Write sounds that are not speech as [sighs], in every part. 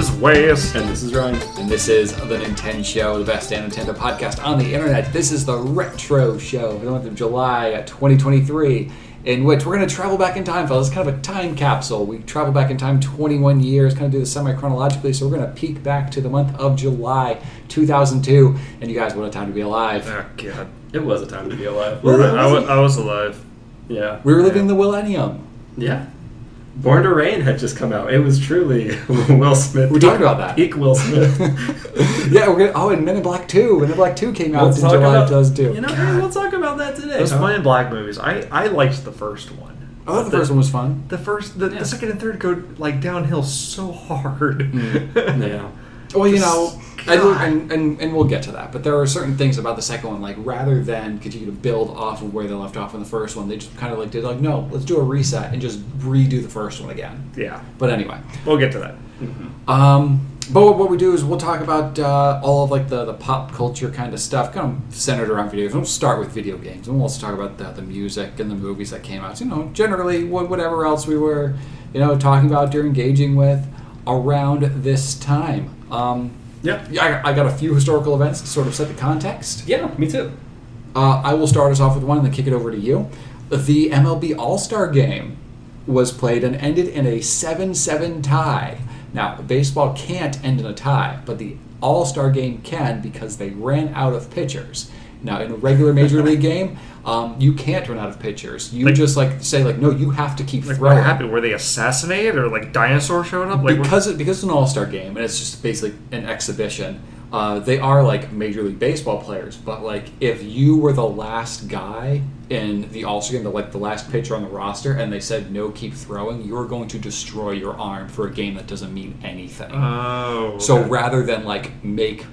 everyone, this is Jon. This is Wes. And this is Ryan. And this is the Nintendo Show, the best damn Nintendo podcast on the internet. This is the Retro Show for the month of July uh, 2023, in which we're going to travel back in time, fellas. It's kind of a time capsule. We travel back in time 21 years, kind of do this semi chronologically. So we're going to peek back to the month of July 2002. And you guys, what a time to be alive. Oh God. It was a time to be alive. I, wa- I was alive. yeah. We were living the millennium. Yeah. Born to Rain had just come out. It was truly [laughs] Will Smith. We talked about that. Peak Will Smith. [laughs] [laughs] yeah, we're gonna, oh, and Men in Black 2. Men in Black 2 came out Let's in talk July about- 2002. You know, hey, we'll talk about that today. Those huh? Men in Black movies. I, I liked the first one. I thought the first one was fun. The first, the, Yeah. the second and third go like downhill so hard. Mm. Yeah. Well, you know, and, and, and, and we'll get to that, but there are certain things about the second one, like rather than continue to build off of where they left off in the first one, they just kind of like did like, no, let's do a reset and just redo the first one again. yeah, But anyway, we'll get to that. um, but what, what we do is we'll talk about uh, all of like the, the pop culture kind of stuff, kind of centered around video games. We'll start with video games, and we'll also talk about the, the music and the movies that came out. So, you know, generally wha- whatever else we were, you know, talking about or engaging with around this time. Um, Yeah. yeah, I, I got a few historical events to sort of set the context. Yeah, me too. Uh, I will start us off with one and then kick it over to you. The MLB All Star Game was played and ended in a 7 7 tie. Now, baseball can't end in a tie, but the All Star Game can because they ran out of pitchers. Now, in a regular Major League game, um, you can't run out of pitchers. You Like- just like say like, no, you have to keep Like throwing. what happened? Were they assassinated or like dinosaurs showed up? Like because it, because it's an all star game and it's just basically an exhibition. Uh, they are like major league baseball players, but like if you were the last guy in the all star game, the like the last pitcher on the roster, and they said no, keep throwing, you are going to destroy your arm for a game that doesn't mean anything. oh, So rather than like make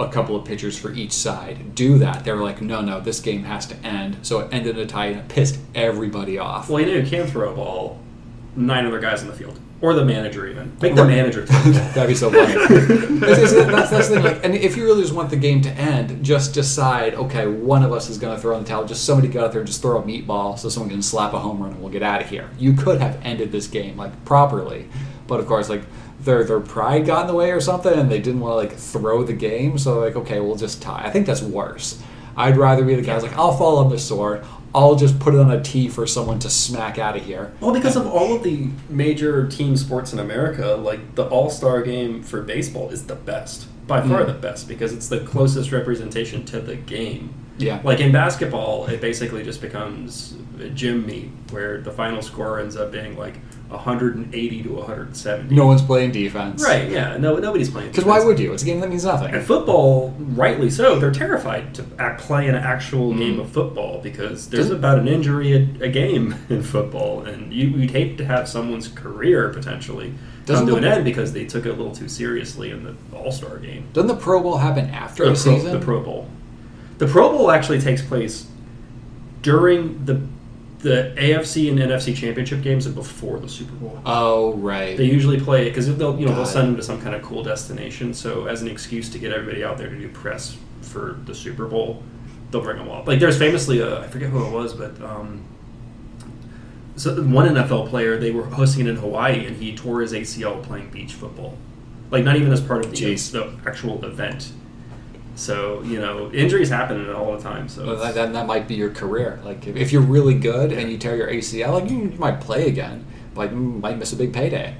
a couple of pitchers for each side do that, they were like, no, no, this game has to end. So it ended in a tie and it pissed everybody off. Well, you know, you can't throw a ball nine other guys in the field. Or the manager, even. Make the Right. manager [laughs] throw the ball. That'd be so funny. It's- that's, that's the thing. Like, and if you really just want the game to end, just decide, okay, one of us is going to throw in the towel. Just somebody go out there and just throw a meatball so someone can slap a home run and we'll get out of here. You could have ended this game like properly, but of course, like their their pride got in the way or something, and they didn't want to like throw the game. So like, okay, we'll just tie. I think that's worse. I'd rather be the guy who's like, I'll fall on the sword. I'll just put it on a tee for someone to smack out of here. Well, because of all of the major team sports in America, like the All Star game for baseball is the best. By far Mm. the best because it's the closest representation to the game. Yeah. Like in basketball, it basically just becomes a gym meet where the final score ends up being like 180 to 170. No one's playing defense. Right, yeah. No, nobody's playing. Because why would you? It's a game that means nothing. And football, rightly so, they're terrified to act, play an actual Mm. game of football because there's Doesn't- about an injury a, a game [laughs] in football, and you, you'd hate to have someone's career potentially Doesn't come to an end because they took it a little too seriously in the All Star game. Doesn't the Pro Bowl happen after the, the pro, season? the Pro Bowl. The Pro Bowl actually takes place during the the AFC and NFC championship games and before the Super Bowl. Oh right. They usually play it because they'll you know Got they'll send them to some kind of cool destination. So as an excuse to get everybody out there to do press for the Super Bowl, they'll bring them up. Like there's famously a I forget who it was, but um, so one NFL player they were hosting it in Hawaii and he tore his ACL playing beach football, like not even as part of the, Jeez. the actual event. So you know injuries happen all the time. So Well, that, that, that might be your career. Like if, if you're really good and you tear your ACL, like you, you might play again, but you might miss a big payday.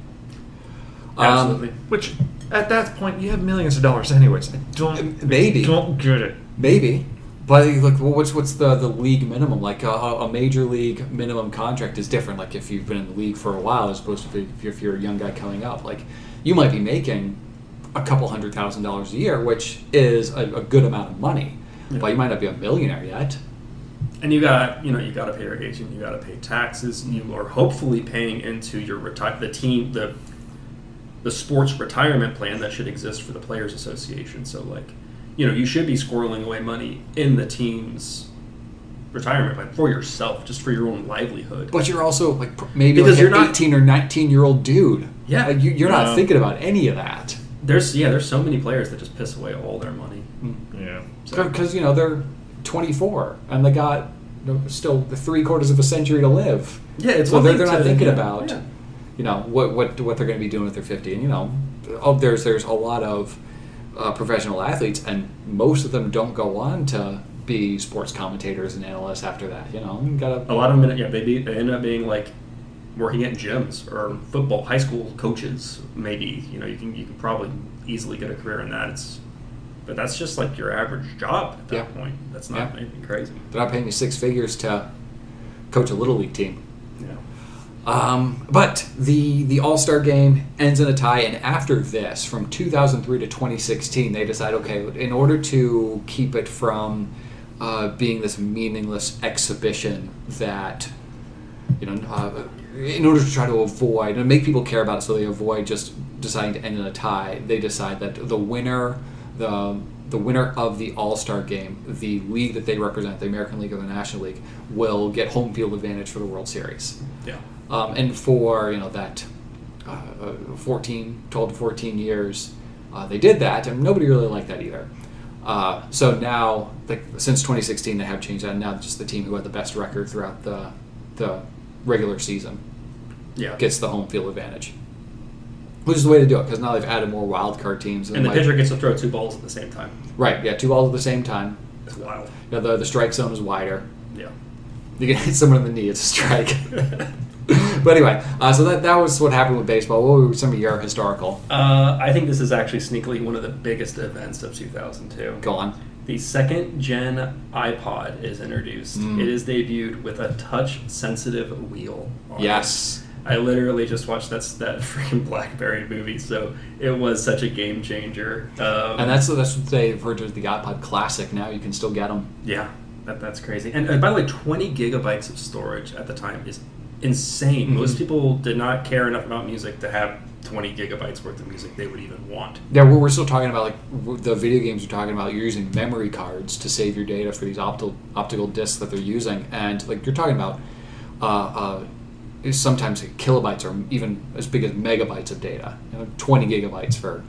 Um, absolutely. which at that point you have millions of dollars anyways. I don't Maybe. I don't get it. maybe, but like, well, what's what's the the league minimum? Like a, a major league minimum contract is different. Like if you've been in the league for a while, as opposed to if you're, if you're a young guy coming up. Like you might be making a couple hundred thousand dollars a year, which is a, a good amount of money, Yeah. but you might not be a millionaire yet. And you got you know you got to pay your agent, you got to pay taxes. You are hopefully paying into your reti- the team the the sports retirement plan that should exist for the players association. So like you know you should be squirreling away money in the team's retirement plan for yourself, just for your own livelihood. But you're also like maybe Because like you're an not- 18 or 19 year old dude. Yeah. like you, you're not thinking about any of that there's yeah there's so many players that just piss away all their money. Yeah. So, because you know they're 24 and they got you know, still the three quarters of a century to live. yeah, it's so they're, they're not to- thinking yeah, about yeah. you know what what what they're going to be doing with their 50 and you know oh there's there's a lot of uh, professional athletes and most of them don't go on to be sports commentators and analysts after that you know gotta A lot of them, yeah, they, be, they end up being like working at gyms or football, high school coaches. Maybe you know you can you can probably easily get a career in that. It's, but that's just like your average job at that Yeah. point. That's not Yeah. anything crazy. they're not paying you six figures to coach a little league team Yeah. Um, but the the All Star game ends in a tie, and after this, from 2003 to 2016, they decide, okay, in order to keep it from uh, being this meaningless exhibition that you know, uh, in order to try to avoid and make people care about it, so they avoid just deciding to end in a tie, they decide that the winner, the the winner of the All Star game, the league that they represent, the American League or the National League, will get home field advantage for the World Series. Yeah. Um, and for you know that uh, uh, 14, 12 to 14 years, uh, they did that, and nobody really liked that either. Uh, so now, like, since 2016, they have changed that. And now, just the team who had the best record throughout the the regular season Yeah. gets the home field advantage, which is the way to do it because now they've added more wild card teams. and the might- pitcher gets to throw two balls at the same time. right? Yeah, two balls at the same time. It's wild. Know, the the strike zone is wider. Yeah. You can [laughs] hit someone in the knee, it's a strike. [laughs] but anyway, uh, so that, that was what happened with baseball. What were some of your historical? Uh, I think this is actually sneakily one of the biggest events of 2002. Go on. The second gen iPod is introduced. Mm. It is debuted with a touch sensitive wheel. on it. I literally just watched that that [laughs] freaking BlackBerry movie, so it was such a game changer. Um, And that's that's what they refer to as the iPod Classic. Now you can still get them. yeah, that, that's crazy. And, uh by the way, 20 gigabytes of storage at the time is insane. Mhm. Most people did not care enough about music to have 20 gigabytes worth of music they would even want. Yeah, we're, we're still talking about like the video games you're talking about. You're using memory cards to save your data for these optical optical discs that they're using, and like you're talking about, uh, uh, sometimes kilobytes or even as big as megabytes of data. You know, 20 gigabytes for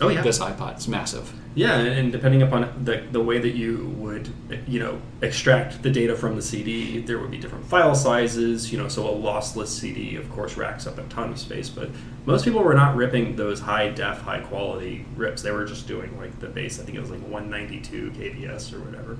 Oh yeah, this iPod. It's massive. Yeah, and depending upon the, the way that you would, you know, extract the data from the CD, there would be different file sizes. You know, so a lossless CD, of course, racks up a ton of space. But most people were not ripping those high def, high quality rips. They were just doing like the base. I think it was like 192 kbs or whatever.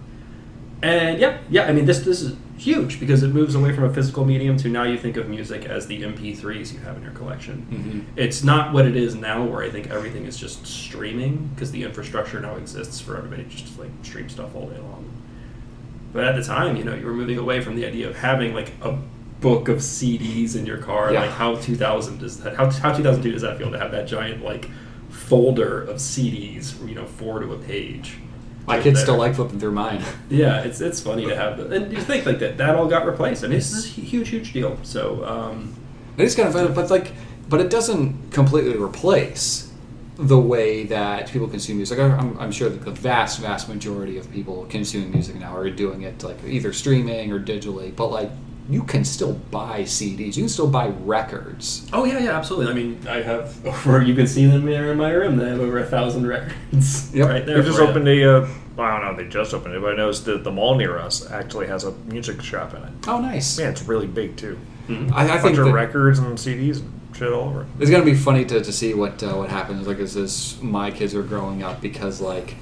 And yeah, yeah. I mean, this this is huge because it moves away from a physical medium to now you think of music as the MP3s you have in your collection Mm-hmm. it's not what it is now where i think everything is just streaming because the infrastructure now exists for everybody just to like stream stuff all day long but at the time you know you were moving away from the idea of having like a book of cds in your car Yeah. like how 2000 does that how, how 2002 does that feel to have that giant like folder of cds you know four to a page My kids there. still like flipping through mine. [laughs] yeah it's it's funny to have that and you think like that that all got replaced and this is a huge huge deal so um It is kind of fun, but like, but it doesn't completely replace the way that people consume music. I- I'm, I'm sure that the vast, vast majority of people consuming music now are doing it like either streaming or digitally. But like, you can still buy CDs. You can still buy records. Oh yeah, yeah, absolutely. I mean, I have [laughs] over. You can see them there in my room. They have over a thousand records [laughs] Yep. right there. They just for you. opened a. Uh, well, I don't know. They just opened it, but I noticed that the mall near us actually has a music shop in it. Oh, nice. Yeah, it's really big too. Mhm. I, I bunch think of that records and CDs and shit all over. it's gonna be funny to, to see what uh, what happens. Like as, this my kids are growing up, because like,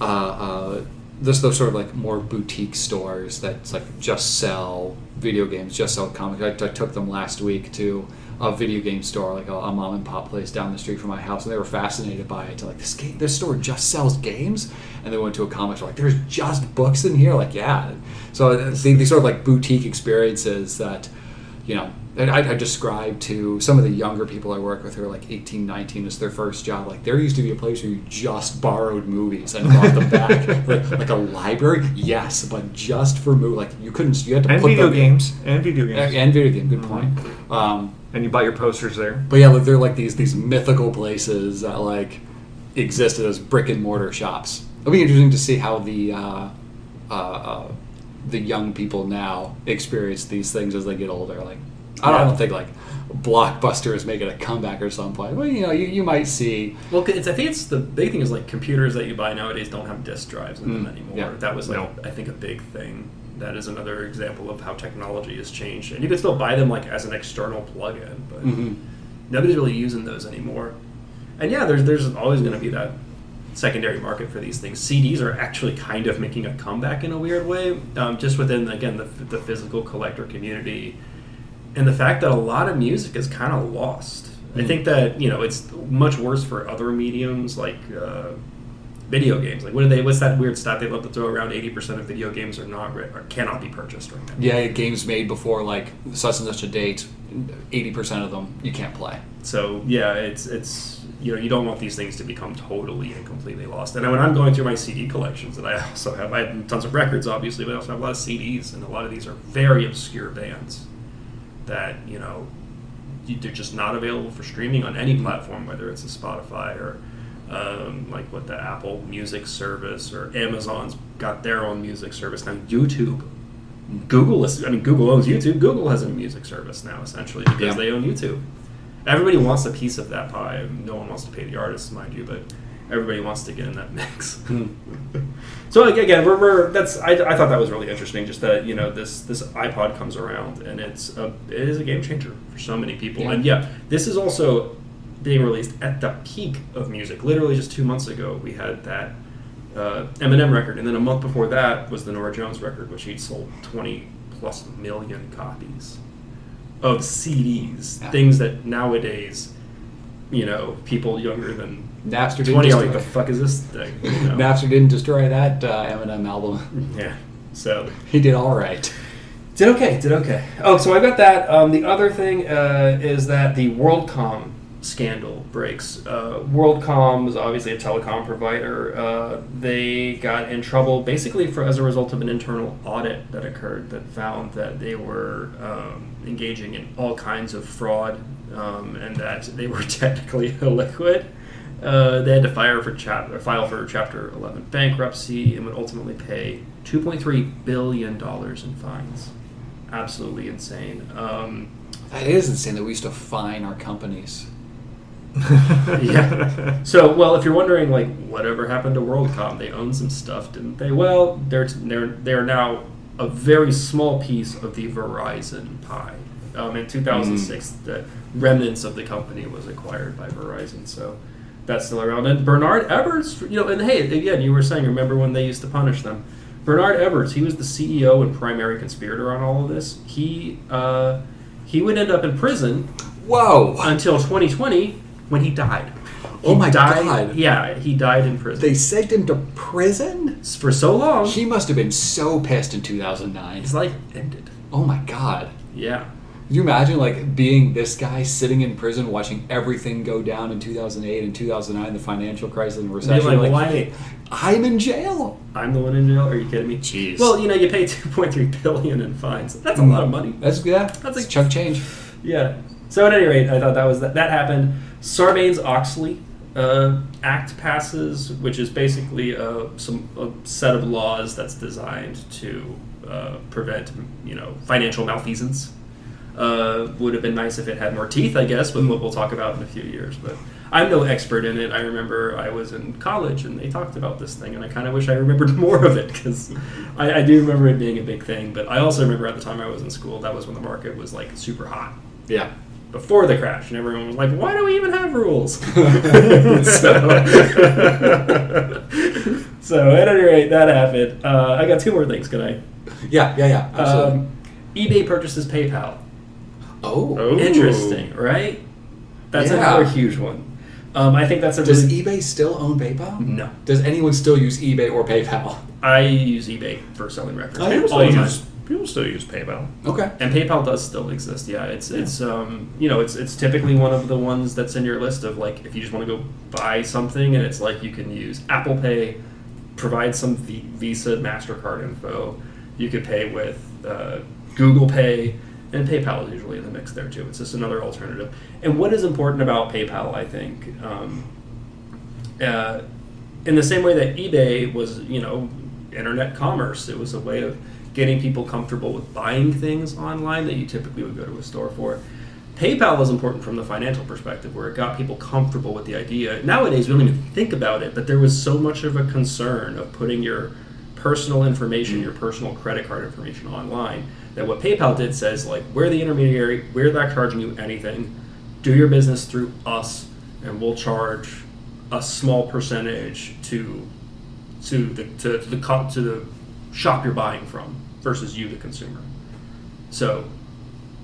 uh, uh, there's those sort of like more boutique stores that like just sell video games, just sell comics. I, I took them last week to a video game store, like a, a mom and pop place down the street from my house, and they were fascinated by it. To Like this game, this store just sells games, and they went to a comic store. Like there's just books in here. Like yeah, so uh, the, these sort of like boutique experiences that you know, and I, I describe to some of the younger people I work with who are like 18, 19, it's their first job. Like, there used to be a place where you just borrowed movies and brought them back. [laughs] like, like a library? Yes, but just for movies. Like, you couldn't, you had to And put video them games. And video games. And, and video game, good point. Um, and you buy your posters there. but yeah, like, they're like these, these mythical places that like existed as brick and mortar shops. It'll be interesting to see how the, uh, uh, uh, the young people now experience these things as they get older. Like, I don't, I don't think like Blockbuster is making a comeback or some point. Well, you know, you, you might see. Well, it's, I think it's the big thing is like computers that you buy nowadays don't have disk drives in them Mm, anymore. yeah. That was like No. I think a big thing. That is another example of how technology has changed, and you can still buy them like as an external plugin, but Mhm. nobody's really using those anymore. And yeah, there's there's always going to be that secondary market for these things. CDs are actually kind of making a comeback in a weird way, um, just within again the, the physical collector community, and the fact that a lot of music is kind of lost. I Mm. think that you know it's much worse for other mediums like uh, video games. Like what are they? What's that weird stat they love to throw around? Eighty percent of video games are not re- or cannot be purchased right now. Yeah, games made before like such and such a date, eighty percent of them you can't play. So yeah, it's it's you know you don't want these things to become totally and completely lost. And when I'm going through my CD collections, that I also have, I have tons of records, obviously, but I also have a lot of CDs, and a lot of these are very obscure bands that you know they're just not available for streaming on any platform, whether it's a Spotify or um, like what the Apple Music service or Amazon's got their own music service now. YouTube. Google is, I mean, Google owns YouTube. Google has a music service now, essentially, because Yeah. they own YouTube. Everybody wants a piece of that pie. No one wants to pay the artists, mind you, but everybody wants to get in that [laughs] mix. [laughs] so again, we're, we're that's I, I thought that was really interesting. Just that you know this this iPod comes around and it's a it is a game changer for so many people. Yeah. And yeah, this is also being released at the peak of music. Literally, just two months ago, we had that uh, Eminem record, and then a month before that was the Norah Jones record, which he'd sold twenty plus million copies of CDs. Yeah. Things that nowadays, you know, people younger than Napster didn't destroy, like, the fuck is this thing? [laughs] You know? Napster didn't destroy that uh, Eminem album. [laughs] Yeah. So He did all right. did okay. Did okay. Oh, so I got that. Um, the other thing uh, is that the WorldCom scandal breaks. Uh, WorldCom is obviously a telecom provider. Uh, they got in trouble basically for as a result of an internal audit that occurred that found that they were um, engaging in all kinds of fraud um, and that they were [laughs] technically illiquid. Uh, they had to fire for chap- file for Chapter 11 bankruptcy and would ultimately pay 2.3 billion dollars in fines. Absolutely insane. Um, That is insane that we used to fine our companies. [laughs] yeah. So, well, if you're wondering, like, whatever happened to WorldCom? They own some stuff, didn't they? Well, they're they're they're now a very small piece of the Verizon pie. Um, in 2006, the remnants of the company was acquired by Verizon, so that's still around. And Bernard Ebbers, you know, and hey, again, you were saying, remember when they used to punish them? Bernard Ebbers, he was the CEO and primary conspirator on all of this. He uh, he would end up in prison Whoa! until 2020 when he died. Oh my died, God. Yeah, he died in prison They sent him to prison? for so long. He must have been so pissed in 2009. his life ended. Oh my god. Yeah, Can you imagine like being this guy sitting in prison watching everything go down in 2008 and 2009, the financial crisis and recession? like, like, why- I'm in jail. I'm the one in jail. Are you kidding me? Jeez. Well, you know, you pay [laughs] 2.3 billion in fines. That's a lot of money. That's yeah. That's That's like- a chunk change. Yeah. So at any rate, I thought that was that. That happened. Sarbanes Oxley uh, Act passes, which is basically uh, some a set of laws that's designed to uh, prevent, you know, financial malfeasance. Uh, would have been nice if it had more teeth, I guess, with what we'll talk about in a few years. But I'm no expert in it. I remember I was in college and they talked about this thing, and I kind of wish I remembered [laughs] more of it because I, I do remember it being a big thing. But I also remember at the time I was in school, that was when the market was like super hot Yeah. before the crash, and everyone was like, "Why do we even have rules?" [laughs] so, [laughs] so at any rate, that happened. Uh, I got two more things. Can I? Yeah, yeah, yeah. Absolutely. Um, eBay purchases PayPal. Oh. Oh. Interesting, right? That's Yeah. another huge one. Um, I think that's a Does really eBay still own PayPal? no. Does anyone still use eBay or PayPal? I use eBay for selling records I People all still the time. use people still use PayPal. Okay. And PayPal does still exist. Yeah, it's it's um you know it's it's typically one of the ones that's in your list of like if you just want to go buy something and it's like you can use Apple Pay, provide some v- Visa Mastercard info. You could pay with uh, Google Pay, and PayPal is usually in the mix there too. It's just another alternative. And what is important about PayPal, I think, um, uh, in the same way that eBay was, you know, internet commerce, it was a way of getting people comfortable with buying things online that you typically would go to a store for. PayPal was important from the financial perspective, where it got people comfortable with the idea. Nowadays, we don't even think about it, but there was so much of a concern of putting your personal information, your personal credit card information online. That what PayPal did says like we're the intermediary, we're not charging you anything. Do your business through us, and we'll charge a small percentage to to the to, to the co- to the shop you're buying from versus you, the consumer. So,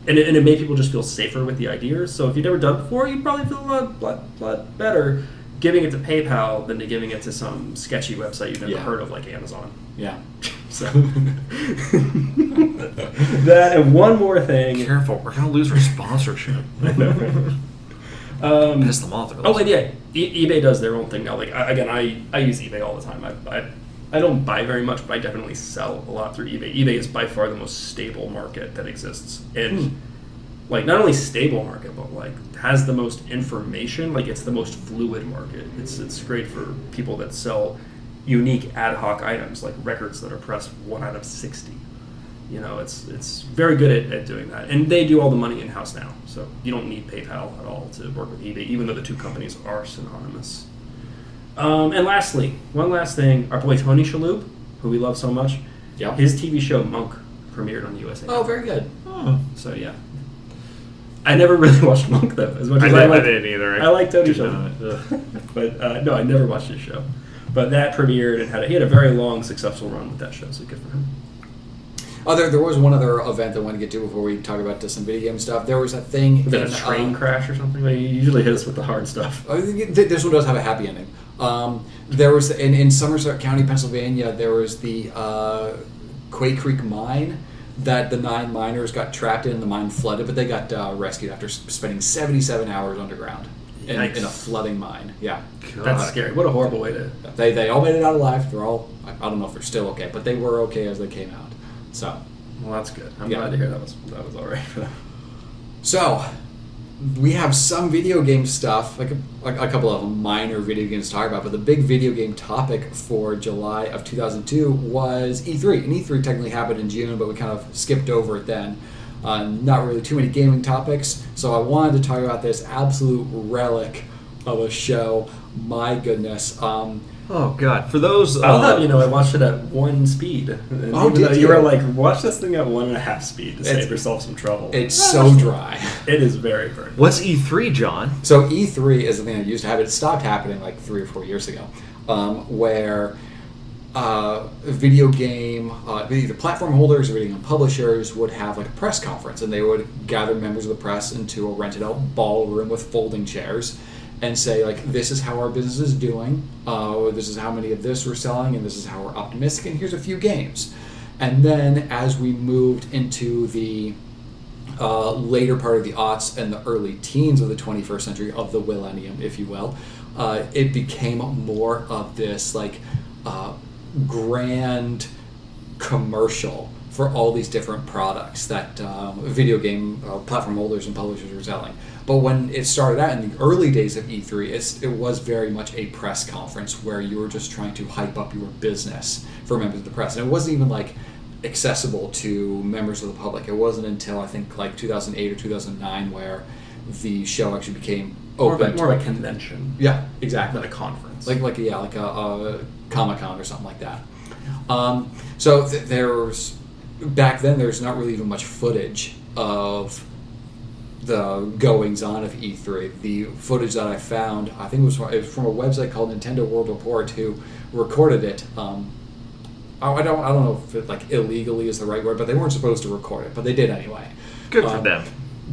and it, and it made people just feel safer with the idea. So if you've never done it before, you probably feel a lot, lot, lot better giving it to PayPal than to giving it to some sketchy website you've never Yeah. heard of, like Amazon. Yeah. [laughs] So that and one more thing. Careful, we're gonna lose our sponsorship. [laughs] Um, Piss them off. Oh, and yeah, e- eBay does their own thing now. Like I, again, I, I use eBay all the time. I, I I don't buy very much, but I definitely sell a lot through eBay. eBay is by far the most stable market that exists, and like not only stable market, but like has the most information. Like it's the most fluid market. It's it's great for people that sell unique ad hoc items like records that are pressed one out of sixty. You know, it's it's very good at, at doing that, and they do all the money in house now, so you don't need PayPal at all to work with eBay, even though the two companies are synonymous. Um, and lastly, one last thing, our boy Tony Shalhoub, who we love so much, Yep. his TV show Monk premiered on the USA. Oh, very good. Oh. So yeah, I never really [laughs] watched Monk though, as much I, as did, I, I like, didn't either. I like Tony. Shalhoub, [laughs] but uh, no, I never watched his show. But that premiered and had a, he had a very long, successful run with that show, so good for him. Oh, there, there was one other event that I want to get to before we talk about just some video game stuff. There was a thing. Was that in, a train uh, crash or something? Like, you usually hit us with the hard stuff. I this one does have a happy ending. Um, there was in, in Somerset County, Pennsylvania. There was the uh, Quecreek mine that the nine miners got trapped in. The mine flooded, but they got uh, rescued after spending 77 hours underground in, in a flooding mine. Yeah, God. That's scary. What a horrible way to. they, they all made it out alive. They're all I, I don't know if they're still okay, but they were okay as they came out. So Well, that's good. I'm Yeah. glad to hear that was that was all right for them. So, we have some video game stuff, like a, like a couple of minor video games to talk about, but the big video game topic for July of 2002 was E3. And E3 technically happened in June, but we kind of skipped over it then. Uh, not really too many gaming topics, so I wanted to talk about this absolute relic of a show. My goodness. Um, Oh God! For those, I love uh, that you know I watched it at one speed. And Oh, even did though you you? were like, watch this thing at one and a half speed to It's- save yourself some trouble. it's so dry. it is very very. what's E3, Jon? So E3 is the thing that used to have It stopped happening like three or four years ago, um, where uh, video game uh, either platform holders or video game publishers would have like a press conference, and they would gather members of the press into a rented out ballroom with folding chairs. And say like this is how our business is doing. Uh, this is how many of this we're selling, and this is how we're optimistic. And here's a few games. And then as we moved into the uh, later part of the aughts and the early teens of the 21st century, of the millennium, if you will, uh, it became more of this like uh, grand commercial for all these different products that um, video game uh, platform holders and publishers were selling. But when it started out in the early days of E3, it's, it was very much a press conference where you were just trying to hype up your business for members of the press. And it wasn't even like accessible to members of the public. It wasn't until I think like 2008 or 2009 where the show actually became More of, open. a, more to- of a convention yeah, exactly than a conference. like like yeah, like a, a Comic Con or something like that. Um, so th- there's back then there's not really even much footage of the goings on of E3. The footage that I found, I think it was from, it was from a website called Nintendo World Report, who recorded it. Um, I I don't I don't know if it like illegally is the right word, but they weren't supposed to record it, but they did anyway. Good for Um, them.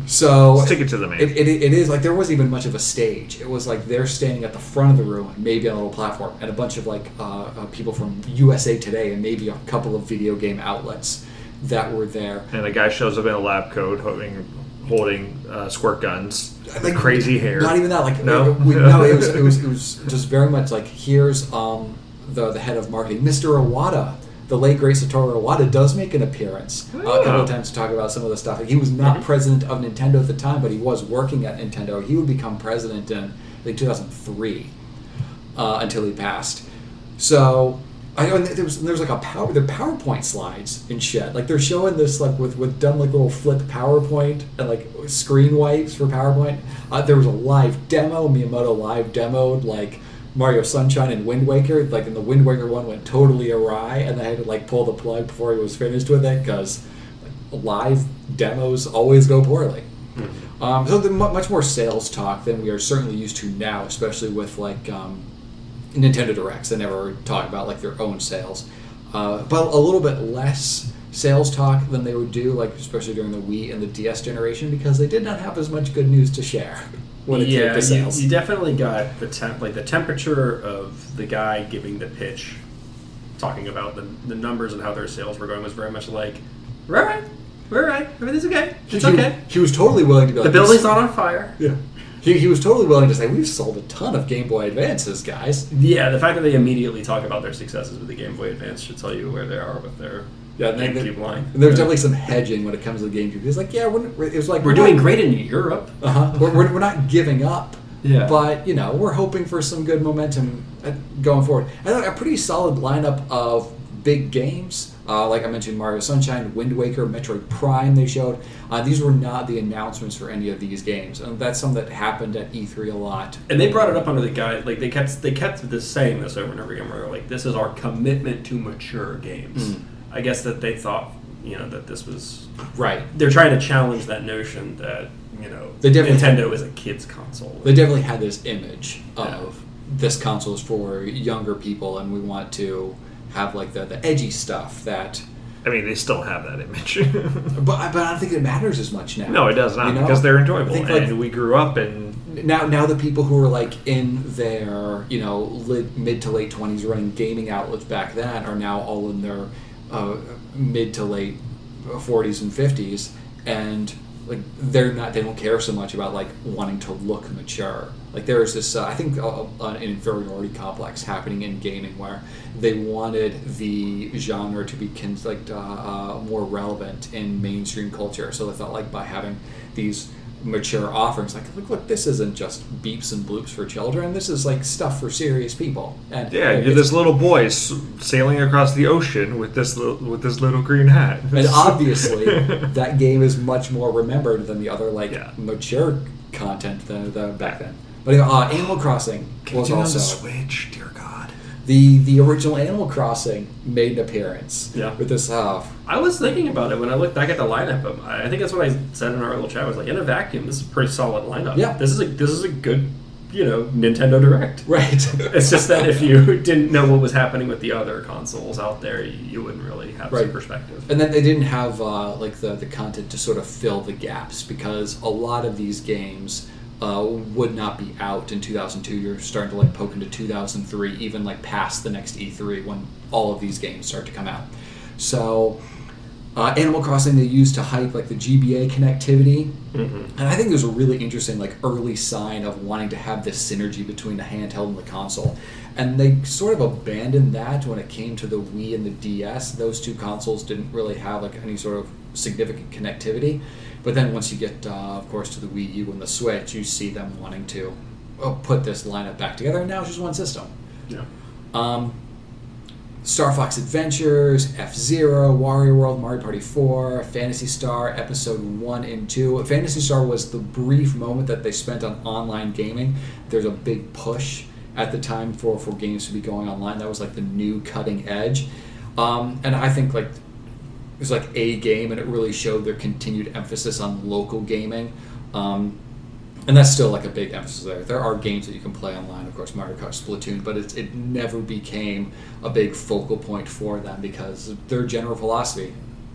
So Stick it to the man. It, it, it is like there wasn't even much of a stage. It was like they're standing at the front of the room, maybe on a little platform, and a bunch of like uh, uh, people from USA Today and maybe a couple of video game outlets that were there. and a guy shows up in a lab coat holding holding uh, squirt guns, Like, crazy hair. Not even that. Like No? it, we, no, it was, it was it was [laughs] just very much like here's um, the the head of marketing, Mr. Iwata. The late great Satoru Iwata does make an appearance uh, a couple of times to talk about some of the stuff. He was not president of Nintendo at the time, but he was working at Nintendo. He would become president in I think 2003 uh, until he passed. So I know there was there was like a power the PowerPoint slides and shit. Like they're showing this like with with done like little flip PowerPoint and like screen wipes for PowerPoint. Uh, there was a live demo. Miyamoto live demoed like Mario Sunshine and Wind Waker. Like, in the Wind Waker one went totally awry, and they had to like pull the plug before he was finished with it because like, live demos always go poorly. Um, so much more sales talk than we are certainly used to now, especially with like um, Nintendo Directs. They never talk about like their own sales, uh, but a little bit less sales talk than they would do, like especially during the Wii and the DS generation, because they did not have as much good news to share when it came yeah, to you, sales. you definitely got the temp, like the temperature of the guy giving the pitch, talking about the, the numbers and how their sales were going was very much like, we're all right, we're all right, everything's okay, it's he, okay. He was totally willing to be The building's not on fire. Yeah. He, he was totally willing to say, we've sold a ton of Game Boy Advances, guys. Yeah, the fact that they immediately talk about their successes with the Game Boy Advance should tell you where they are with their Yeah, and they- GameCube line. And there's definitely some hedging when it comes to the GameCube. He's like, yeah, we're, it was like We're doing great in Europe. Uh-huh. We're, we're, we're not giving up. Yeah. But, you know, we're hoping for some good momentum uh, going forward. I thought a pretty solid lineup of big games. Uh, like I mentioned, Mario Sunshine, Wind Waker, Metroid Prime they showed. Uh, these were not the announcements for any of these games. And that's something that happened at E3 a lot. And they brought it up under the guide, like they kept they kept this saying this over and over again. Where they're like, "This is our commitment to mature games." Mm. I guess that they thought, you know, that this was Right. they're trying to challenge that notion that you know They definitely- Nintendo is a kids console. They definitely had this image of Yeah. this console is for younger people and we want to have like the, the edgy stuff that I mean, they still have that image. [laughs] but, but I don't think it matters as much now. no, it does not You know? because they're enjoyable, think, like, and we grew up and now now the people who are like in their you know mid to late 20s running gaming outlets back then are now all in their uh, mid to late 40s and 50s and like they're not they don't care so much about like wanting to look mature. Like there is this uh, i think uh, an inferiority complex happening in gaming where they wanted the genre to be con- like uh, uh, more relevant in mainstream culture. So they felt like by having these mature offerings like look look this isn't just beeps and bloops for children this is like stuff for serious people and yeah, you're this little boy sailing across the ocean with this little, with this little green hat. and [laughs] obviously [laughs] that game is much more remembered than the other like Yeah. mature content than the back then but anyway, uh, animal crossing was also Switch, dear. The the original animal crossing made an appearance Yeah. with this uh, I was thinking about it when I looked back at the lineup. um, I think that's what I said in our little chat. I was like, in a vacuum, this is a pretty solid lineup. Yeah. this is a this is a good, you know, Nintendo Direct. right [laughs] It's just that if you [laughs] didn't know what was happening with the other consoles out there, you, you wouldn't really have Right. some perspective. and then they didn't have uh, like the, the content to sort of fill the gaps because a lot of these games uh, would not be out in 2002 you're starting to like poke into 2003 even like past the next e3 when all of these games start to come out so uh, animal crossing they used to hype like the gba connectivity Mm-hmm. and I think there's a really interesting, like, early sign of wanting to have this synergy between the handheld and the console. And they sort of abandoned that when it came to the Wii and the DS. Those two consoles didn't really have like any sort of significant connectivity. But then once you get, uh, of course, to the Wii U and the Switch, you see them wanting to uh, put this lineup back together. And now it's just one system. Yeah. Um, Star Fox Adventures, F Zero, Wario World, Mario Party 4, Phantasy Star, Episode 1 and 2. Phantasy Star was the brief moment that they spent on online gaming. There's a big push at the time for, for games to be going online. That was like the new cutting edge. Um, and I think like it was like a game, and it really showed their continued emphasis on local gaming. Um, and that's still like a big emphasis there. There are games that you can play online, of course, Mario Kart, Splatoon, but it, it never became a big focal point for them because their general philosophy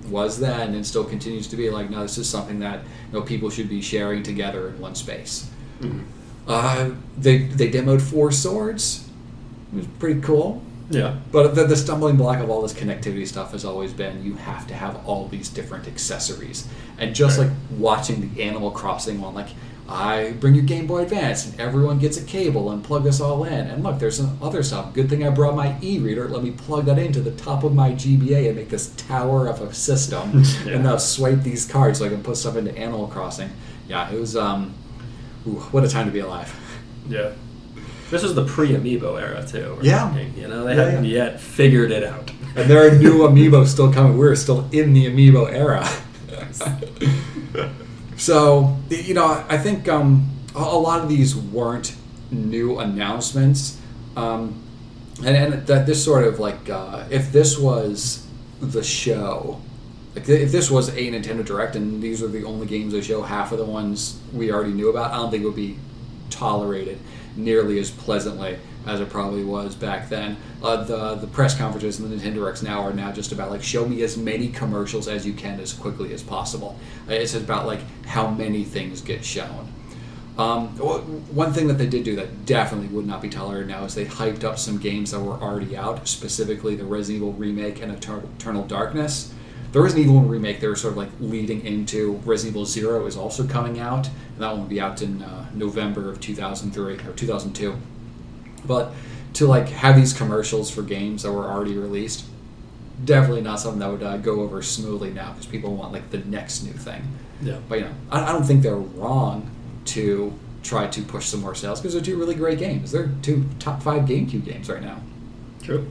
was then and still continues to be like, no, this is something that you know people should be sharing together in one space. Mhm. Uh, they they demoed Four Swords. It was pretty cool. Yeah. But the, the stumbling block of all this connectivity stuff has always been you have to have all these different accessories. And just Right. like watching the Animal Crossing one, like, I bring your Game Boy Advance and everyone gets a cable and plug this all in. And look, there's some other stuff. Good thing I brought my e reader. Let me plug that into the top of my GBA and make this tower of a system. [laughs] Yeah. And now swipe these cards so I can put stuff into Animal Crossing. Yeah, it was, um, ooh, what a time to be alive. Yeah. This was the pre-amiibo era too. Yeah. talking, You know, they Yeah, hadn't yeah. yet figured it out. And there are new [laughs] amiibo still coming. We're still in the amiibo era. [laughs] so, you know, I think um, a lot of these weren't new announcements. Um, and and that this sort of like uh, if this was the show, like if this was a Nintendo Direct and these are the only games they show, half of the ones we already knew about, I don't think it would be tolerated nearly as pleasantly as it probably was back then. Uh, the the press conferences and the Nintendo Directs now are now just about like show me as many commercials as you can as quickly as possible. Uh, It's about like how many things get shown. Um, one thing that they did do that definitely would not be tolerated now is they hyped up some games that were already out, specifically the Resident Evil remake and Eternal Darkness. The Resident Evil one remake they were sort of like leading into Resident Evil Zero is also coming out, and that one will be out in uh, November of 2003 or 2002. But to like have these commercials for games that were already released, definitely not something that would uh, go over smoothly now because people want like the next new thing. Yeah. But you know, I, I don't think they're wrong to try to push some more sales because they're two really great games. They're two top five GameCube games right now. True.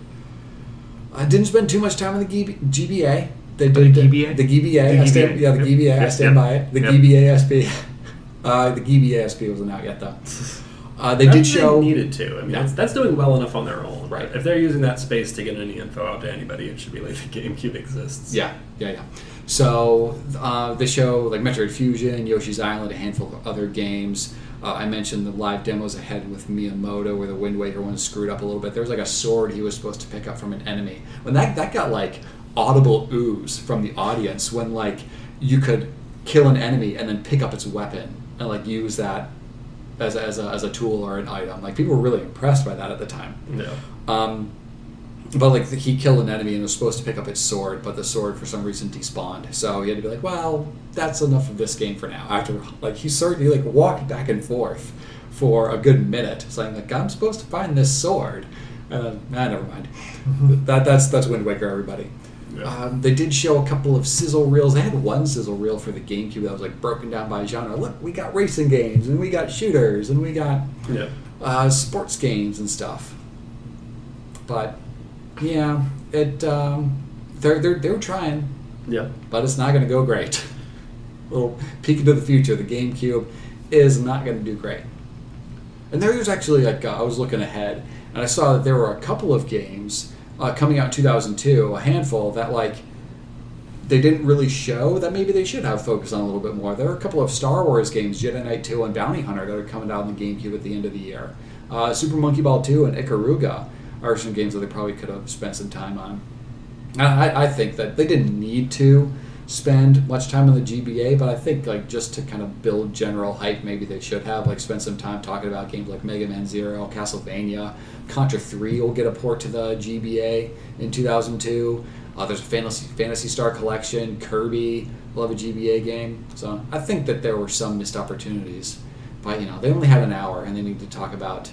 I didn't spend too much time on the GBA. They The GBA? The GBA. The I stand, yeah, the Yep. GBA. I stand yep. by it. The Yep. GBA SP. [laughs] Uh, the GBA SP wasn't out yet though. Uh, they Not did show. needed to. I mean, No. that's, that's doing well enough on their own. Right. If they're using that space to get any info out to anybody, it should be like [laughs] the GameCube exists. Yeah, yeah, yeah. So uh, they show like Metroid Fusion, Yoshi's Island, a handful of other games. Uh, I mentioned the live demos ahead with Miyamoto, where the Wind Waker one screwed up a little bit. There was like a sword he was supposed to pick up from an enemy. When that that got like audible ooze from the audience when like you could kill an enemy and then pick up its weapon and like use that as a, as a, as a tool or an item. Like people were really impressed by that at the time. Yeah. Um, but like he killed an enemy and was supposed to pick up its sword, but the sword for some reason despawned. So he had to be like, "Well, that's enough of this game for now." After like he certainly like walked back and forth for a good minute, saying like, "I'm supposed to find this sword," and then ah, never mind. [laughs] that that's that's Wind Waker, everybody. Yeah. Um, they did show a couple of sizzle reels. They had one sizzle reel for the GameCube that was like broken down by genre. Look, we got racing games and we got shooters and we got Yeah. uh, sports games and stuff. But yeah, it um, they're they're they're trying, Yeah. but it's not going to go great. [laughs] little peek into the future, the GameCube is not going to do great. And there was actually like uh, I was looking ahead, and I saw that there were a couple of games uh, coming out in 2002, a handful that like they didn't really show that maybe they should have focused on a little bit more. There are a couple of Star Wars games, Jedi Knight 2 and Bounty Hunter, that are coming out on the GameCube at the end of the year. Uh, Super Monkey Ball 2 and Ikaruga are some games that they probably could have spent some time on. I, I think that they didn't need to spend much time on the GBA, but I think like just to kind of build general hype, maybe they should have like spent some time talking about games like Mega Man Zero, Castlevania, Contra Three will get a port to the GBA in 2002. Uh, there's a Fantasy Phantasy Star Collection, Kirby have a GBA game. So I think that there were some missed opportunities, but you know they only had an hour and they need to talk about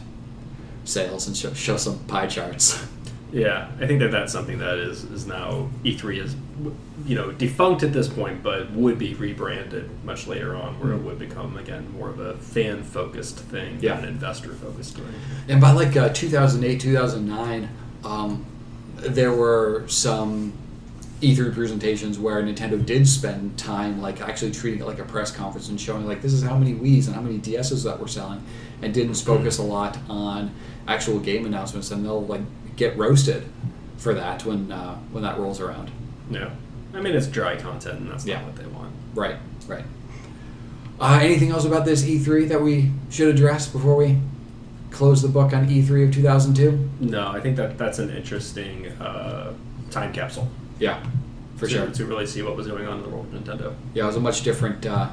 sales and show, show some pie charts. [laughs] Yeah, I think that that's something that is is now E3 is you know defunct at this point, but would be rebranded much later on, where it would become again more of a fan focused thing Yeah. than an investor focused thing. And by like uh, 2008, 2009, um, there were some E3 presentations where Nintendo did spend time like actually treating it like a press conference and showing like this is how many Wii's and how many DSs that we're selling, and didn't focus a lot on actual game announcements. And they'll like get roasted for that when uh, when that rolls around. No, I mean it's dry content, and that's Yeah. not what they want. Right, right. Uh, anything else about this E3 that we should address before we close the book on E3 of 2002? No, I think that that's an interesting uh, time capsule Yeah, for to, sure. to really see what was going on in the world of Nintendo. Yeah, it was a much different, uh,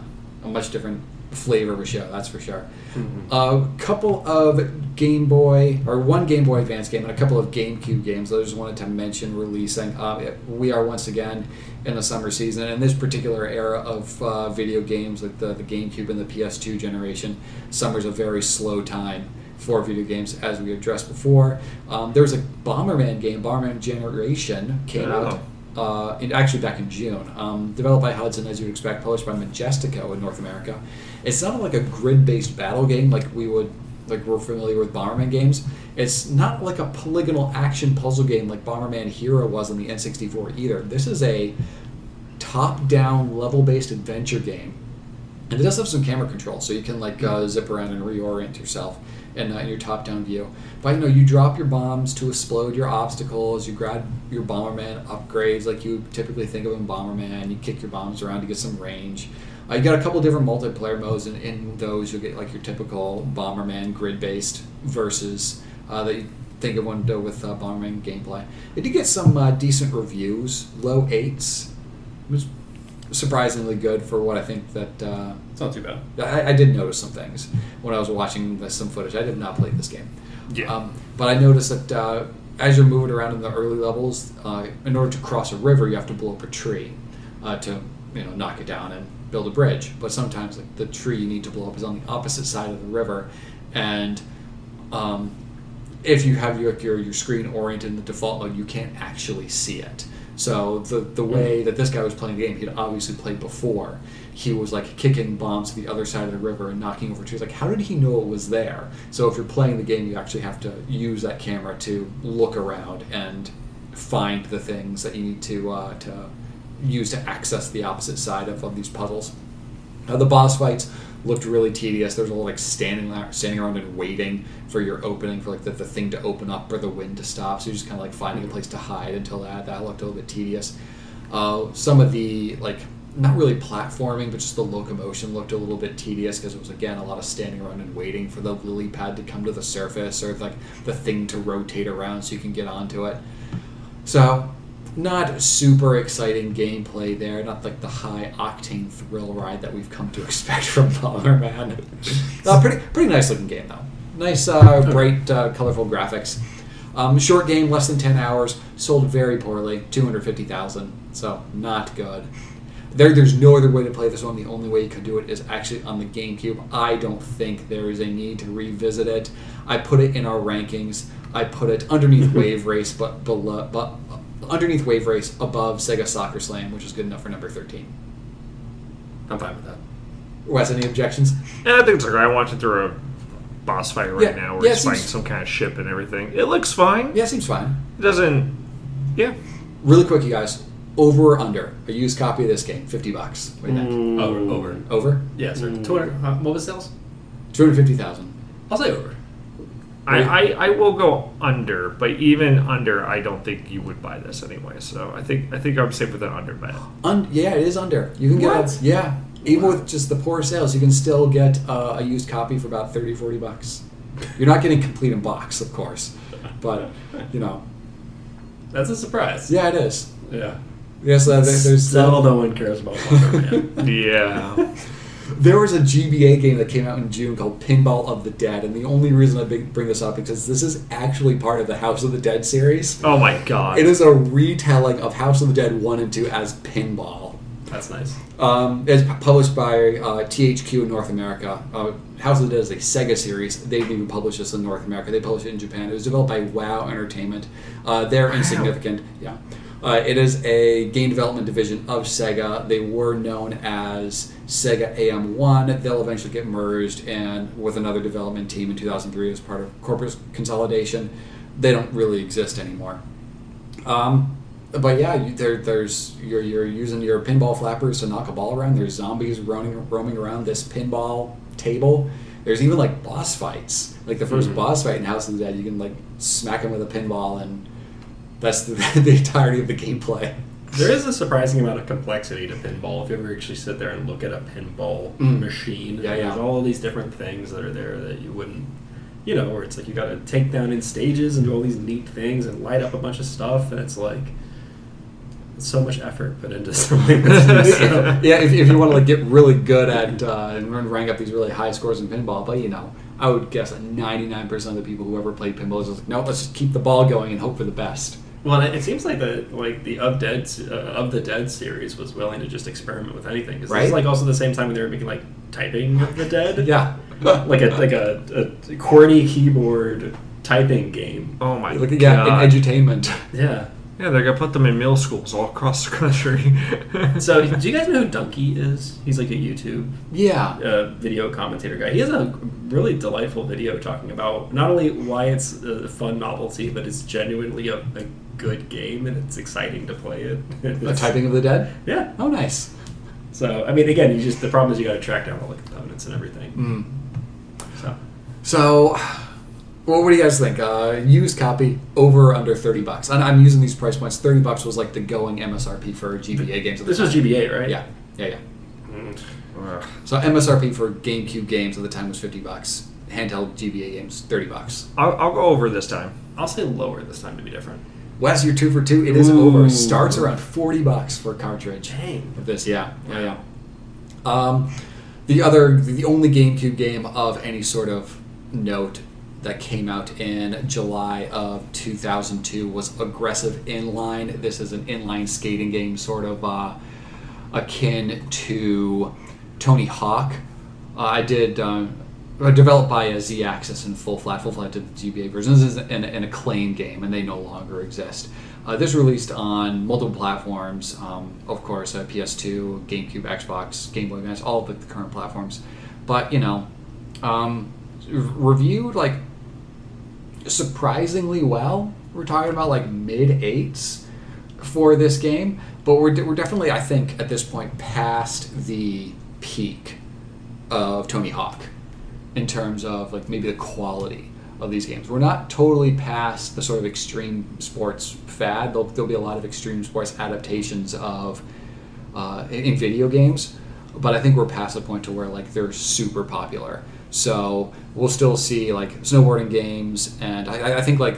a much different flavor of a show. That's for sure. Mhm. A couple of Game Boy or one Game Boy Advance game and a couple of GameCube games. that I just wanted to mention releasing. Uh, we are once again in the summer season, and this particular era of uh, video games, like the, the GameCube and the PS2 generation, summer's a very slow time for video games, as we addressed before. Um, there was a Bomberman game, Bomberman Generation, came Oh. out uh, in, actually back in June. Um, developed by Hudson, as you'd expect, published by Majesco in North America. It's not like a grid-based battle game like we would like we're familiar with Bomberman games. It's not like a polygonal action puzzle game like Bomberman Hero was on the N64 either. This is a top-down level-based adventure game. And it does have some camera control, so you can like uh, zip around and reorient yourself in, uh, in your top-down view. But you know, you drop your bombs to explode your obstacles. You grab your Bomberman upgrades like you typically think of in Bomberman. You kick your bombs around to get some range. Uh, you got a couple different multiplayer modes, and in those you'll get like your typical Bomberman grid-based versus uh, that you think of one do with uh, Bomberman gameplay. It did get some uh, decent reviews, low eights. It was surprisingly good for what I think that. Uh, It's not too bad. I, I did notice some things when I was watching the, some footage. I did not play this game. Yeah. Um, but I noticed that uh, as you're moving around in the early levels, uh, in order to cross a river, you have to blow up a tree uh, to you know knock it down and build a bridge. But sometimes like, the tree you need to blow up is on the opposite side of the river, and um, if you have your, your your screen oriented in the default mode, you can't actually see it. So the the way that this guy was playing the game, he'd obviously played before. He was like kicking bombs to the other side of the river and knocking over trees. Like, how did he know it was there? So if you're playing the game, you actually have to use that camera to look around and find the things that you need to uh, to use to access the opposite side of, of these puzzles. Uh, the boss fights looked really tedious. There's a lot like standing standing around and waiting for your opening for like the, the thing to open up or the wind to stop. So you're just kind of like finding a place to hide until that. That looked a little bit tedious. Uh, some of the like not really platforming, but just the locomotion looked a little bit tedious because it was again a lot of standing around and waiting for the lily pad to come to the surface or like the thing to rotate around so you can get onto it. So not super exciting gameplay there, not like the high octane thrill ride that we've come to [laughs] expect from Bomberman. [laughs] uh, pretty pretty nice looking game though. Nice, uh, bright, uh, colorful graphics. Um, short game, less than ten hours, sold very poorly, two hundred fifty thousand. So not good. There, there's no other way to play this one. The only way you could do it is actually on the GameCube. I don't think there is a need to revisit it. I put it in our rankings. I put it underneath [laughs] Wave Race, but below, but underneath Wave Race, above Sega Soccer Slam, which is good enough for number thirteen. I'm fine with that. Wes, any objections? And I think it's like I'm watching through a boss fight right Yeah, now where yeah, he's fighting seems- some kind of ship and everything. It looks fine. Yeah, seems fine. It doesn't. Yeah. Really quick, you guys. Over or under a used copy of this game, fifty bucks. What do you think? Over, over. Over Yeah, sir. Mm. 200, uh, what was sales? two hundred fifty thousand. I'll say over. I, I, I will go under, but even under, I don't think you would buy this anyway. So I think I think I'm safe with an under bet. Un- yeah, it is under. You can get What? a, yeah. Even with just the poor sales, you can still get uh, a used copy for about 30, 40 bucks. You're not getting complete in box, of course, but you know, That's a surprise. yeah, it is. Yeah. Yes, uh, there, there's Still no one cares about Bomberman. [laughs] Yeah. There was a GBA game that came out in June called Pinball of the Dead, and the only reason I bring this up is because this is actually part of the House of the Dead series. oh my god. It is a retelling of House of the Dead 1 and 2 as pinball. That's nice. Um, it's published by uh, THQ in North America. Uh, House of the Dead is a Sega series. They didn't even publish this in North America. They published it in Japan. It was developed by WoW Entertainment. Uh, they're insignificant. Yeah. Uh, it is a game development division of Sega. They were known as Sega AM1. They'll eventually get merged and with another development team in 2003 as part of corporate consolidation. They don't really exist anymore. Um, but yeah, you, there, there's you're, you're using your pinball flappers to knock a ball around. There's zombies roaming roaming around this pinball table. There's even like boss fights. Like the 1st Mhm. boss fight in House of the Dead, you can like smack him with a pinball, and that's [laughs] the, the entirety of the gameplay. There is a surprising amount of complexity to pinball if you ever actually sit there and look at a pinball Mm. machine. Yeah, yeah. There's all of these different things that are there that you wouldn't, you know, where it's like you got to take down in stages and do all these neat things and light up a bunch of stuff, and it's like so much effort put into [laughs] something. [laughs] So, yeah, if, if you want to like get really good at uh, and run- rank up these really high scores in pinball, but you know, I would guess that 99% of the people who ever played pinball is like, no, let's just keep the ball going and hope for the best. Well, it it seems like the like the of dead uh, of the dead series was willing to just experiment with anything. 'Cause This Right. is like also the same time when they were making like typing of the dead. Yeah. [laughs] like a like a, a QWERTY keyboard typing game. oh my Like, yeah, god. in edutainment. [laughs] Yeah. yeah, they're gonna put them in middle schools all across the country. [laughs] So, do you guys know who Dunkey is? He's like a YouTube Yeah. uh, video commentator guy. He has a really delightful video talking about not only why it's a fun novelty, but it's genuinely a, a good game and it's exciting to play it. [laughs] The typing of the dead? Yeah. Oh, nice. So, I mean, again, you just the problem is you got to track down all the components and everything. Mm. So, So, Well, what do you guys think? Uh, used copy over or under thirty bucks. And I'm using these price points. Thirty bucks was like the going MSRP for GBA games. At the This was. GBA, right? Yeah, yeah, yeah. Mm. So MSRP for GameCube games at the time was fifty bucks. Handheld GBA games thirty bucks. I'll, I'll go over this time. I'll say lower this time to be different. Wes, you're two for two. It is Ooh. over. Starts around forty bucks for a cartridge. Dang. Of this, yeah, yeah, yeah. Um, the other, the only GameCube game of any sort of note that came out in July of 2002 was Aggressive Inline. This is an inline skating game, sort of uh, akin to Tony Hawk. Uh, I did. Uh, uh, developed by a Z Axis and Full Fat. Full Fat did the GBA version. This is an, an acclaim game, and they no longer exist. Uh, this released on multiple platforms, um, of course, uh, PS2, GameCube, Xbox, Game Boy Advance, all of the current platforms. But you know, um, reviewed like surprisingly well. We're talking about like mid eights for this game, but we're, we're definitely, I think, at this point past the peak of Tony Hawk in terms of like maybe the quality of these games. We're not totally past the sort of extreme sports fad. There'll, there'll be a lot of extreme sports adaptations of uh, in, video games, but I think we're past the point to where like they're super popular. So we'll still see like snowboarding games, and I, I- think like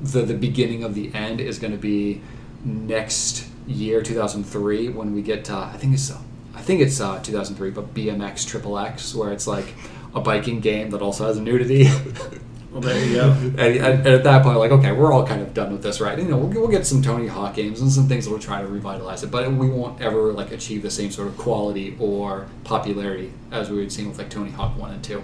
the the beginning of the end is going to be next year, 2003, when we get to I think it's I think it's uh, 2003, but BMX Triple X, where it's like a biking game that also has a nudity. [laughs] Well, there you go. [laughs] and, and, and at that point, like, okay, we're all kind of done with this, right? You know, we'll, we'll get some Tony Hawk games and some things that will try to revitalize it, but we won't ever like achieve the same sort of quality or popularity as we had seen with like Tony Hawk One and Two.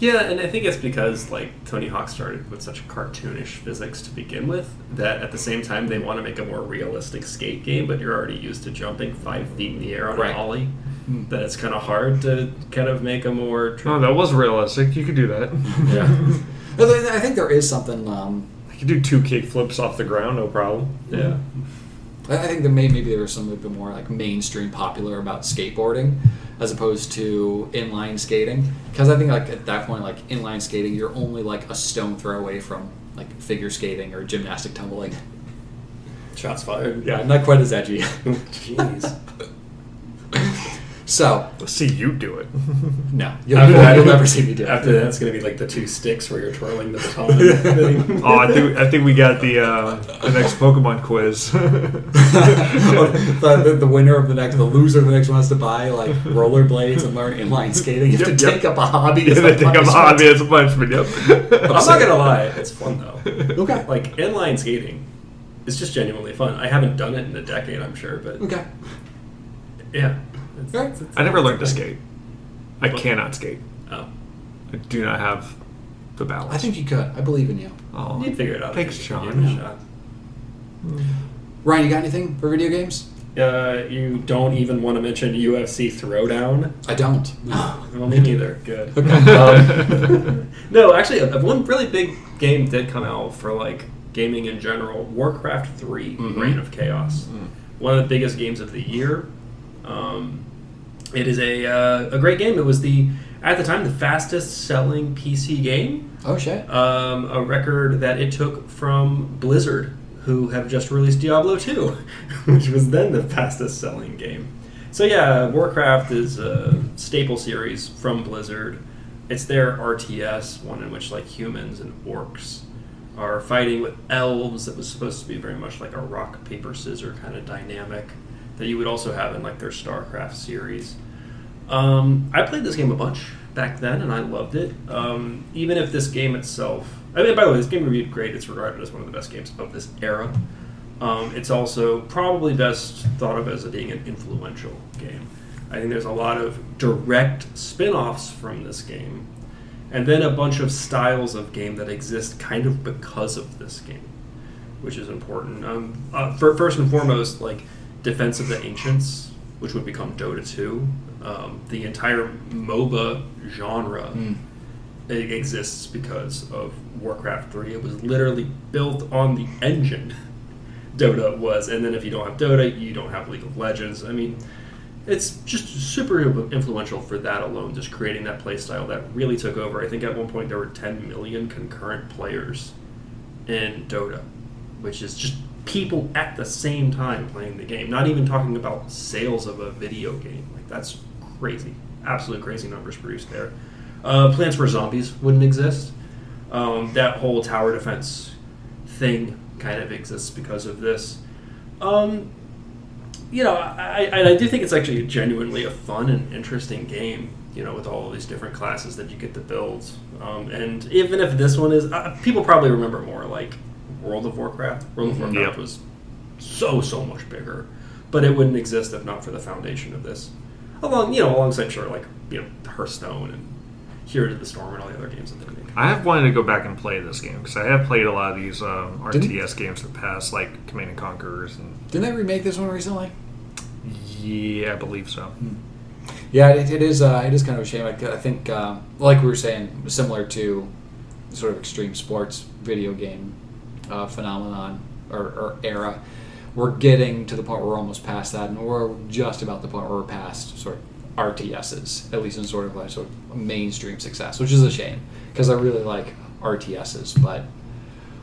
Yeah, and I think it's because like Tony Hawk started with such a cartoonish physics to begin with that at the same time they want to make a more realistic skate game, but you're already used to jumping five feet in the air on Right. an ollie. Hmm. That it's kind of hard to kind of make a more. Oh, that was realistic. You could do that. [laughs] yeah. [laughs] But I think there is something. Um, You could do two kick flips off the ground, no problem. Yeah. I I think that maybe there was something a bit more like mainstream popular about skateboarding as opposed to inline skating. Because I think like at that point, like inline skating, you're only like a stone throw away from like figure skating or gymnastic tumbling. Shots fired. Yeah, not quite as edgy. [laughs] Jeez. So Let's see you do it. [laughs] no, you'll, After that- you'll never [laughs] see me do it. After that, it's going to be like the two sticks where you're twirling the baton. [laughs] thing. oh, I think I think we got the uh, the next Pokemon quiz. the, the, the winner of the next, the loser of the next one has to buy like rollerblades and learn inline skating. You have Yep, to yep. take up a hobby. yeah, as they a think I'm punishment. hobby as a punishment. Yep. I'm not going to lie, it's fun though. Okay. Like inline skating is just genuinely fun. I haven't done it in a decade, I'm sure, but Okay. yeah. It's, Right. it's- it's- I never it's learned to a skate. I What? cannot skate. Oh. I do not have the balance. I think you could. I believe in you. Oh, You'd figure it out. Thanks, if Sean. give it a. Ryan, you got anything for video games? Uh, you don't even want to mention UFC Throwdown. I don't. [gasps] Well, me [laughs] neither. Good. Okay. Um, [laughs] [laughs] no, actually, one really big game did come out for like gaming in general. Warcraft 3 Mhm. Reign of Chaos. One of the biggest games of the year. Um, it is a uh, a great game. It was the at the time the fastest selling PC game. Oh shit. Um, a record that it took from Blizzard, who have just released Diablo 2, [laughs] which was then the fastest selling game. So, yeah, Warcraft is a staple series from Blizzard. It's their RTS, one in which like humans and orcs are fighting with elves. That was supposed to be very much like a rock, paper, scissor kind of dynamic that you would also have in like their StarCraft series. Um, I played this game a bunch back then, and I loved it. Um, even if this game itself, I mean, by the way, this game reviewed great. It's regarded as one of the best games of this era. Um, it's also probably best thought of as being an influential game. I think there's a lot of direct spin-offs from this game, and then a bunch of styles of game that exist kind of because of this game, which is important. Um, uh, fir- first and foremost, like Defense of the Ancients, which would become Dota 2. Um, the entire MOBA genre Mm. exists because of Warcraft 3. It was literally built on the engine Dota was. And then if you don't have Dota, you don't have League of Legends. I mean, it's just super influential for that alone, just creating that playstyle that really took over. I think at one point there were 10 million concurrent players in Dota, which is just people at the same time playing the game. Not even talking about sales of a video game. Like that's crazy, absolute crazy numbers produced there. Uh, Plants vs Zombies wouldn't exist. Um, that whole tower defense thing kind of exists because of this. Um, you know, I, I, I do think it's actually genuinely a fun and interesting game. You know, with all of these different classes that you get to build, um, and even if this one is, uh, people probably remember more like World of Warcraft. World of Mhm. Warcraft Yep. was so so much bigger, but it wouldn't exist if not for the foundation of this. Along you know, alongside sure like you know Hearthstone and Heroes of the Storm and all the other games that they make. I have wanted to go back and play this game because I have played a lot of these um, Didn't- RTS games in the past, like Command and Conquerors, and Didn't they remake this one recently? yeah, I believe so. Yeah, it, it is. Uh, it is kind of a shame. I, I think, uh, like we were saying, similar to sort of extreme sports video game uh, phenomenon or, or era, we're getting to the point where we're almost past that, and we're just about the point where we're past sort of RTSs, at least in sort of like sort of mainstream success, which is a shame because I really like RTSs, but.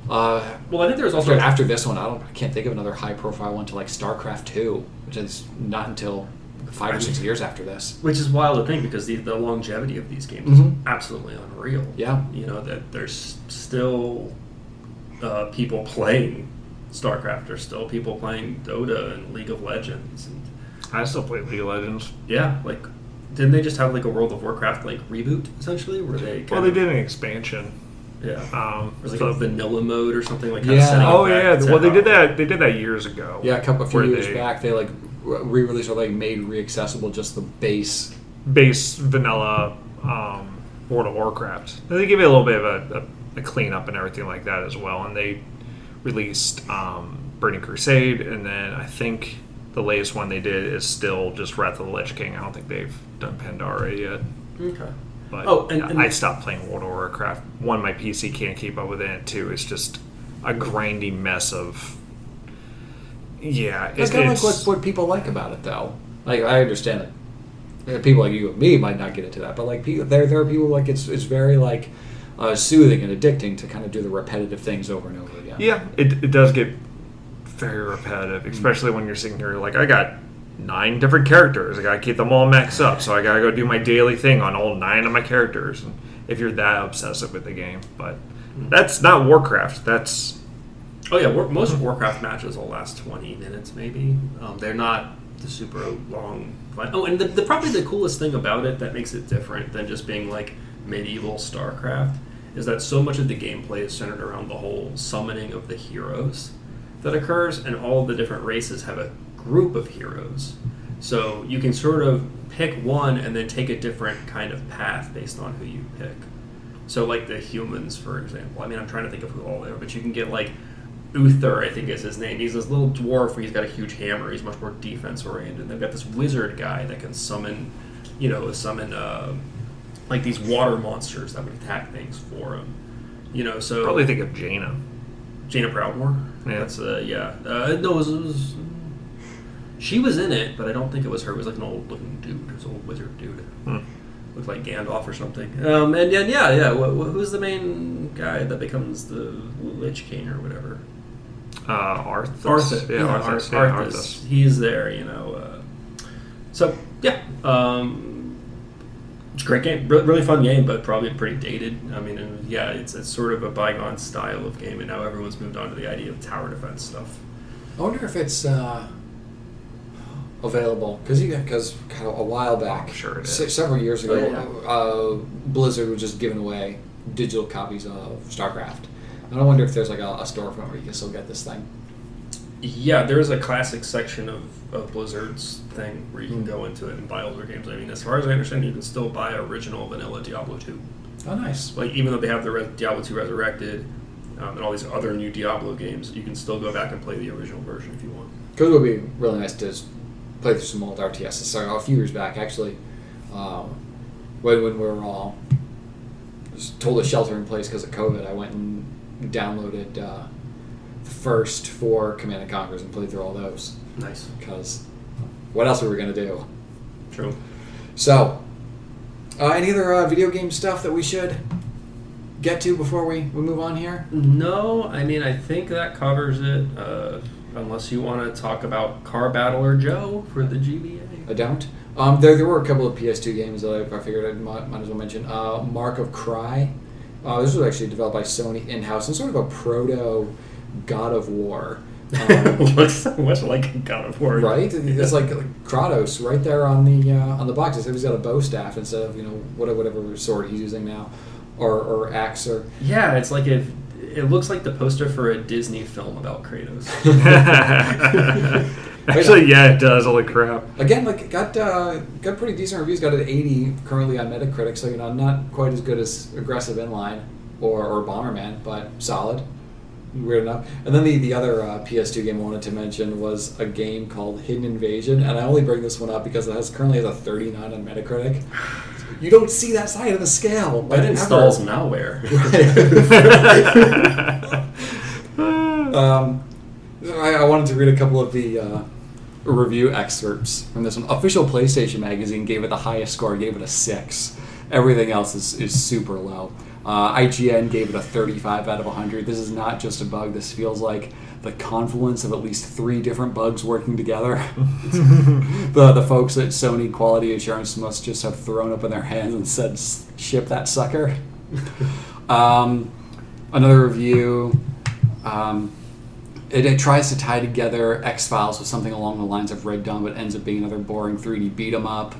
Uh, Well, I think there was also after, after this one, I don't, I can't think of another high-profile one to like StarCraft Two, which is not until five or six years after this. Which is wild to think because the, the longevity of these games Mhm. is absolutely unreal. Yeah. You know, that there's still uh, people playing StarCraft, there's still people playing Dota and League of Legends. And I still play League of Legends. yeah, like, didn't they just have like a World of Warcraft like reboot essentially? Where they kind Well, they of- did an expansion. Yeah. Um, Or like so- a vanilla mode or something like Yeah. setting it oh yeah, to well they did that. They did that years ago. Yeah, a couple a few years they back, they like re- re-released or like made re-accessible just the base. base vanilla um, World of Warcraft. And they give you a little bit of a, a, a cleanup and everything like that as well. And they released um, Burning Crusade, and then I think the latest one they did is still just Wrath of the Lich King. I don't think they've done Pandaria yet. Okay. But Oh, and- and- I stopped playing World of Warcraft. One, my PC can't keep up with it. And two, it's just a grindy mess of. Yeah, That's it- kind of like what, what people like about it, though. Like I understand that uh, people like you and me might not get into that, but like people, there there are people like it's it's very like uh, soothing and addicting to kind of do the repetitive things over and over again. Yeah, it, it does get very repetitive, especially when you're sitting here like I got nine different characters. I gotta keep them all maxed up, so I gotta go do my daily thing on all nine of my characters. And if you're that obsessive with the game, but that's not Warcraft. That's Oh yeah, War, most Warcraft matches will last twenty minutes, maybe. Um, they're not the super long. fight- Oh, and the, the probably the coolest thing about it that makes it different than just being like medieval StarCraft is that so much of the gameplay is centered around the whole summoning of the heroes that occurs, and all the different races have a group of heroes. So you can sort of pick one and then take a different kind of path based on who you pick. So like the humans, for example. I mean, I'm trying to think of who all they are, but you can get like Uther, I think is his name. He's this little dwarf where he's got a huge hammer. He's much more defense oriented. They've got this wizard guy that can summon, you know, summon uh, like these water monsters that would attack things for him. You know, so probably think of Jaina. Jaina Proudmoore. Yeah. That's uh, yeah. Uh, no, it was, it was. She was in it, but I don't think it was her. It was like an old looking dude. It was an old wizard dude. Hmm. Looked like Gandalf or something. Um, and, and yeah, yeah. Wh- wh- who's the main guy that becomes the Lich King or whatever? Uh, Arthas. Arthas. Yeah, Arthas. Arthas. Yeah. Arthas. He's there, you know. Uh, so yeah, um, it's a great game. Re- really fun game, but probably pretty dated. I mean, and yeah, it's it's sort of a bygone style of game, and now everyone's moved on to the idea of tower defense stuff. I wonder if it's uh, available because you because kind of a while back, I'm sure se- several years ago, Oh, yeah. uh, Blizzard was just giving away digital copies of StarCraft. And I wonder if there's like a, a storefront where you can still get this thing. Yeah, there's a classic section of, of Blizzard's thing where you can go into it and buy older games. I mean, as far as I understand, you can still buy original vanilla Diablo 2. Oh, nice. Like, even though they have the Re- Diablo 2 Resurrected um, and all these other new Diablo games, you can still go back and play the original version if you want. Because it would be really nice to play through some old RTSs. So a few years back, actually, um, when, when we were all just told to shelter in place because of COVID, I went and downloaded uh, the first four Command and Conquers and played through all those. Nice. Because what else were we going to do? True. So, uh, any other uh, video game stuff that we should get to before we, we move on here? No, I mean I think that covers it. Uh, unless you want to talk about Car Battler Joe for the GBA. I don't. Um, there, there were a couple of PS2 games that I, I figured I might, might as well mention. Uh, Mark of Kri. Uh, this was actually developed by Sony in house and sort of a proto God of War. Um, [laughs] Looks so much like God of War. right? It's like, like Kratos right there on the uh, on the box. It says he's got a bow staff instead of you know whatever, whatever sword he's using now, or or axe or Yeah, it's like if it looks like the poster for a Disney film about Kratos. [laughs] [laughs] Actually, yeah, it does. Holy crap! Again, like got uh, got pretty decent reviews. Got an 80 currently on Metacritic, so you know not quite as good as Aggressive Inline or, or Bomberman, but solid. Weird enough. And then the the other uh, PS2 game I wanted to mention was a game called Hidden Invasion, and I only bring this one up because it has currently has a 39 on Metacritic. You don't see that side of the scale. That ever. installs malware. [laughs] [laughs] um, I, I wanted to read a couple of the uh, review excerpts from this one. Official PlayStation Magazine gave it the highest score, gave it a six. Everything else is, is super low. Uh, IGN gave it a 35 out of 100. This is not just a bug. This feels like the confluence of at least three different bugs working together. [laughs] the the folks at Sony Quality Assurance must just have thrown up in their hands and said, "Ship that sucker." [laughs] um, another review. Um, it, it tries to tie together X Files with something along the lines of Red Dawn, but ends up being another boring 3D beat 'em up.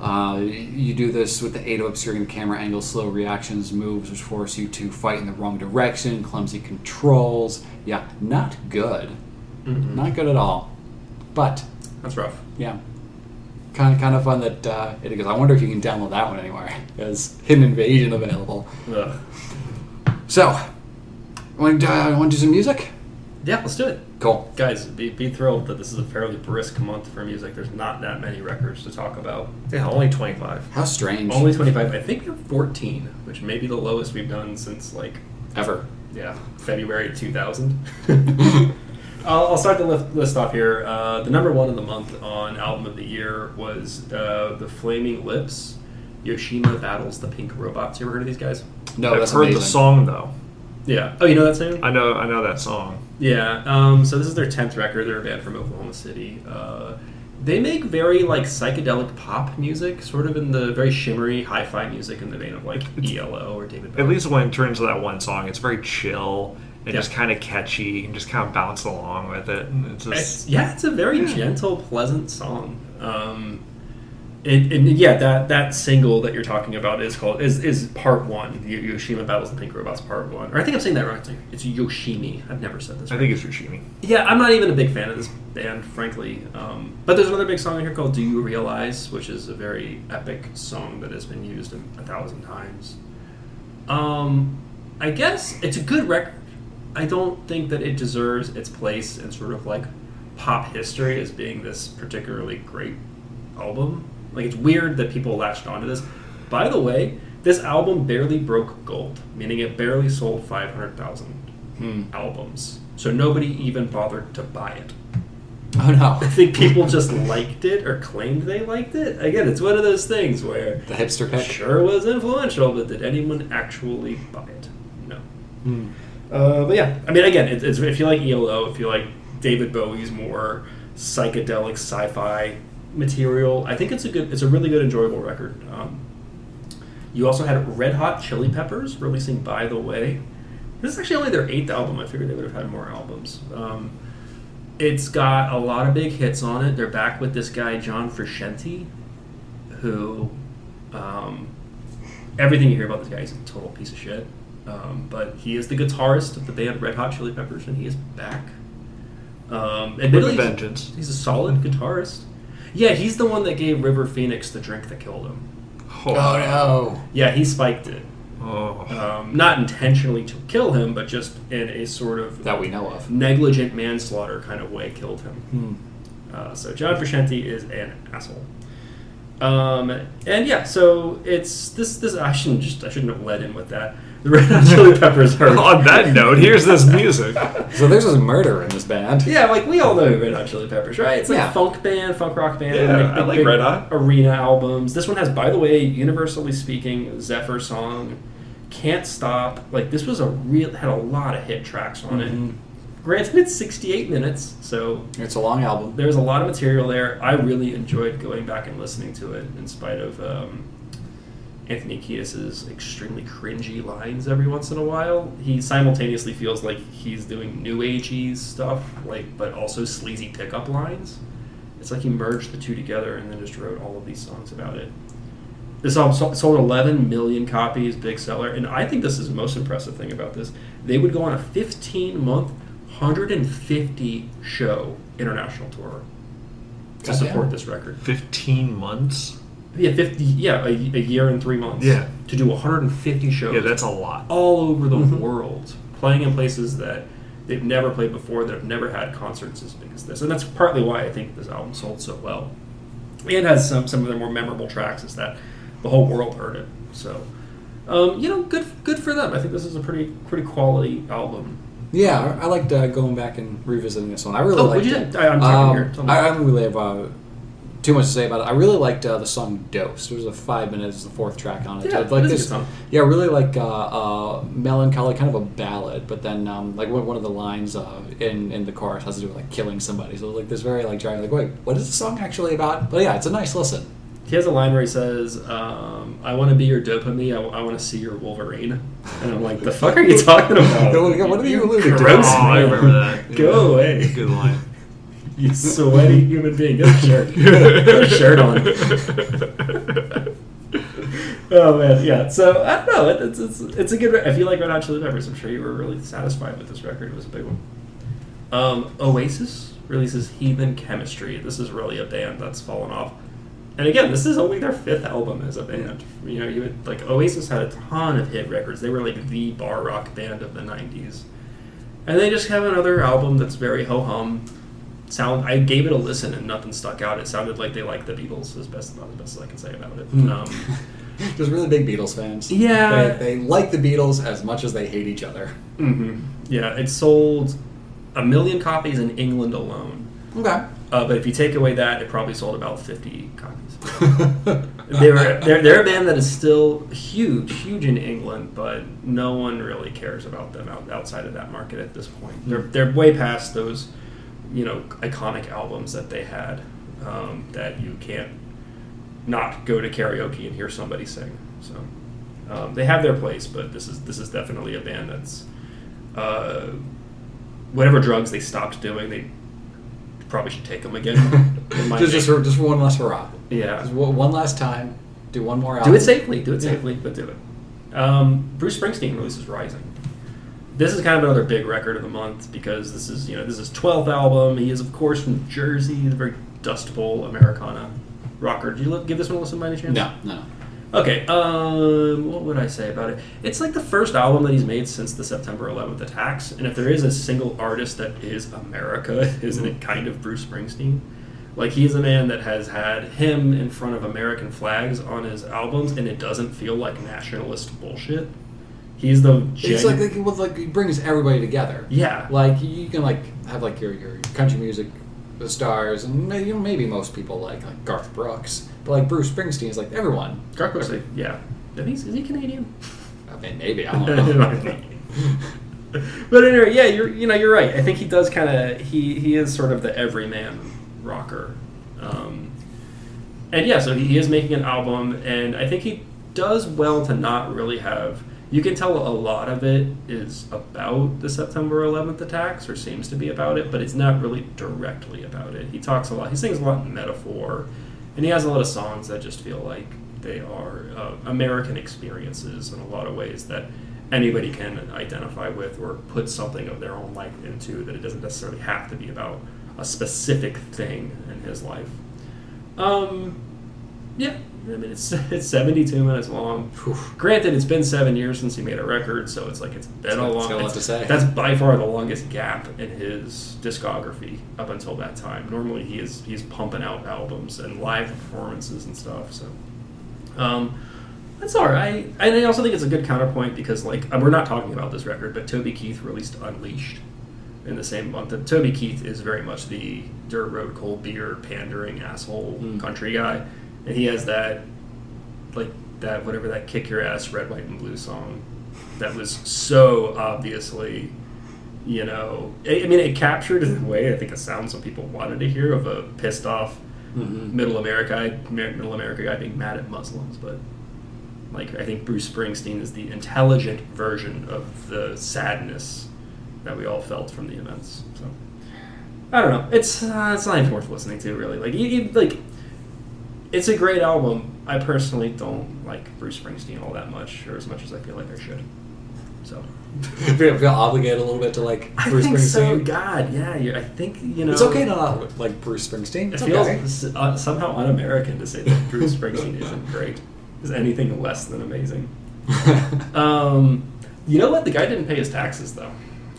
Uh, you do this with the aid of obscuring the camera angle, slow reactions, moves, which force you to fight in the wrong direction, clumsy controls. Yeah, not good. Mhm. Not good at all. But That's rough. yeah, kind of kind of fun that uh, it goes. I wonder if you can download that one anywhere. [laughs] There's Hidden Invasion available. Ugh. So, want to uh, want to do some music? Yeah, let's do it. Cool. Guys, be, be thrilled that this is a fairly brisk month for music. There's not that many records to talk about. Yeah, only twenty-five. How strange. Only 25. I think we have 14, which may be the lowest we've done since, like, ever. yeah, February 2000. [laughs] I'll, I'll start the list, list off here. Uh, the number one of the month on Album of the Year was uh, The Flaming Lips. Yoshima battles the Pink Robots. You ever heard of these guys? No, I've that's heard amazing. the song though. Yeah. Oh, you know that song? I know. I know that song. Yeah. Um, so this is their tenth record. They're a band from Oklahoma City. Uh, they make very like psychedelic pop music, sort of in the very shimmery hi-fi music in the vein of like ELO or David. Bowie. At least when it turns to that one song, it's very chill and Yeah. just kind of catchy and just kind of bounce along with it. And it's just It's, yeah, it's a very gentle, pleasant song. Um, and, and yeah, that that single that you're talking about is called is is part one. Yoshima battles the Pink Robots part one. Or I think I'm saying that wrong. It's, Yoshimi. I've never said this. I think it's Yoshimi. Yeah, I'm not even a big fan of this band, frankly. Um, but there's another big song in here called "Do You Realize," which is a very epic song that has been used a, a thousand times. Um, I guess it's a good record. I don't think that it deserves its place in sort of like pop history as being this particularly great album. Like it's weird that people latched onto this. By the way, this album barely broke gold, meaning it barely sold 500,000 Hmm. albums. So nobody even bothered to buy it. [laughs] Oh no. I think people just liked it or claimed they liked it. Again, it's one of those things where The hipster pick. sure was influential, but did anyone actually buy it? No. Hmm. Uh, but yeah, I mean, again, it's, it's, if you like ELO, if you like David Bowie's more psychedelic sci-fi material, I think it's a good, it's a really good, enjoyable record. Um, you also had Red Hot Chili Peppers releasing "By the Way." This is actually only their eighth album. I figured they would have had more albums. Um, it's got a lot of big hits on it. They're back with this guy John Frusciante, who um, everything you hear about this guy is a total piece of shit. Um, but he is the guitarist of the band Red Hot Chili Peppers, and he is back. Um, With admittedly, a he's- He's a solid guitarist. Yeah, he's the one that gave River Phoenix the drink that killed him. Oh no. Yeah, he spiked it. Oh. Um, not intentionally to kill him, but just in a sort of That we know of. negligent manslaughter kind of way killed him. Hmm. Uh, so John Frusciante is an asshole. Um, and yeah, so it's this. This I shouldn't just I shouldn't have led in with that. The Red Hot Chili Peppers are. [laughs] On that note, here's this music. So there's a murder in this band. Yeah, like we all know Red Hot Chili Peppers, right? It's like Yeah. a funk band, funk rock band. Yeah, They make I like Red Hot. Arena albums. This one has, by the way, universally speaking, Zephyr song, "Can't Stop." Like this was a real had a lot of hit tracks on Mhm. it. Granted, it's 68 minutes, so It's a long album. there's a lot of material there. I really enjoyed going back and listening to it, in spite of um, Anthony Kiedis's extremely cringy lines every once in a while. He simultaneously feels like he's doing new agey stuff, like but also sleazy pickup lines. It's like he merged the two together and then just wrote all of these songs about it. This album sold 11 million copies, big seller, and I think this is the most impressive thing about this. They would go on a 15 month, 150 show international tour to support this record. 15 months? Yeah, 50. Yeah, a, a year and three months. Yeah. to do 150 shows. Yeah, that's a lot. all over the Mhm. world, playing in places that they've never played before, that have never had concerts as big as this, and that's partly why I think this album sold so well. And has some some of the more memorable tracks is that the whole world heard it. So, um, you know, good good for them. I think this is a pretty pretty quality album. Yeah, I, I liked uh, going back and revisiting this one. I really Oh, liked would you- it. I- I'm talking Um, here. Tell me. I, I don't really have uh, too much to say about it. I really liked uh, the song "Dose." It was a five minutes, the fourth track on it. Yeah, I like it is a this. good song. Yeah, really like uh, uh, melancholy, kind of a ballad. But then, um, like one one of the lines uh, in in the chorus has to do with like killing somebody. So like this very like jarring. Like, wait, what is the song actually about? But yeah, it's a nice listen. He has a line where he says, um, "I want to be your dopamine. I, want to see your Wolverine." And I'm like, "The fuck are you talking [laughs] about? What are you alluding to? Gross oh, I remember that. Go away. Good line. You sweaty human being. Get a shirt. [laughs] Get a shirt on. [laughs] oh man, yeah. So I don't know. It, it's, it's it's a good. Re- if you like Red Hot Chili Peppers, I'm sure you were really satisfied with this record. It was a big one. Um, Oasis releases Heathen Chemistry. This is really a band that's fallen off. And again, this is only their fifth album as a band. You know, you would, like Oasis had a ton of hit records. They were like the bar rock band of the '90s, and they just have another album that's very ho hum. Sound. I gave it a listen and nothing stuck out. It sounded like they liked the Beatles. As best, not the best I can say about it. Hmm. Um, [laughs] Just really big Beatles fans. Yeah. they, they like the Beatles as much as they hate each other. mhm. Yeah, it sold a million copies in England alone. Okay. Uh, but if you take away that, it probably sold about 50 copies. [laughs] they were they're, they're a band that is still huge, huge in England, but no one really cares about them out, outside of that market at this point. They're they're way past those, you know, iconic albums that they had um, that you can't not go to karaoke and hear somebody sing. So um, they have their place, but this is this is definitely a band that's uh, whatever drugs they stopped doing, they probably should take them again. [laughs] just, just, for, just for one last hurrah. yeah. Just one last time. Do one more Album. Do it safely. Do it Yeah. safely, but do it. Um, Bruce Springsteen releases Rising. This is kind of another big record of the month because this is you know this is twelfth album. He is of course from Jersey. A very Dust Bowl Americana rocker. Did you li- give this one a listen by any chance? No, no, no. Okay, um, what would I say about it? It's like the first album that he's made since the September 11th attacks, and if there is a single artist that is America, [laughs] isn't it kind of Bruce Springsteen? Like he's a man that has had him in front of American flags on his albums, and it doesn't feel like nationalist bullshit. He's the It's like, like, like it brings everybody together. yeah, Like you can like have like your, your country music, the stars, and maybe, you know, maybe most people like like Garth Brooks, but like Bruce Springsteen is like everyone. Garth Brooks, like, yeah. I think is he Canadian? I mean, maybe I don't [laughs] know. but anyway, yeah, you're you know you're right. I think he does kind of he he is sort of the everyman rocker, um, and yeah, so he, he is making an album, and I think he does well to not really have. You can tell a lot of it is about the September 11th attacks, or seems to be about it, but it's not really directly about it. He talks a lot. He sings a lot in metaphor, and he has a lot of songs that just feel like they are uh, American experiences in a lot of ways that anybody can identify with or put something of their own life into. That it doesn't necessarily have to be about a specific thing in his life. Um, yeah, I mean it's [laughs] it's 72 minutes long. Whew. Granted, it's been seven years since he made a record, so it's like it's been It's a got- it's long. got a lot to say. That's by far the longest gap in his discography up until that time. Normally, he is he's pumping out albums and live performances and stuff. So, um, That's all right. And I also think it's a good counterpoint because, like, we're not talking about this record, but Toby Keith released Unleashed in the same month. And Toby Keith is very much the dirt road cold beer pandering asshole Mm. country guy, and he has that, like that whatever that kick your ass red white and blue song, that was so obviously. You know, I I mean, it captured in a way I think a sound some people wanted to hear of a pissed off Mm-hmm. middle America, middle America guy being mad at Muslims, but like I think Bruce Springsteen is the intelligent version of the sadness that we all felt from the events. So I don't know. It's uh, it's not even worth listening to, really. Like you, you like, it's a great album. I personally don't like Bruce Springsteen all that much, or as much as I feel like I should. So [laughs] feel, feel obligated a little bit to like I Bruce think so. Springsteen. God, yeah. I think you know It's okay to not like Bruce Springsteen. It feels okay. uh, somehow un-American to say that Bruce [laughs] Springsteen isn't great. Is anything less than amazing? [laughs] Um, you know what? The guy didn't pay his taxes though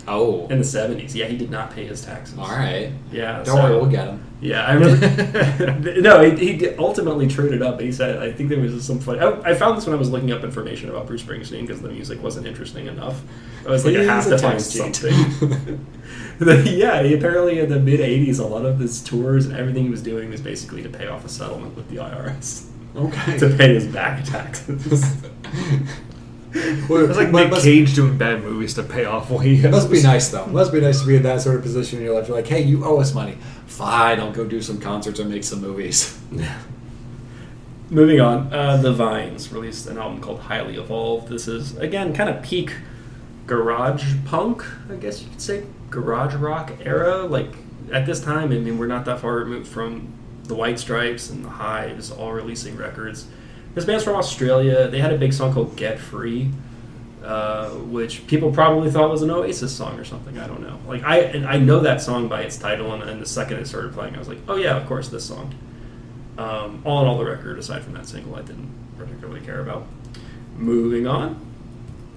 oh, in the seventies. Yeah, he did not pay his taxes. all right. Yeah. Don't so- worry, we'll get him. Yeah, I really. [laughs] [laughs] no, he, he ultimately traded up. He said, I think there was some fun. I, I found this when I was looking up information about Bruce Springsteen because the music wasn't interesting enough. I was like, I have a to find something. [laughs] Yeah, he apparently in the mid '80s, a lot of his tours and everything he was doing was basically to pay off a settlement with the IRS okay. to pay his back taxes. [laughs] Well, It's like but Nick must, Cage doing bad movies to pay off what he It must be nice though. Must be nice to be in that sort of position in your life. You're like, hey, you owe us money. Fine, I'll go do some concerts and make some movies. Moving on, uh, The Vines released an album called Highly Evolved. This is, again, kind of peak garage punk, I guess you could say, garage rock era. Like, at this time, I mean, we're not that far removed from the White Stripes and the Hives all releasing records. This band's from Australia. They had a big song called Get Free. Uh, which people probably thought was an Oasis song or something. I don't know. Like I, and I know that song by its title, and, and the second it started playing, I was like, "Oh yeah, of course, this song." Um, all in all, the record, aside from that single, I didn't particularly care about. Moving on,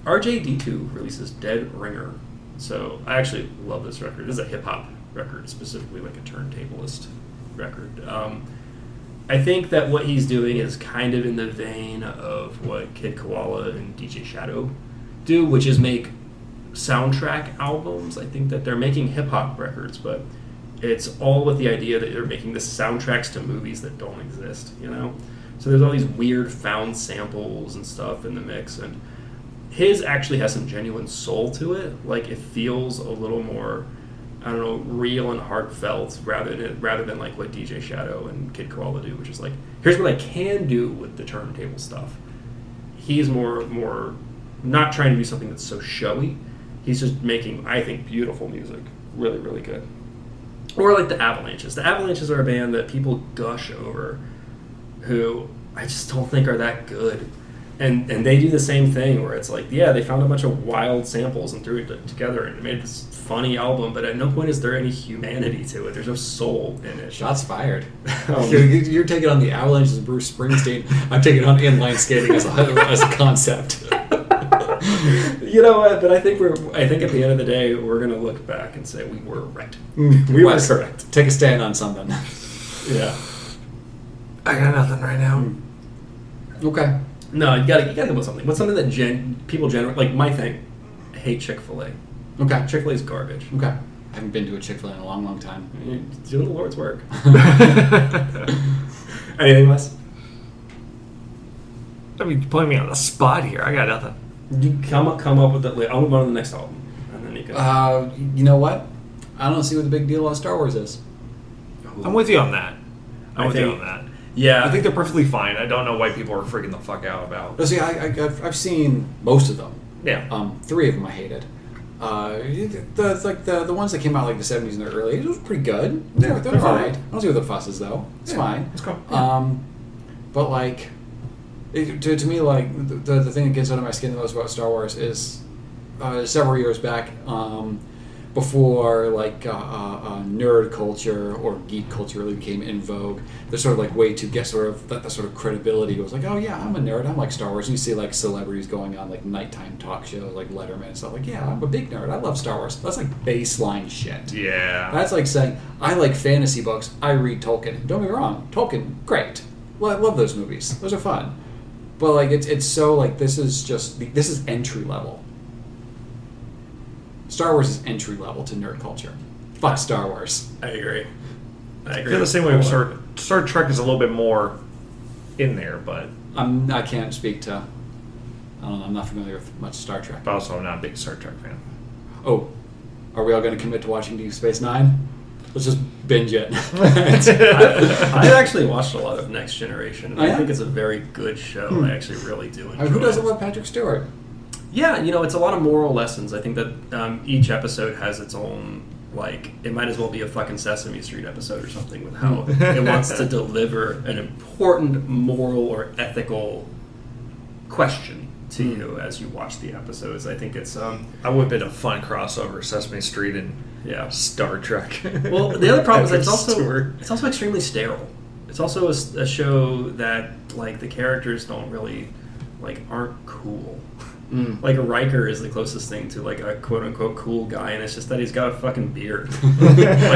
RJD2 releases Dead Ringer. So I actually love this record. This is a hip hop record, specifically like a turntablist record. Um, I think that what he's doing is kind of in the vein of what Kid Koala and DJ Shadow do, which is make soundtrack albums. I think that they're making hip hop records, but it's all with the idea that they're making the soundtracks to movies that don't exist, you know? So there's all these weird found samples and stuff in the mix, and his actually has some genuine soul to it. Like it feels a little more, I don't know, real and heartfelt rather than rather than like what DJ Shadow and Kid Koala do, which is like, here's what I can do with the turntable stuff. He's more more not trying to do something that's so showy. He's just making, I think, beautiful music. Really, really good. Or like the Avalanches. The Avalanches are a band that people gush over who I just don't think are that good. And and they do the same thing where it's like, yeah, they found a bunch of wild samples and threw it together and made this funny album, but at no point is there any humanity to it. There's no soul in it. Shots fired. [laughs] Um, you're, you're taking on the Avalanche and Bruce Springsteen. I'm taking on inline skating as a, [laughs] as a concept. [laughs] you know what? But I think we're. I think at the end of the day, we're gonna look back and say we were right. We were correct. Take a stand on something. Yeah. I got nothing right now. Okay. No, you gotta you gotta go with something. What's something that gen people generally like? My thing. I hate Chick Fil A. Okay. Chick Fil A is garbage. Okay. I haven't been to a Chick Fil A in a long, long time. You're doing the Lord's work. [laughs] [laughs] Anything less? I mean, putting me on the spot here. I got nothing. You come up, come up with it. I'll move on to the next album, and then you can. Uh, you know what? I don't see what the big deal on Star Wars is. I'm with you on that. I'm I with you think- on that. yeah, I think they're perfectly fine. I don't know why people are freaking the fuck out about. But see, I, I, I've, I've seen most of them. Yeah. Um, three of them I hated. Uh, the, like the the ones that came out like the seventies and the early eighties was pretty good. They're, they're, They're all I don't see what the fuss is though. It's Yeah, fine. it's cool. Yeah. Um, but like, it, to, to me, like the, the the thing that gets under my skin the most about Star Wars is uh, several years back, um, before like uh, uh, uh, nerd culture or geek culture really became in vogue. There's sort of like way to get sort of that, that sort of credibility was like, oh yeah, I'm a nerd. I'm like Star Wars. And you see like celebrities going on like nighttime talk shows like Letterman and stuff. Like, yeah, I'm a big nerd. I love Star Wars. That's like baseline shit. Yeah. That's like saying, I like fantasy books, I read Tolkien. Don't get me wrong, Tolkien, great. Well, I love those movies. Those are fun. But like it's it's so like this is just this is entry level. Star Wars is entry level to nerd culture. Fuck Star Wars. I agree. I I agree. feel the same way with Star, Star Trek is a little bit more in there, but I'm I can't speak to. I don't know. I'm not familiar with much Star Trek. but also I'm not a big Star Trek fan. Oh, are we all going to commit to watching Deep Space Nine? Let's just binge it. [laughs] I, I've actually watched a lot of Next Generation. and Oh, I think it's a very good show. Hmm. I actually really do enjoy I who doesn't it. love Patrick Stewart? Yeah, you know, it's a lot of moral lessons. I think that um, each episode has its own, like, it might as well be a fucking Sesame Street episode or something with how [laughs] it wants to deliver an important moral or ethical question to you as you watch the episodes. I think it's, um, I would have been a fun crossover Sesame Street and yeah. Star Trek. Well, the other problem is [laughs] that it's also it's also extremely sterile. It's also a show that like the characters don't really like aren't cool. Mm. Like Riker is the closest thing to like a quote unquote cool guy, and it's just that he's got a fucking beard. Like, [laughs]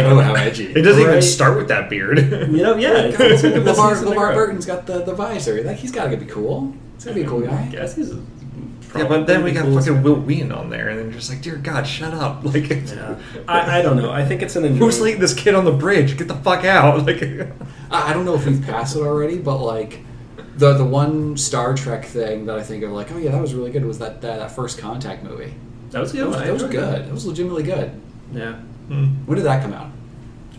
oh, how edgy. It doesn't even start with that beard. [laughs] You know, yeah. It's, it's like the best LeVar, season LeVar. Burton's got the, the visor. Like, he's got to be cool. He's got to be a cool I guy. guess he's. yeah, but then we probably got the coolest fucking guy. Wil Wheaton on there, and then you're just like, dear God, shut up! [laughs] Like, Yeah. I, I don't know. I think it's an who's leading this kid on the bridge? Get the fuck out! Like, I I don't know if we've passed it already, but like the the one Star Trek thing that I think of, like, oh yeah, that was really good. Was that that, that first Contact movie? That was That good. was, that was good. That was legitimately good. Yeah. Hmm. When did that come out?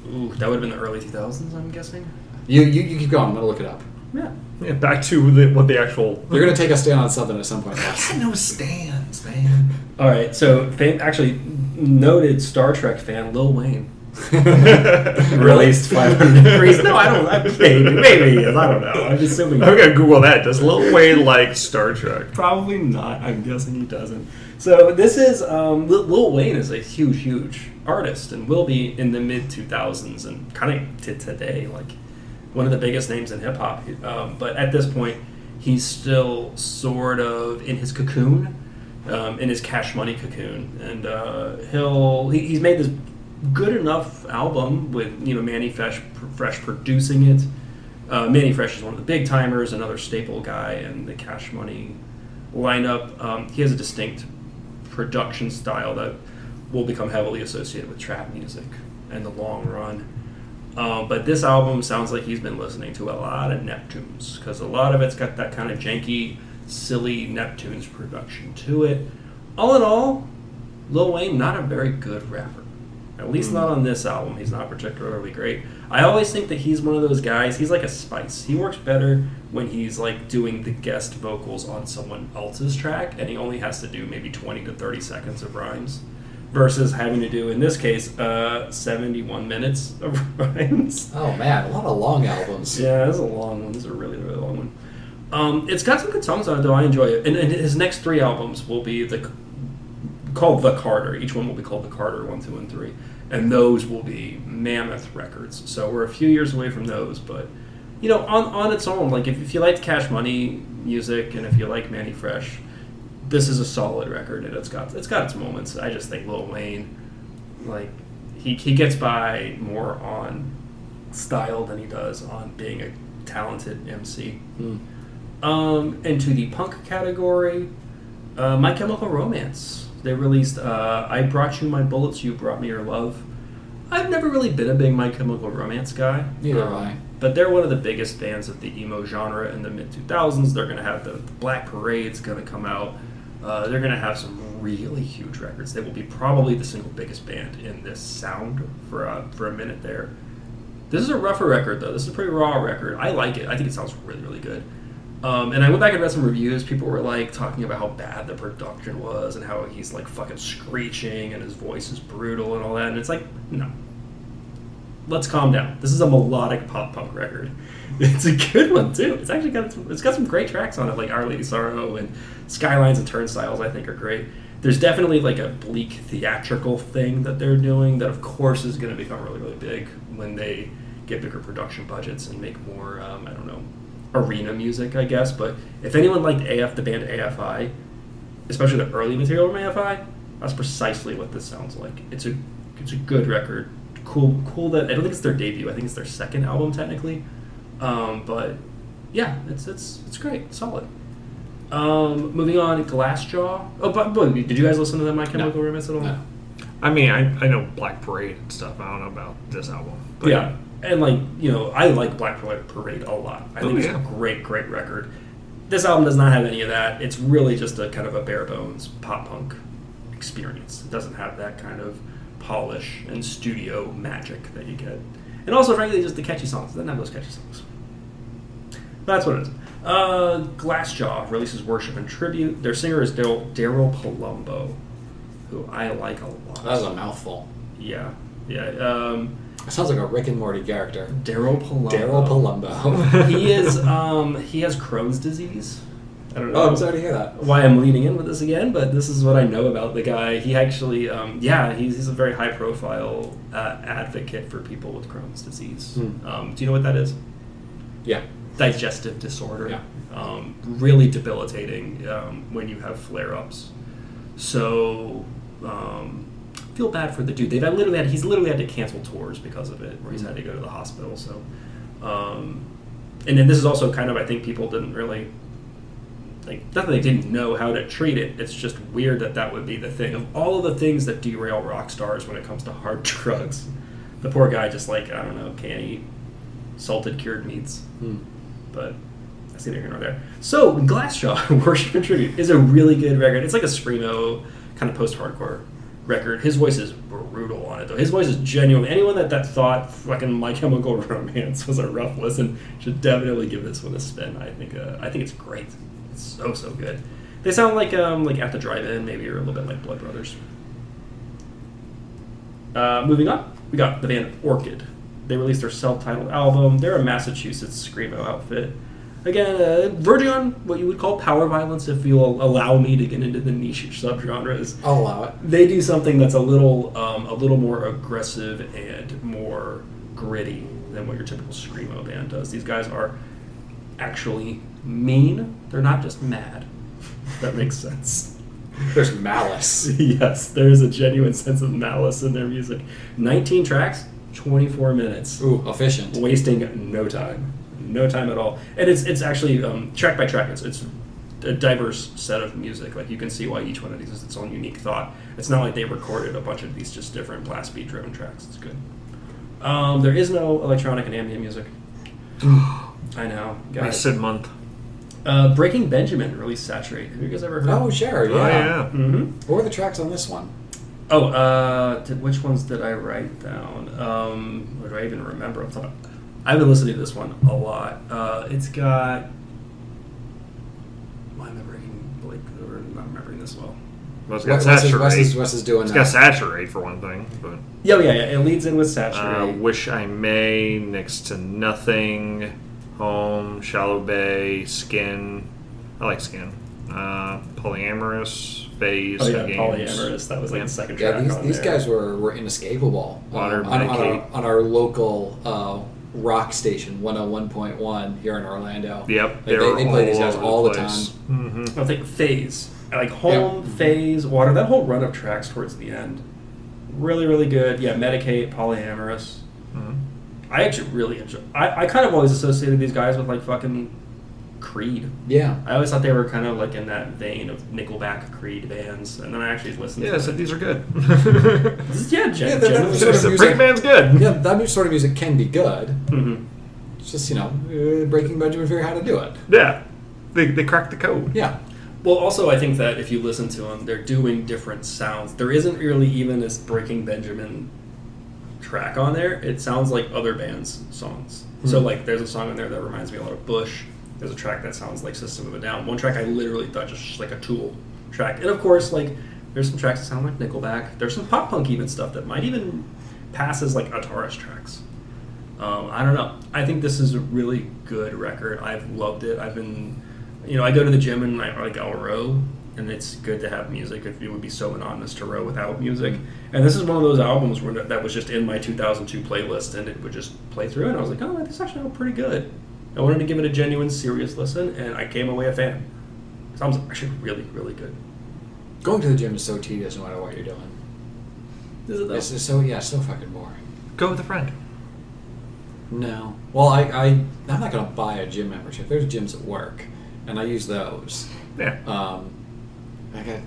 Ooh, that would have been the early 2000s, I'm guessing. You you, you keep going. I'm gonna look it up. Yeah. yeah, back to the, what the actual. [laughs] You're gonna take a stand on something at some point. I Wes. got no stands, man. All right. So, fan, actually, noted Star Trek fan Lil Wayne [laughs] released [laughs] 500 Degreez. No, I don't. I, maybe, maybe he is. I don't know. I'm [laughs] assuming. I'm gonna Google that. Does Lil Wayne like Star Trek? Probably not. I'm guessing he doesn't. So this is um, Lil, Lil Wayne is a huge, huge artist and will be in the mid 2000s and kind of to today, like one of the biggest names in hip hop. Um, but at this point, he's still sort of in his cocoon, um, in his Cash Money cocoon, and uh, he'll he, he's made this good enough album with you know Manny Fresh, Fresh producing it. Uh, Manny Fresh is one of the big timers, another staple guy in the Cash Money lineup. Um, he has a distinct production style that will become heavily associated with trap music in the long run. Um, but this album sounds like he's been listening to a lot of Neptunes because a lot of it's got that kind of janky, silly Neptunes production to it. All in all, Lil Wayne not a very good rapper. At least not on this album. He's not particularly great. I always think that he's one of those guys. He's like a Spice. He works better when he's like doing the guest vocals on someone else's track, and he only has to do maybe twenty to thirty seconds of rhymes, versus having to do in this case uh, seventy-one minutes of [laughs] rhymes. Oh man, a lot of long albums. Yeah, this is a long one. This is a really, really long one. Um, it's got some good songs on it, though. I enjoy it. And, and his next three albums will be the called The Carter. Each one will be called The Carter 1, 2, and 3. And those will be mammoth records. So we're a few years away from those. But, you know, on, on its own, like if, if you like Cash Money music and if you like Manny Fresh, this is a solid record and it's got it's got its moments. I just think Lil Wayne, like, he, he gets by more on style than he does on being a talented MC. Hmm. Um, into the punk category, uh, My Chemical Romance. They released uh, I Brought You My Bullets, You Brought Me Your Love. I've never really been a big My Chemical Romance guy. Neither Um, I. But they're one of the biggest bands of the emo genre in the mid 2000s. They're going to have the Black Parade's going to come out. Uh, they're going to have some really huge records. They will be probably the single biggest band in this sound for a, for a minute there. This is a rougher record, though. This is a pretty raw record. I like it. I think it sounds really, really good. Um, and I went back and read some reviews. People were like talking about how bad the production was and how he's like fucking screeching and his voice is brutal and all that. And it's like, no. Let's calm down. This is a melodic pop punk record. [laughs] It's a good one too. It's actually got some, it's got some great tracks on it, like Our Lady Sorrow and Skylines and Turnstiles. I think are great. There's definitely like a bleak theatrical thing that they're doing that, of course, is going to become really, really big when they get bigger production budgets and make more. Um, I don't know, arena music, I guess. But if anyone liked AF, the band AFI, especially the early material from AFI, that's precisely what this sounds like. It's a it's a good record. Cool, cool that I don't think it's their debut. I think it's their second album technically. Um, but yeah, it's it's it's great, solid. Um, moving on, Glassjaw. Oh, but, but did you guys listen to that My Chemical Romance at all? No. I mean, I, I know Black Parade and stuff. I don't know about this album. But yeah, and like you know, I like Black Parade a lot. I Oh, think it's yeah. a great, great record. This album does not have any of that. It's really just a kind of a bare bones pop punk experience. It doesn't have that kind of polish and studio magic that you get, and also frankly, just the catchy songs. It doesn't have those catchy songs. That's what it is. Uh, Glassjaw releases Worship and Tribute. Their singer is Daryl Daryl Palumbo, who I like a lot. That was a mouthful. yeah, yeah. Um, It sounds like a Rick and Morty character. Daryl Palumbo. Daryl Palumbo. [laughs] he is [laughs] um he has Crohn's disease. I don't know. oh, I'm sorry to hear that. Why I'm leaning in with this again, but this is what I know about the guy. He actually, um, yeah, he's, he's a very high profile uh, advocate for people with Crohn's disease. Hmm. Um, do you know what that is? Yeah. Digestive disorder. Yeah. Um, really debilitating um, when you have flare ups. So, um, feel bad for the dude. They've had literally had, he's literally had to cancel tours because of it, where he's had to go to the hospital. So, um, and then this is also kind of I think people didn't really like not that they didn't know how to treat it. It's just weird that that would be the thing of all of the things that derail rock stars when it comes to hard [laughs] drugs. The poor guy just like I don't know can't eat salted cured meats, Hmm. but. I see neither here nor there. So, Glassjaw, [laughs] Worship and Tribute, is a really good record. It's like a screamo, kind of post-hardcore record. His voice is brutal on it, though. His voice is genuine. Anyone that, that thought fucking My Chemical [laughs] Romance was a rough listen should definitely give this one a spin. I think uh, I think it's great. It's so so good. They sound like um, like at the drive-in, maybe, or a little bit like Blood Brothers. Uh, moving on, we got the band Orchid. They released their self-titled album. They're a Massachusetts screamo outfit. Again, uh, verging on what you would call power violence, if you'll allow me to get into the niche subgenres. I'll allow it. They do something that's a little, um, a little more aggressive and more gritty than what your typical screamo band does. These guys are actually mean. They're not just mad. [laughs] That makes sense. There's malice. [laughs] yes, there is a genuine sense of malice in their music. 19 tracks, 24 minutes Ooh, efficient. wasting no time, no time at all. And it's it's actually um, track by track. It's it's a diverse set of music. Like you can see why each one of these is its own unique thought. It's not like they recorded a bunch of these just different blast beat driven tracks. It's good. Um, there is no electronic and ambient music. [sighs] I know, guys. Wasted month. Uh, Breaking Benjamin released Saturate. Have you guys ever heard? Oh, sure, yeah. Oh, yeah. Mm-hmm. What were the tracks on this one? Oh, uh, did, which ones did I write down? Um, or do I even remember? Off the top? I've been listening to this one a lot. Uh, it's got. Why am I breaking Blake or not remembering this well? Well, it's got Wes is, Saturate. Wes is, Wes is doing it's that. got Saturate for one thing, but Yeah, yeah, yeah. It leads in with uh, Saturate. Wish I May, Next to Nothing, Home, Shallow Bay, Skin. I like Skin. Uh, Polyamorous, Phase, oh yeah, Games. Polyamorous. That was like Yeah. the second Yeah, track these, on these there. guys were, were inescapable. Water um, on, on, our, Medicate. on our local uh, rock station, 101.1 here in Orlando. Yep, Like, they, they, play these all guys all the place. time. Mm-hmm. I think Phase, like Home, Phase, Water. That whole run of tracks towards the end, really, really good. Yeah, Medicate, Polyamorous. hmm I actually really enjoy. I, I kind of always associated these guys with like fucking Creed. Yeah. I always thought they were kind of like in that vein of Nickelback, Creed bands, and then I actually listened. To them. Yeah, to so it. these are good. [laughs] This is- yeah, gen- Yeah, that- genuinely that's sort of music- Breaking Band's good. Yeah, that sort of music can be good. Mm-hmm. It's just, you know, uh, Breaking Benjamin figure out how to do it. Yeah. They, they cracked the code. Yeah. Well, also, I think that if you listen to them, they're doing different sounds. There isn't really even this Breaking Benjamin track on there. It sounds like other bands' songs. So, Hmm. like, there's a song on there that reminds me a lot of Bush. There's a track that sounds like System of a Down. One track I literally thought just like a Tool track. And of course, like, there's some tracks that sound like Nickelback. There's some pop punk even stuff that might even pass as like Ataris tracks. Um, I don't know. I think this is a really good record. I've loved it. I've been, you know, I go to the gym and I like I'll row, and it's good to have music. It would be so monotonous to row without music. And this is one of those albums where that, was just in my 2002 playlist, and it would just play through, and I was like, oh, this actually pretty good. I wanted to give it a genuine, serious listen, and I came away a fan. It sounds actually really, really good. Going to the gym is so tedious no matter what you're doing. Is it though? It's just so, yeah, so fucking boring. Go with a friend. No. Well, I, I I'm not gonna buy a gym membership. There's gyms at work, and I use those. Yeah. Um, I got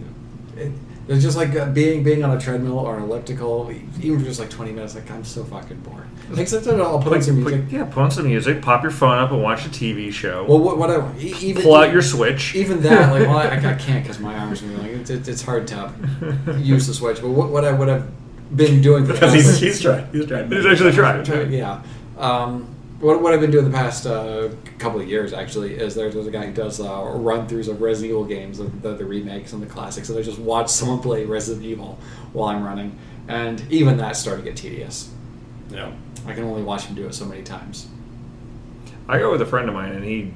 it, it's just like uh, being being on a treadmill or an elliptical, even for just like twenty minutes. Like I'm so fucking bored. Except that I'll put on some music. yeah, put on some music, pop your phone up, and watch a TV show. Well, what, what I even Pull out your Switch. even that like well I, I [laughs] can't because my arms are like it's, it's it's hard to use the switch. But what, what I what I've been doing for the Because past- he's, he's trying. He's trying. He's actually trying. yeah. Um, what, what I've been doing the past uh, couple of years actually is there's, there's a guy who does uh, run throughs of Resident Evil games, the, the, the remakes and the classics, and I just watch someone play Resident Evil while I'm running, and even that's starting to get tedious. Yeah. I can only watch him do it so many times. I go with a friend of mine, and he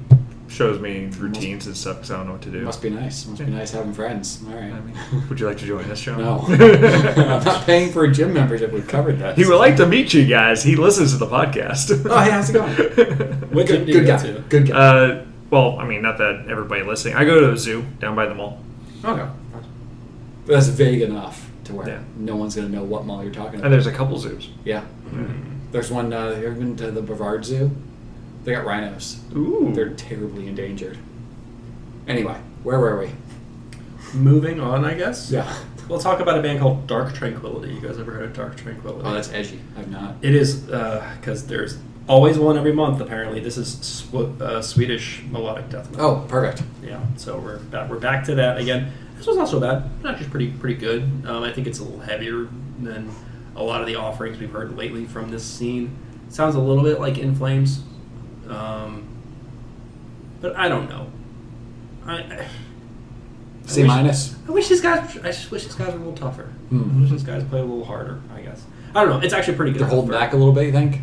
shows me routines and stuff because I don't know what to do. Must be nice. Must be nice having friends. All right. I mean, would you like to join us, Jon? no, [laughs] [laughs] I'm not paying for a gym membership. We've covered that. he would like to meet you guys. He listens to the podcast. Oh, hey, how's it going? [laughs] What gym Good, you good go guy. to? Good guy. uh, well, I mean, not that everybody listening. I go to a zoo down by the mall. okay. That's vague enough to where Yeah. no one's gonna know what mall you're talking about. And there's a couple zoos. Yeah. There's one. Uh, have you ever been to the Brevard Zoo? They got rhinos. Ooh. They're terribly endangered. Anyway, where were we? Moving on, I guess. Yeah. We'll talk about a band called Dark Tranquillity. You guys ever heard of Dark Tranquillity? Oh, that's edgy. I've not. It is because there's always one every month. Apparently, this is sw- uh, Swedish melodic death metal. Oh, perfect. Yeah, so we're back, we're back to that again. This was not so bad. It's actually pretty pretty good. Um, I think it's a little heavier than a lot of the offerings we've heard lately from this scene. Sounds a little bit like In Flames, um, but I don't know. I, I [sighs] C wish- minus. I wish these guys. I just wish these guys were a little tougher. Hmm. I wish these guys played a little harder. I guess. I don't know. It's actually pretty good. They're holding back a little bit. You think?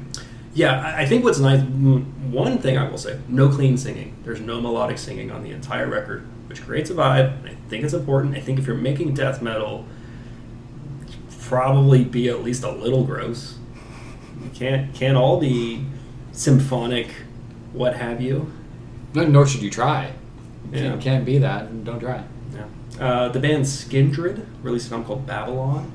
yeah, I- I think what's nice. mm, One thing I will say: no clean singing. There's no melodic singing on the entire record, which creates a vibe. I think it's important. I think if you're making death metal, probably be at least a little gross. You can't can't all be symphonic, what have you. No, nor should you try. You Yeah. can't, can't be that. Don't try. Yeah. Uh, the band Skindred released an album called Babylon.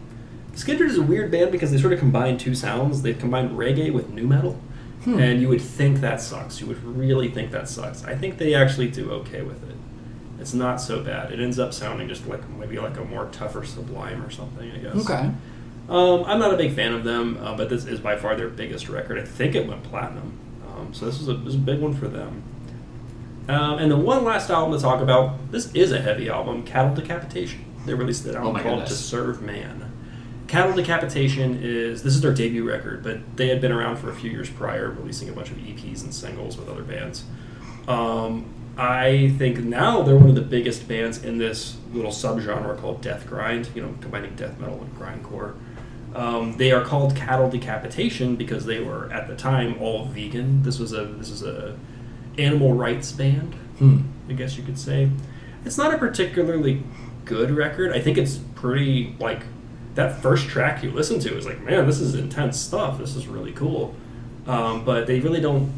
Skindred is a weird band because they sort of combine two sounds. They've combined reggae with nu metal. Hmm. And you would think that sucks. You would really think that sucks. I think they actually do okay with it. It's not so bad. It ends up sounding just like maybe like a more tougher Sublime or something, I guess. Okay. Um, I'm not a big fan of them, uh, but this is by far their biggest record. I think it went platinum. Um, so this is a, this is a big one for them. Um, and the one last album to talk about, this is a heavy album, Cattle Decapitation. They released an album Oh called goodness. To Serve Man. Cattle Decapitation is, this is their debut record, but they had been around for a few years prior, releasing a bunch of EPs and singles with other bands. Um, I think now they're one of the biggest bands in this little subgenre called death grind, you know, combining death metal and grindcore. Um, they are called Cattle Decapitation because they were at the time all vegan. This was a this is a animal rights band, Hmm. I guess you could say. It's not a particularly good record. I think it's pretty like that first track you listen to is like, man, this is intense stuff. This is really cool. Um, but they really don't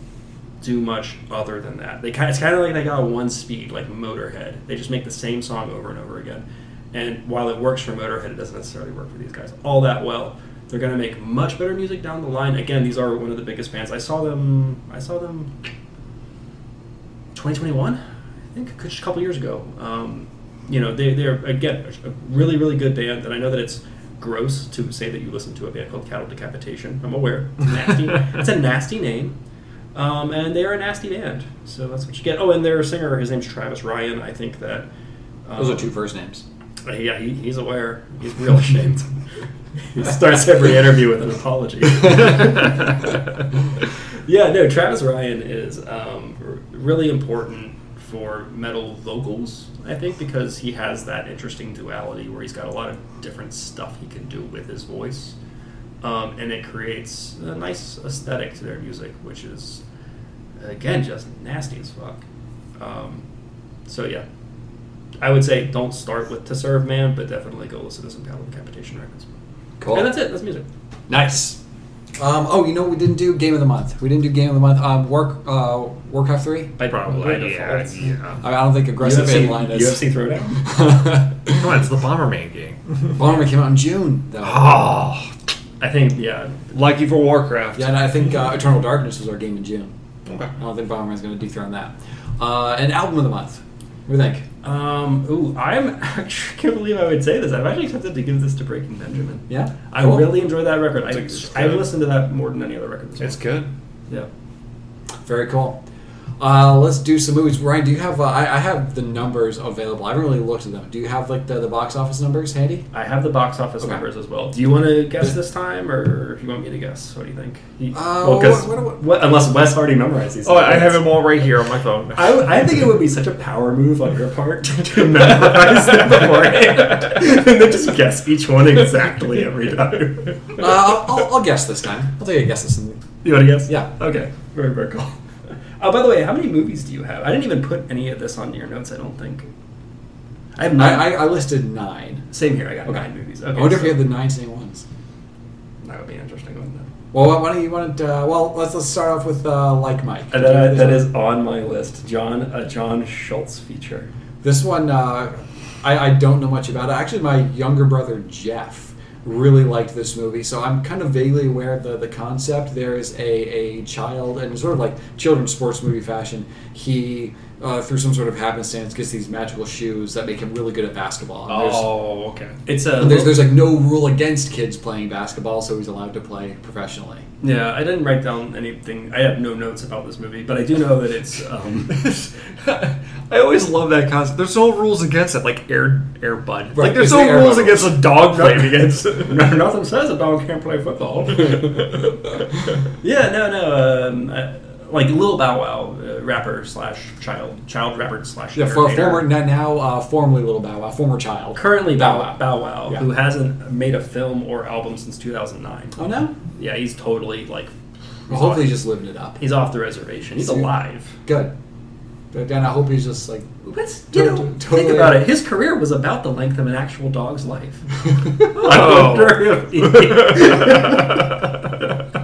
do much other than that. They kind it's kind of like they got a one speed like Motorhead. They just make the same song over and over again. And while it works for Motorhead, it doesn't necessarily work for these guys all that well. They're going to make much better music down the line. Again, these are one of the biggest bands. I saw them. I saw them. 2021, I think, just a couple years ago. Um, you know, they they're again a really really good band, and I know that it's gross to say that you listen to a band called Cattle Decapitation. I'm aware. It's nasty. [laughs] it's a nasty name. Um, and they're a nasty band, so that's what you get. Oh, and their singer, his name's Travis Ryan. I think that um, Those are two first names. Yeah, he, he's aware. He's real ashamed. [laughs] he starts every interview with an apology. [laughs] yeah, no, Travis Ryan is um, really important for metal vocals, I think, because he has that interesting duality where he's got a lot of different stuff he can do with his voice. Um, and it creates a nice aesthetic to their music, which is, again, just nasty as fuck. Um, so, yeah, I would say don't start with To Serve Man, but definitely go listen to some Cattle Decapitation records. Cool. And that's it. That's music. Nice. Um, oh, you know what we didn't do game of the month. We didn't do game of the month. Um, work uh, Warcraft three. By- by Probably, yeah, yeah. I don't think aggressive UFC, inline is. UFC Throwdown. [laughs] Come on, it's the Bomberman game. Bomberman came out in June though. Oh, I think yeah. lucky for Warcraft. Yeah, and I think uh, Eternal Darkness was our game in June. Okay. I don't think Bomberman's going to dethrone that. Uh, and album of the month. What do you think? Um, ooh, I'm [laughs] actually can't believe I would say this. I'm actually tempted to give this to Breaking Benjamin. Yeah, I Cool. really enjoy that record. I, I've listened to that more than any other record. This It's good. Yeah. Very cool. Uh, let's do some movies. Ryan, do you have? Uh, I, I have the numbers available. I haven't really looked at them. Do you have like the, the box office numbers handy? I have the box office Okay. numbers as well. Do you want to guess this time, or if you want me to guess? What do you think? You- Uh, well, 'cause what- what- what- unless Wes already memorized these. Oh, I have them all right here on my phone. [laughs] I, I think it would be such a power move on your part to [laughs] memorize them beforehand [laughs] and then just guess each one exactly every time. Uh, I'll, I'll, I'll guess this time. I'll take a guess this. Time. You want to guess? Yeah. Okay. Very, very cool. Oh, by the way, how many movies do you have? I didn't even put any of this on your notes. I don't think. I have nine. I, I, I listed nine. Same here. I got Okay. nine movies. I Okay. wonder if you have the nine same ones. that would be interesting, wouldn't it? Well, why don't you want? Uh, well, let's let's start off with uh, like Mike. And that, that is on my list. John, a John Schultz feature. This one, uh, I, I don't know much about it. Actually, my younger brother Jeff really liked this movie, so I'm kind of vaguely aware of the, the concept. There is a, a child, and sort of like children's sports movie fashion, he, uh, through some sort of happenstance, gets these magical shoes that make him really good at basketball. And Oh, okay. It's a. and there's, there's like no rule against kids playing basketball, so he's allowed to play professionally. Yeah, I didn't write down anything. I have no notes about this movie, but I do know that it's. Um, [laughs] I always love that concept. There's no rules against it, like air air bud. Right, Like there's no the rules Bud against a dog playing against. [laughs] Nothing says a dog can't play football. [laughs] yeah, no, no. Um, uh, like Lil Bow Wow, uh, rapper slash child, child rapper slash Yeah, for, former now, uh, formerly Little Bow Wow, former child. Currently Bow Wow. Bow Wow Yeah. who hasn't made a film or album since 2009. Oh no! Yeah, he's totally like. Well, hopefully, he's just living it up. he's off the reservation. He's alive. Good. But then I hope he's just like. What's you know? Totally- think about it. His career was about the length of an actual dog's life. Oh. [laughs] I wonder if [laughs]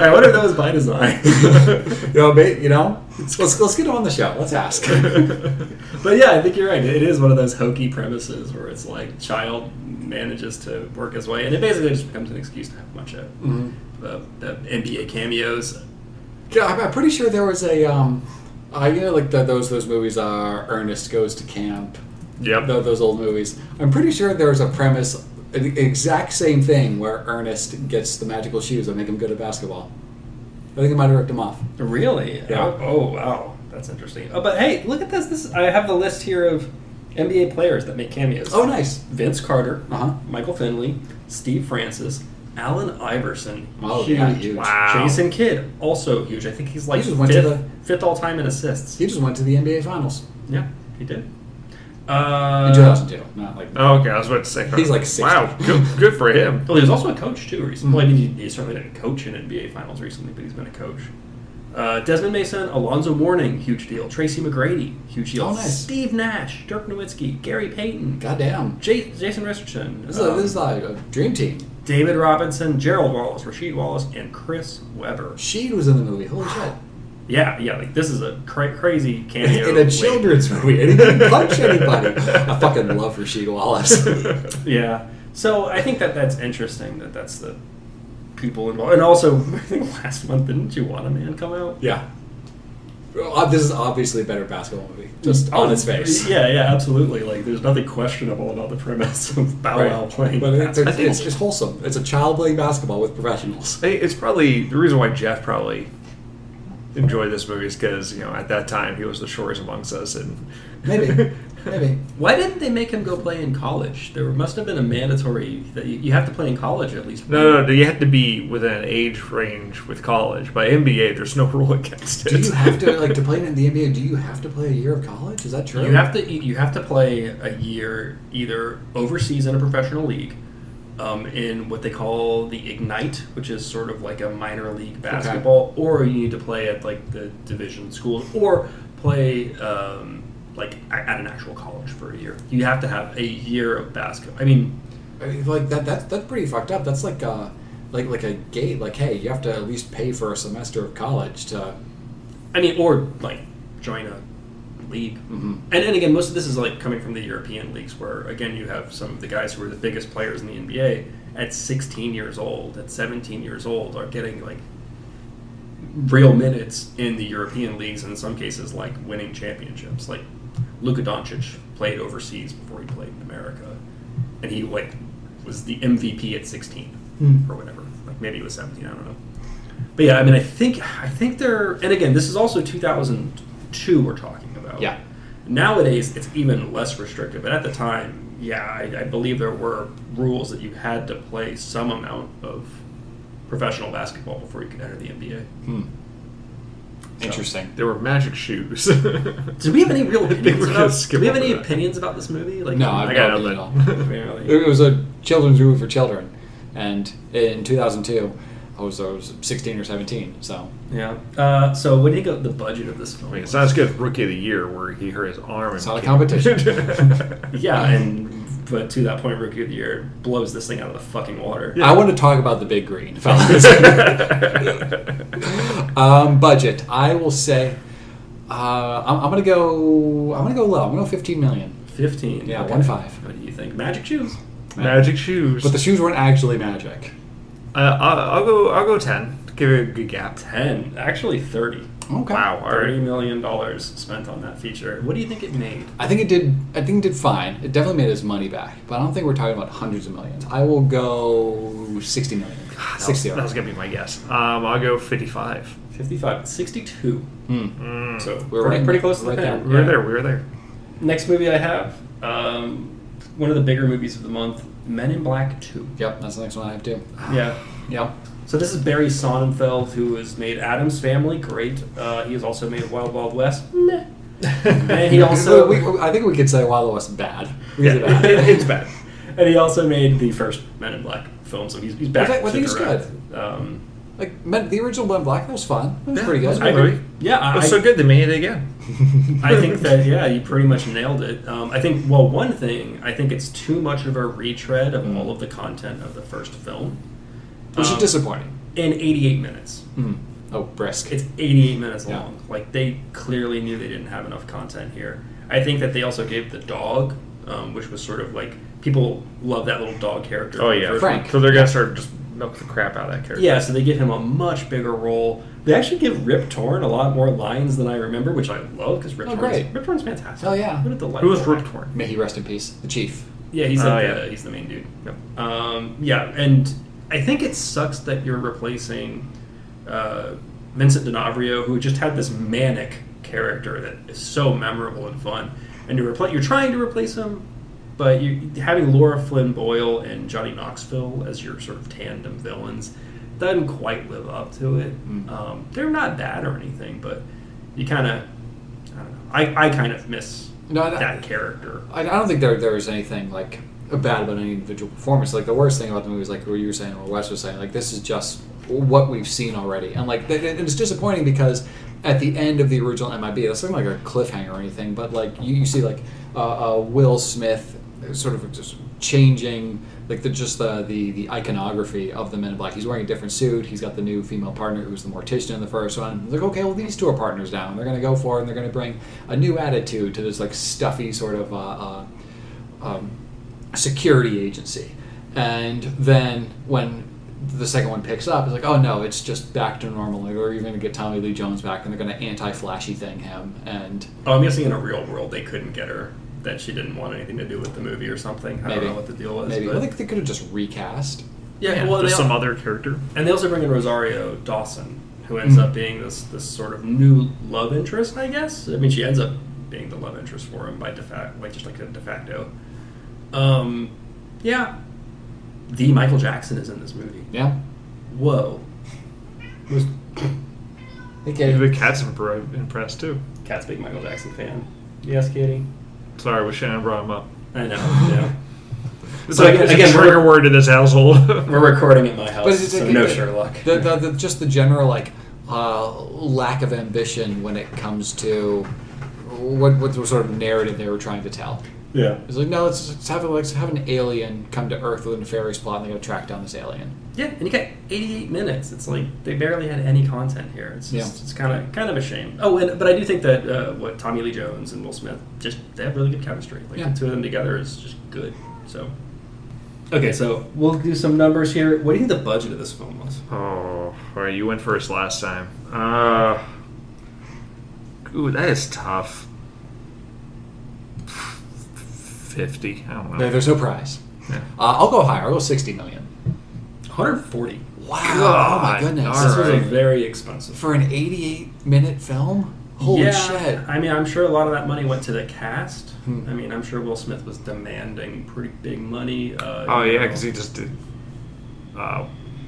I wonder if that was by design. [laughs] you know, ma- you know, let's let's get on the show. Let's ask. [laughs] but yeah, I think you're right. It is one of those hokey premises where it's like child manages to work his way, and it basically just becomes an excuse to have a bunch of Mhm. uh, the NBA cameos. Yeah, I'm, pretty sure there was a, um, uh, you know, like the, those those movies. Uh, Ernest goes to camp. Yep. Tho- those old movies. I'm pretty sure there was a premise, the exact same thing, where Ernest gets the magical shoes that make him good at basketball. I think it might have ripped him off. Really? Yeah. Oh, oh, wow, that's interesting. Oh, but hey, look at this. This I have the list here of NBA players that make cameos. Oh, nice. Vince Carter, Uh-huh. Michael Finley, Steve Francis, Allen Iverson, Oh, huge. yeah, huge. Wow. Jason Kidd, also huge. I think he's like He just went to fifth, the- fifth all time in assists. He just went to the NBA Finals Yeah, he did. Uh, in 2002. Not like Oh, okay, I was about to say. He's like 60. Wow, good, good for him. Well, he was also a coach too recently. Well, I mean, he, he certainly didn't coach in NBA finals recently, but he's been a coach. Uh, Desmond Mason, Alonzo Mourning, huge deal. Tracy McGrady, huge deal. Oh, nice. Steve Nash, Dirk Nowitzki, Gary Payton, goddamn. J- Jason Richardson, This is, a, um, this is like a dream team. David Robinson, Gerald Wallace, Rasheed Wallace, and Chris Webber. Sheed was in the movie. Holy Yeah, yeah, like this is a cra- crazy shit! cameo. in a children's movie, and he didn't punch anybody. I fucking love Rasheed Wallace. [laughs] Yeah. So I think that that's interesting that that's the people involved. And also, [laughs] I think last month didn't Juwanna Man come out? yeah. Uh, This is obviously a better basketball movie, just on its face. [laughs] Yeah, yeah, absolutely. Like, there's nothing questionable about the premise of Bow Right. Wow playing. But it, basketball. it's, it's, it's wholesome. It's a child playing basketball with professionals. Hey, It's probably the reason why Jeff probably enjoyed this movie is because you know at that time he was the shortest amongst us, and [laughs] Maybe, maybe. Why didn't they make him go play in college? There must have been a mandatory that you, you have to play in college at least. no, no, no, you have to be within an age range with college. By NBA, there's no [laughs] rule against it. Do you have to like to play in the NBA? Do you have to play a year of college? Is that true? You have to you have to play a year either overseas in a professional league, um, in what they call the Ignite, which is sort of like a minor league basketball, or you need to play at like the division schools, or play um, like at an actual college for a year. You have to have a year of basketball. I mean, I mean, like that. That's that's pretty fucked up. That's like uh like like a gate. Like, hey, you have to at least pay for a semester of college to. I mean, or like join a league. Mhm. And, and again, most of this is like coming from the European leagues, where again you have some of the guys who are the biggest players in the NBA at 16 years old, at 17 years old, are getting like real minutes in the European leagues, and in some cases like winning championships. Like Luka Doncic played overseas before he played in America, and he like was the MVP at 16 Hmm. or whatever. Like maybe it was 17. I don't know. But yeah, I mean, I think I think they're and again, this is also 2002 we're talking about. Yeah. Nowadays, it's even less restrictive, but at the time, yeah, I, I believe there were rules that you had to play some amount of professional basketball before you could enter the NBA. Hmm. Interesting. There were magic shoes. [laughs] Did we have any real opinions about? Do we have any that. opinions about this movie? Like, No, I've I got no nothing. opinion at all. [laughs] Really? It was a children's movie for children, and in 2002, I was, I was 16 or 17. So Yeah. Uh, so, what do you think of the budget of this film? I mean, it's not as good as Rookie of the Year, where he hurt his arm. It's and not a competition. [laughs] Yeah, and but to that point, Rookie of the Year blows this thing out of the fucking water. I want to talk about the big green, [laughs] fellas. [laughs] um, budget. I will say, uh, I'm, I'm gonna go. I'm gonna go low. I'm gonna go 15 million. Fifteen. Yeah, okay. one five. What do you think? Magic shoes. Magic shoes. But the shoes weren't actually magic. Uh, I'll, I'll go. I'll go ten. Give it a good gap. Ten. Actually, thirty. Okay. Wow. All Thirty right. million dollars spent on that feature. What do you think it made? I think it did. I think it did fine. It definitely made its money back, but I don't think we're talking about hundreds of millions. I will go 60 million. That was, 60. that was gonna be my guess. Um, I'll go fifty-five. 55. 62. Hmm. Mm. So We're pretty, right- pretty close to right the there. pin. we were Yeah. there. We were there. Next movie I have, um, one of the bigger movies of the month, Men in Black 2. Yep, that's the next one I have too. Yeah. Yep. So this is Barry Sonnenfeld, who has made Addams Family, great. Uh, he has also made Wild Wild West. Meh. [laughs] And he also We- we- I think we could say Wild West bad. Could bad. [laughs] it's bad. And he also made the first Men in Black film, so he's, he's back. I think- I to think direct. Um, Like the original Men in Black, that was fun. It was Yeah, pretty good. a good movie. yeah, It was so good they made it again. [laughs] I think that yeah, you pretty much nailed it. Um, I think well, one thing I think it's too much of a retread of Mm. all of the content of the first film. Which is Um, disappointing. in 88 minutes. Hmm. Oh, brisk. It's 88 minutes Yeah. long. Like they clearly knew they didn't have enough content here. I think that they also gave the dog, um, which was sort of like people love that little dog character. Oh yeah, Frank. one. So they're gonna start just milk the crap out of that character. Yeah, so they give him a much bigger role. They actually give Rip Torn a lot more lines than I remember, which I love because Rip Oh, Torn's. Rip Torn's fantastic. Oh, yeah. What a delightful. Who was Rip actor. Torn? May he rest in peace. The chief. Yeah, he's Oh, like yeah. the, he's the main dude. Yep. Um, yeah, and I think it sucks that you're replacing uh, Vincent D'Onofrio, who just had this manic character that is so memorable and fun, and to replace you're trying to replace him, but you having Laura Flynn Boyle and Johnny Knoxville as your sort of tandem villains doesn't quite live up to it. Mm. Um, they're not bad or anything, but you kind of I don't know. I, I kind of miss No, I- that character. I, I don't think there there was anything like bad about any individual performance. Like the worst thing about the movie is like what you were saying, or Wes was saying, like this is just what we've seen already, and like and it's disappointing because at the end of the original MIB, that's not like a cliffhanger or anything, but like you, you see like uh, uh, Will Smith sort of just changing like the just the, the the iconography of the Men in Black. He's wearing a different suit. He's got the new female partner who's the mortician in the first one. Like okay, well these two are partners now, and they're going to go for it, and they're going to bring a new attitude to this like stuffy sort of. Uh, uh, um, security agency. And then when the second one picks up, it's like, oh no, it's just back to normal. Like, we're even going to get Tommy Lee Jones back, and they're going to anti-flashy thing him. And Oh, I'm guessing in a real world they couldn't get her. That she didn't want anything to do with the movie or something. I maybe don't know what the deal was. Maybe but- well, they, they could have just recast. yeah, Yeah, well, just some al- other character. and they also bring in Rosario Dawson, who ends Mhm. up being this this sort of new love interest, I guess. I mean, she ends up being the love interest for him by de facto, like just like a de facto. Um, yeah. The Michael Jackson is in this movie. Yeah. Whoa. Was Okay. The cat's impre- impressed too. Cat's a big Michael Jackson fan. Yes, Katie. Sorry, I wish Shannon brought him up. I know. Yeah. [laughs] It's So like again- it's again, a trigger word in this household. [laughs] We're recording at my house, But it's so like- no the- Sherlock. The, the, the, just the general like uh, lack of ambition when it comes to what what the sort of narrative they were trying to tell. yeah. It's like no, let's, let's have a, let's have an alien come to Earth with a nefarious plot, and they got to track down this alien. Yeah, and you got 88 minutes. It's like they barely had any content here. It's just, Yeah. it's kind of kind of a shame. Oh, and but I do think that uh, what Tommy Lee Jones and Will Smith just they have really good chemistry. Like Yeah. the two of them together is just good. So. Okay, so we'll do some numbers here. What do you think the budget of this film was? Oh, all right. You went first last time. Uh, ooh, that is tough. 50. I don't know. There- There's no prize. Yeah. Uh, I'll go higher. I'll go 60 million. 140. Wow. God, oh my goodness. all This was a very expensive. For an 88 minute film? Holy yeah, shit. I mean, I'm sure a lot of that money went to the cast. Hmm. I mean, I'm sure Will Smith was demanding pretty big money. Uh, Oh, yeah, because he just did. Uh,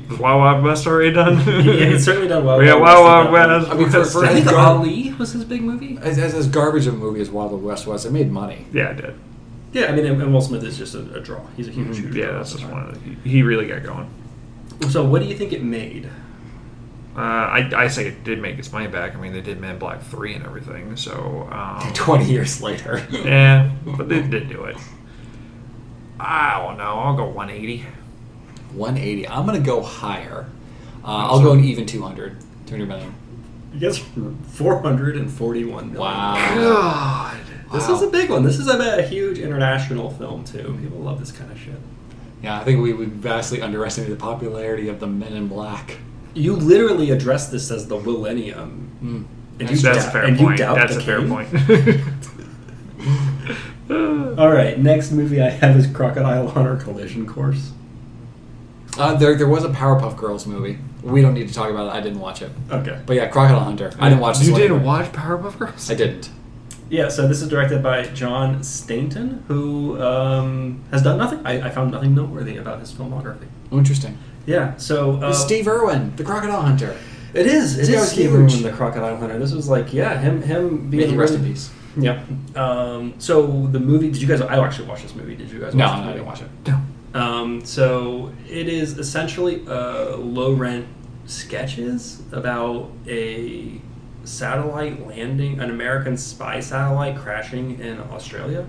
was Wild Wild West already done? [laughs] yeah, he's [laughs] certainly done well. Yeah, Wild Wild West Wild did West. I mean, for- for I think gar- Ali was his big movie. As, as, as garbage of a movie as Wild Wild West was, it made money. Yeah, I did. Yeah, I mean, and and Will Smith is just a, a draw. He's a huge, huge Mm-hmm. Yeah, that's just one of the. He he really got going. So, what do you think it made? Uh, I, I say it did make its money back. I mean, they did Men Black 3 and everything, so. Um, [laughs] 20 years later. yeah, but they did do it. I don't know. I'll go 180. 180. I'm going to go higher. Uh, I'll go an even 200. 200 million. You guys, 441 million. Wow. God. This Wow. is a big one. This is a, a huge international film too. People love this kind of shit. Yeah, I think we would vastly underestimate the popularity of the Men in Black. You literally address this as the millennium. Mm. And you That's a doubt- fair and you point. doubt That's the a fair point. [laughs] All right, next movie I have is Crocodile Hunter Collision Course. Uh, there, there was a Powerpuff Girls movie. We don't need to talk about it. I didn't watch it. Okay. But yeah, Crocodile Hunter. I didn't watch this You didn't either. watch Powerpuff Girls? I didn't. Yeah, so this is directed by John Stainton, who um, has done nothing. I, I found nothing noteworthy about his filmography. Oh, interesting. Yeah, so uh, Steve Irwin, the Crocodile Hunter. It is. It This is Steve. Irwin, the Crocodile Hunter. This was like, yeah, him, him being May he rest in peace. Yeah. Um, so the movie. Did you guys? I actually watched this movie. Did you guys? No, no, I didn't watch it. No. Um, so it is essentially a low rent sketches about a satellite landing, an American spy satellite crashing in Australia.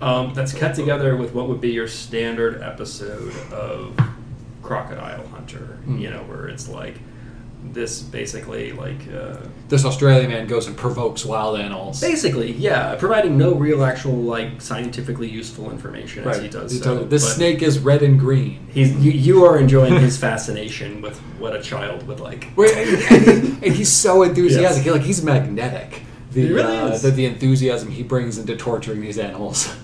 Um, that's [laughs] cut together with what would be your standard episode of Crocodile Hunter. Hmm. You know, where it's like this basically like. Uh, This Australian man goes and provokes wild animals. Basically, yeah, providing no real actual like scientifically useful information as he does. He so, this but snake is red and green. He's you, you are enjoying his fascination with what a child would like. Wait, and, he's so [laughs] enthusiastic. Yes. He, like he's magnetic. The, He really uh, is. the the enthusiasm he brings into torturing these animals.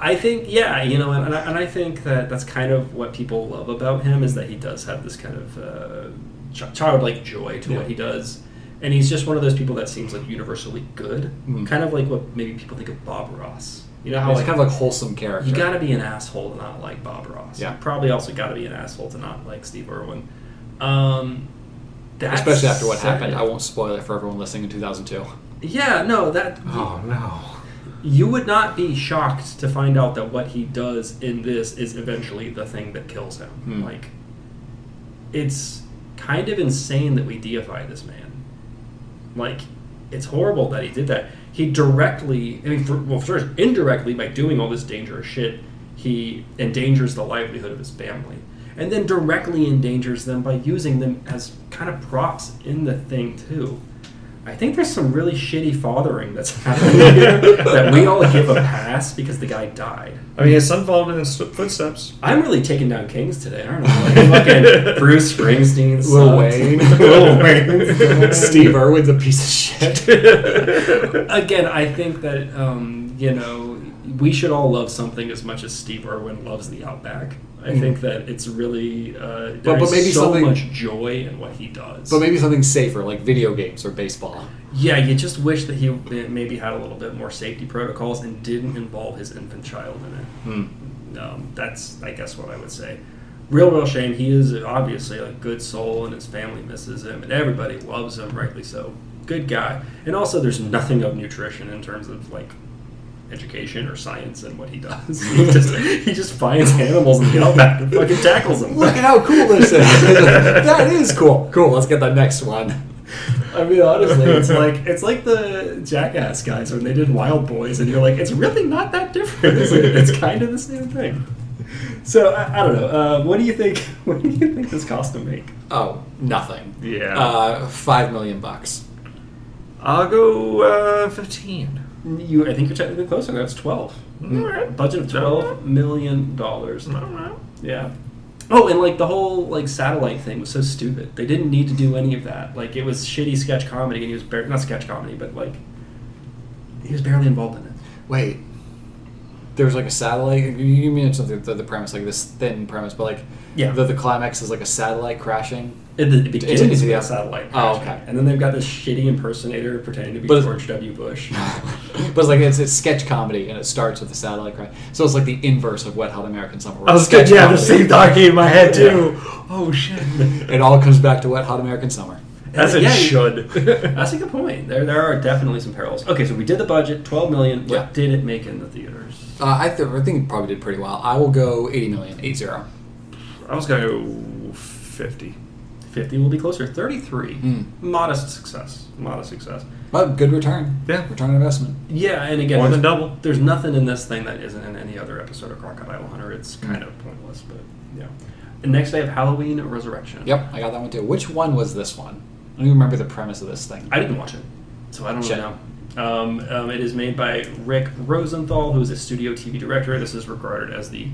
I think, yeah, you know, and, and, I, and I think that that's kind of what people love about him is that he does have this kind of uh, ch- childlike joy to Yeah. what he does, and he's just one of those people that seems like universally good, Mm. kind of like what maybe people think of Bob Ross. You know how He's like kind of like wholesome character. You got to be an asshole to not like Bob Ross. Yeah. You probably also got to be an asshole to not like Steve Irwin. Um, Especially after what said- happened. I won't spoil it for everyone listening in 2002. Yeah, no, that Oh, no. you would not be shocked to find out that what he does in this is eventually the thing that kills him. Hmm. Like, it's kind of insane that we deify this man. Like, it's horrible that he did that. He directly, I mean, for, well, first, indirectly, by doing all this dangerous shit, he endangers the livelihood of his family. And then directly endangers them by using them as kind of props in the thing, too. I think there's some really shitty fathering that's [laughs] happening here that we all give a pass because the guy died. I mean, his son followed in his footsteps. I'm really taking down kings today, aren't I? Like fucking [laughs] Bruce Springsteen, Lil sucks. Wayne. [laughs] Lil Wayne, Steve Irwin's a piece of shit. Again, I think that um, you know we should all love something as much as Steve Irwin loves the Outback. I Mm. think that it's really uh, But- but there's maybe so something- much joy in what he does. but maybe something safer, like video games or baseball. Yeah, you just wish that he maybe had a little bit more safety protocols and didn't involve his infant child in it. Hmm. Um, that's, I guess, what I would say. Real, real shame. He is obviously a good soul, and his family misses him, and everybody loves him, rightly so. Good guy. And also, there's nothing of nutrition in terms of like education or science and what he does. [laughs] he just he just finds animals in the outback and fucking tackles them. Look at how cool this is. [laughs] that is cool. Cool. Let's get the next one. I mean, honestly, it's like it's like the Jackass guys when they did Wildboyz, and you're like, it's really not that different. It's, like, it's kind of the same thing. So I, I don't know. Uh, what do you think? [laughs] What do you think this cost to make? Oh, nothing. Yeah. Uh, five million bucks. I'll go uh, 15. You, I think you're technically closer. That's twelve. Hmm. Alright. Budget of twelve million dollars. Alright. Yeah. Oh, and like the whole like satellite thing was so stupid. They didn't need to do any of that. Like it was shitty sketch comedy, and he was bar- not sketch comedy, but like he was barely involved in it. Wait. there's like a satellite. You- You mean something the, the premise, like this thin premise, but like Yeah. the, the climax is like a satellite crashing. It, it begins It's- it's with the- a satellite. Oh, okay. And then they've got this shitty impersonator pretending to be But it's- George W. Bush. [laughs] but it's like it's, it's sketch comedy, and it starts with the satellite crash. So it's like the inverse of Wet Hot American Summer. where I was it's good. sketch Yeah, the same thought in my head too. Oh shit. [laughs] It all comes back to Wet Hot American Summer. As it Yeah, should. [laughs] That's a good point. There, there are definitely some parallels. Okay, so we did the budget, twelve million. What Yeah. did it make in the theaters? Uh, I, th- I think it probably did pretty well. I will go 80 million, 80. I was gonna go fifty. Fifty will be closer. Thirty-three. Mm. Modest success. Modest success. But good return. Yeah. Return on investment. Yeah, and again, More than there's- double. There's nothing in this thing that isn't in any other episode of Crocodile Hunter. It's Hmm. kind of pointless, but yeah. And next, I have Halloween Resurrection. Yep, I got that one too. Which one was this one? I don't even remember the premise of this thing. I didn't watch it, so I don't Shit. really know. Um, um, it is made by Rick Rosenthal, who is a studio TV director. This is regarded as the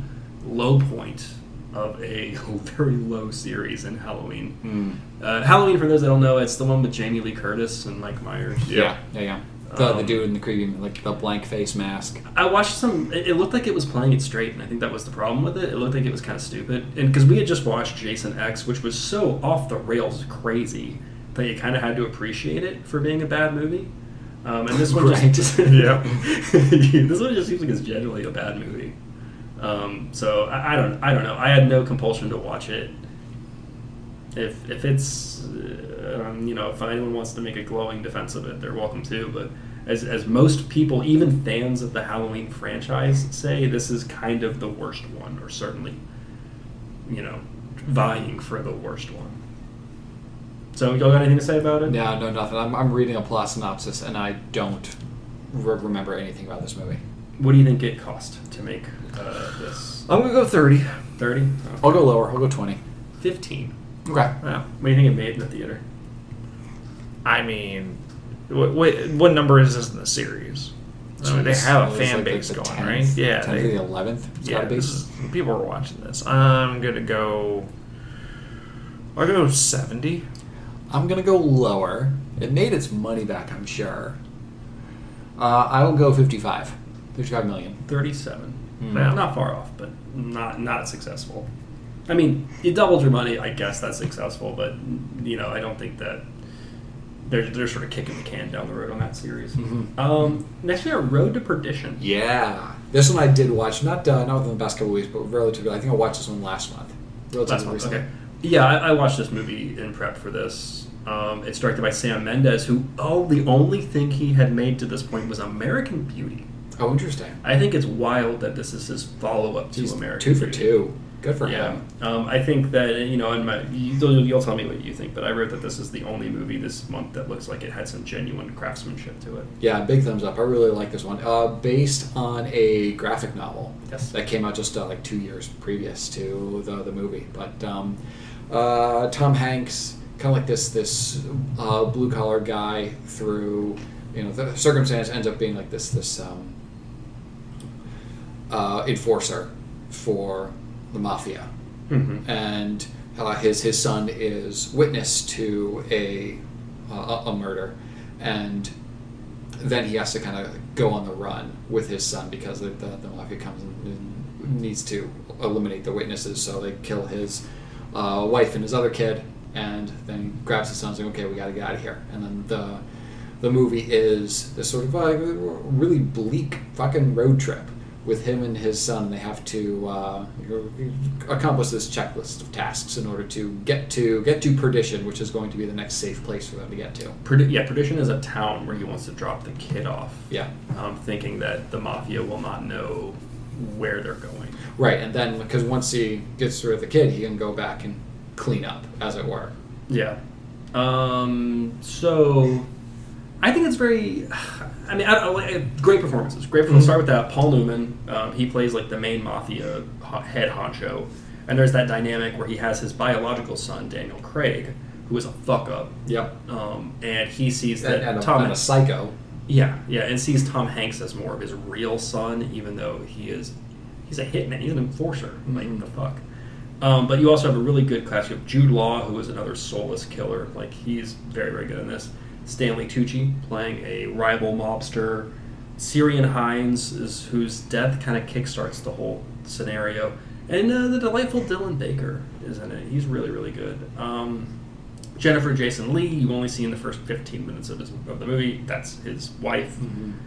low point of a [laughs] very low series in Halloween. Mm. Uh, Halloween, for those that don't know, it's the one with Jamie Lee Curtis and Mike Myers. Yeah, yeah, yeah. The, the Um, dude in the creepy, like the blank face mask. I watched some. It it looked like it was playing it straight, and I think that was the problem with it. It looked like it was kind of stupid, and because we had just watched Jason X, which was so off the rails crazy that you kind of had to appreciate it for being a bad movie. Um, and this one [laughs] Right. [laughs] just, Yep. this one just seems like it's generally a bad movie. Um, so I, I don't, I don't know. I had no compulsion to watch it. If if it's, uh, um, you know, if anyone wants to make a glowing defense of it, they're welcome to. But as as most people, even fans of the Halloween franchise, say, this is kind of the worst one, or certainly, you know, vying for the worst one. So y'all got anything to say about it? No, no, nothing. I'm, I'm reading a plot synopsis and I don't re- remember anything about this movie. What do you think it cost to make uh, this? I'm gonna go thirty. Thirty? I'll go lower. I'll go 20. Fifteen. Okay. Yeah. What do you think it made in the theater? I mean, what, what, what number is this in the series? I mean, they Jeez. have a It was fan like- like base the going, 10th, right? Yeah. 10th they- to the 11th. It's yeah, gotta be. this is, people are watching this. I'm gonna go. I'll go seventy. I'm gonna go lower. It made its money back, I'm sure. Uh, I will go 55. 55 million. Thirty-seven. Hmm. Yeah. Not far off, but not not successful. I mean, you doubled your money. I guess that's successful, but you know, I don't think that they're they're sort of kicking the can down the road on that series. Mhm. Um, next we have Road to Perdition. Yeah. This one I did watch. Not uh, not within the past couple weeks, but relatively. I think I watched this one last month. Relatively Last month, okay. Yeah, I, I watched this movie in prep for this. Um, it's directed by Sam Mendes, who oh, the only thing he had made to this point was American Beauty. Oh, interesting. I think it's wild that this is his follow up to He's American two for Beauty. two. Good for Yeah, him. um, I think that you know, and my you'll, you'll tell me what you think, but I wrote that this is the only movie this month that looks like it had some genuine craftsmanship to it. Yeah, big thumbs up. I really like this one. Uh, based on a graphic novel Yes. that came out just uh, like two years previous to the, the movie. But um, uh, Tom Hanks, kind of like this this uh, blue collar guy through you know the circumstance ends up being like this this um, uh, enforcer for the mafia Mm-hmm. and uh, his his son is witness to a uh, a a murder, and then he has to kind of go on the run with his son because the, the, the mafia comes and needs to eliminate the witnesses, so they kill his uh, wife and his other kid, and then he grabs his son and says, "Okay, we got to get out of here." And then the the movie is this sort of uh, really bleak fucking road trip with him and his son. They have to uh, accomplish this checklist of tasks in order to get to get to perdition, which is going to be the next safe place for them to get to. Perdi- yeah, Perdition is a town where he wants to drop the kid off, Yeah, um, thinking that the mafia will not know where they're going. right. And then because once he gets rid of the kid, he can go back and clean up, as it were. Yeah. Um, so I think it's very. [sighs] I mean, I, I, like- great performances. Great. Let's start with that. Paul Newman. Um, he plays like the main mafia head honcho, and there's that dynamic where he has his biological son Daniel Craig, who is a fuck up, Yep. um, and he sees that And, and, a, Tom. and a psycho. yeah, yeah, and sees Tom Hanks as more of his real son, even though he is he's a hitman. He's an enforcer. Like Mhm. the fuck. Um, but you also have a really good cast. You have Jude Law, who is another soulless killer. Like he's very very good in this. Stanley Tucci playing a rival mobster. Ciarán Hinds is whose death kind of kickstarts the whole scenario, and uh, the delightful Dylan Baker is in it. He's really really good. Um, Jennifer Jason Leigh, you only see in the first 15 minutes of, his, of the movie. That's his wife.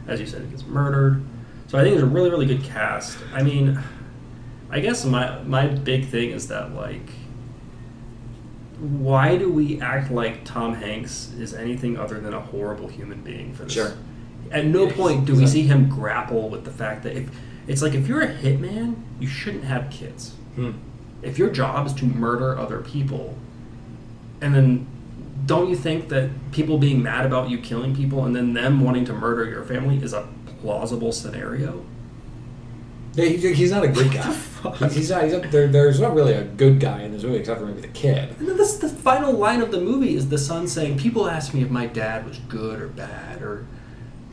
As you said, he gets murdered. So I think it's a really, really good cast. I mean, I guess my my big thing is that like, why do we act like Tom Hanks is anything other than a horrible human being for this? Sure. At no Yeah, point do we see him grapple with the fact that if it's like if you're a hitman, you shouldn't have kids. Hmm. If your job is to murder other people, and then don't you think that people being mad about you killing people and then them wanting to murder your family is a plausible scenario? Yeah, he, he's not a good guy. He's, he's not. He's there, there's not really a good guy in this movie except for maybe the kid. And then this, the final line of the movie is the son saying, "People ask me if my dad was good or bad, or."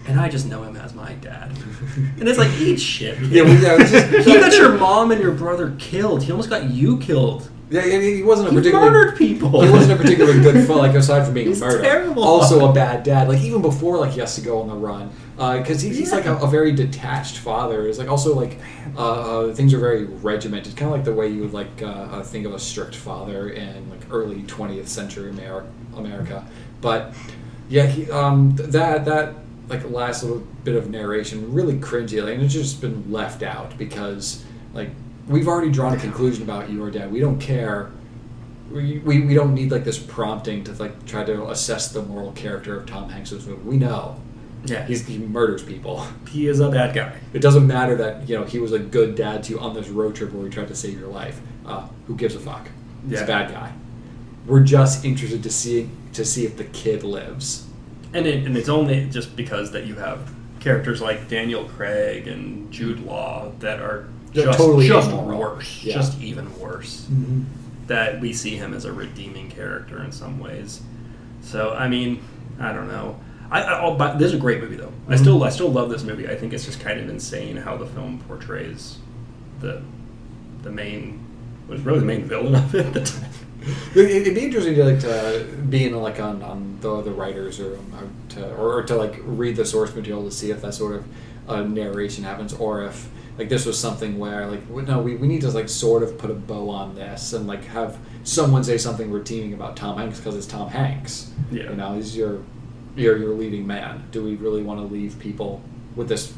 And I just know him as my dad. [laughs] And it's like, eat shit. Yeah, well, yeah, just- he got your mom and your brother killed. He almost got you killed. Yeah, he he wasn't a He particularly. murdered people. He wasn't a particularly good [laughs] like aside from being He's murdered. terrible. Also a bad dad. Like even before, like he has to go on the run because he's, he's like a, a very detached father. It's like also like uh, uh, things are very regimented, kind of like the way you would like uh, uh, think of a strict father in like early twentieth century Amer- America. But yeah, he, um, th- that that like last little bit of narration really cringy, like, and it's just been left out because like we've already drawn a conclusion about you or dad. We don't care we, we, we don't need like this prompting to like try to assess the moral character of Tom Hanks' movie. We know Yeah, he's, he murders people. [laughs] he is a bad guy. It doesn't matter that you know he was a good dad to you on this road trip where he tried to save your life. Uh, who gives a fuck? He's Yeah. a bad guy. We're just interested to see to see if the kid lives. And it, and it's only just because that you have characters like Daniel Craig and Jude Law that are They're just, totally just amoral. worse, Yeah. just even worse. That we see him as a redeeming character in some ways. So I mean, I don't know. I, I I'll, but this is a great movie though. I Mhm. still I still love this movie. I think it's just kind of insane how the film portrays the the main was really the main villain of it. at the time. It- It'd be interesting to like to be in like on, on the the writers or um, to or, or to like read the source material to see if that sort of uh, narration happens or if like this was something where like no we, we need to like sort of put a bow on this and like have someone say something redeeming about Tom Hanks because it's Tom Hanks. Yeah. You know he's your your your leading man. Do we really want to leave people with this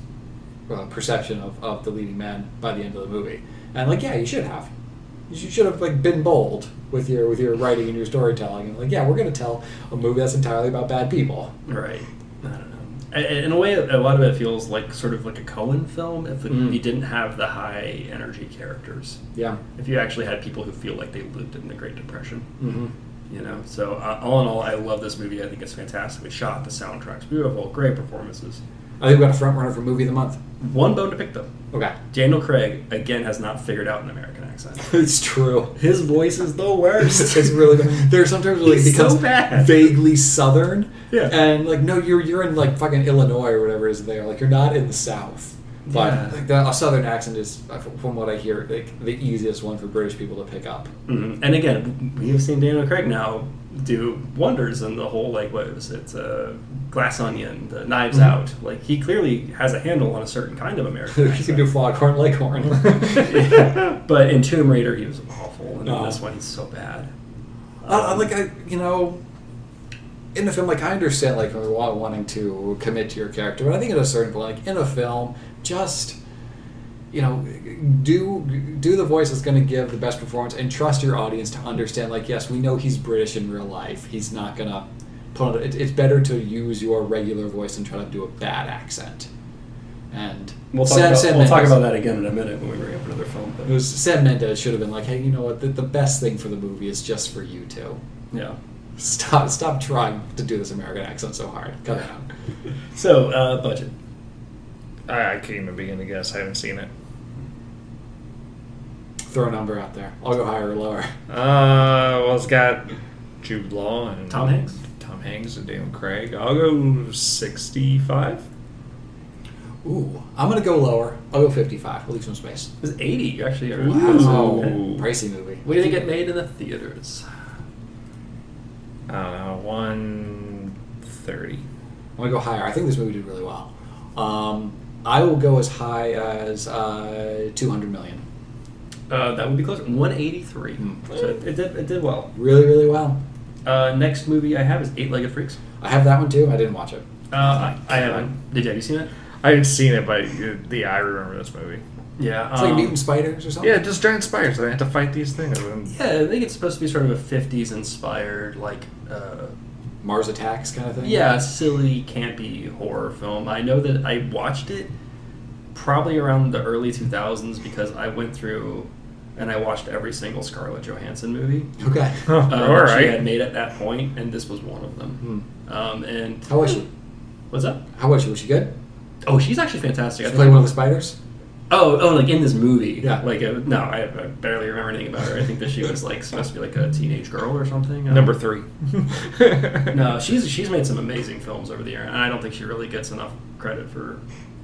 uh, perception of, of the leading man by the end of the movie? And like yeah you should have you should have like been bold with your with your writing and your storytelling and like yeah we're going to tell a movie that's entirely about bad people Right. I don't know. In a way, a lot of it feels like sort of like a Coen film if it, Mm. you didn't have the high energy characters. yeah If you actually had people who feel like they lived in the Great Depression, mm-hmm. You know. So uh, all in all, I love this movie. I think it's fantastically shot. The soundtrack's beautiful. Great performances. i think we got a front runner for movie of the month One bone to pick though. okay Daniel Craig again has not figured out an American accent. [laughs] it's true His voice is the worst. [laughs] it's really bad. There's sometimes where it He's so bad. vaguely southern Yeah. and like no you're you're in like fucking Illinois or whatever it is there like you're not in the south but Yeah. like the, a southern accent is uh, from what I hear like the easiest one for British people to pick up Mhm. And again, we have seen Daniel Craig now do wonders in the whole like what was it, uh, Glass Onion, the Knives Mhm. Out. Like he clearly has a handle on a certain kind of American [laughs] you can do accent. Foghorn [laughs] Leghorn [laughs] Yeah. But in Tomb Raider, he was awful, and in Oh. this one, he's so bad. Uh, Um, like I, you know, in the film, like I understand, like wanting to commit to your character, but I think at a certain point, like in a film, just you know, do do the voice that's going to give the best performance, and trust your audience to understand. Like, yes, we know he's British in real life. He's not gonna put on. It, it's better to use your regular voice and try to do a bad accent. And we'll talk, Sam- about, Sam we'll talk about that again in a minute when we bring up another film. It was Sam Mendes should have been like, hey, you know what? The, the best thing for the movie is just for you two. yeah. Stop! Stop trying to do this American accent so hard. Cut it out. [laughs] So uh, budget. I, I can't even begin to guess. I haven't seen it. Throw a number out there. I'll go higher or lower. Uh, well, it's got Jude Law and Tom Hanks. Tom Hanks and Daniel Craig. I'll go sixty-five. Ooh, I'm gonna go lower. I'll go 55. We'll leave some space. It was eighty. You actually are. Wow, Okay. pricey movie. What do you think it made in the theaters? I don't know, one thirty. I'm gonna go higher. I think this movie did really well. Um, I will go as high as uh, 200 million. Uh, that would be close. 183. Hmm. So it, it did it did well. Really, really well. Uh, next movie I have is Eight Legged Freaks. I have that one too. I didn't watch it. Uh, I, I haven't. Did you have you seen it? I haven't seen it, but uh, the I remember this movie. Yeah. It's like um, mutant spiders or something. Yeah, just giant spiders. They had to fight these things. And Yeah, I think it's supposed to be sort of a 50s inspired, like, uh, Mars Attacks kind of thing. yeah, silly, campy horror film. I know that I watched it probably around the early 2000s because I went through and I watched every single Scarlett Johansson movie Okay. Oh, um, [laughs] all that she had made at that point, and this was one of them. Hmm. Um, and How was she? What's that? How was she? Was she good? Oh, she's actually fantastic. She I played one of the spiders. Oh, oh, like in this movie. Yeah. Like, uh, no, I, I barely remember anything about her. I think that she was like supposed to be like a teenage girl or something. Um, Number three. [laughs] No, she's she's made some amazing films over the year, and I don't think she really gets enough credit for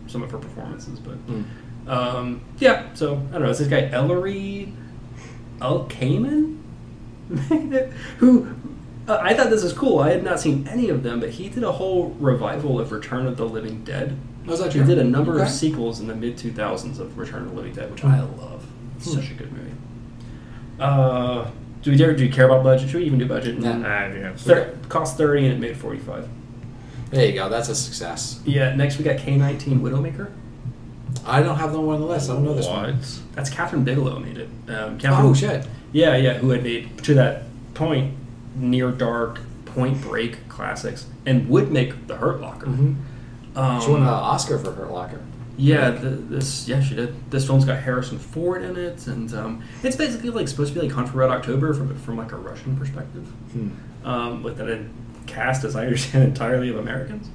some of her performances. But Mm. um, yeah, so I don't know. It's this guy Ellery El Kamen, [laughs] who uh, I thought this was cool. I had not seen any of them, but he did a whole revival of Return of the Living Dead. Was actually He did a number Okay. of sequels in the mid 2000s of Return of the Living Dead, which I Hmm. love. It's Such a good movie. Uh, do we dare? Do you care about budget? Should we even do budget? Nah. Ah, yeah. Thir- cost thirty and it made forty five. There you go. That's a success. Yeah. Next we got K nineteen Widowmaker. I don't have the one on the list. I don't know this one. That's Kathryn Bigelow made it. Um, Catherine, Oh shit. Yeah, yeah. Who had made to that point near dark, Point Break classics, and would make The Hurt Locker. hmm Um, She won an Oscar for Hurt Locker. Yeah, the, this yeah she did. This film's got Harrison Ford in it, and um, it's basically like supposed to be like Hunt for Red October from from like a Russian perspective, Hmm. um, with that cast, as I understand, entirely of Americans.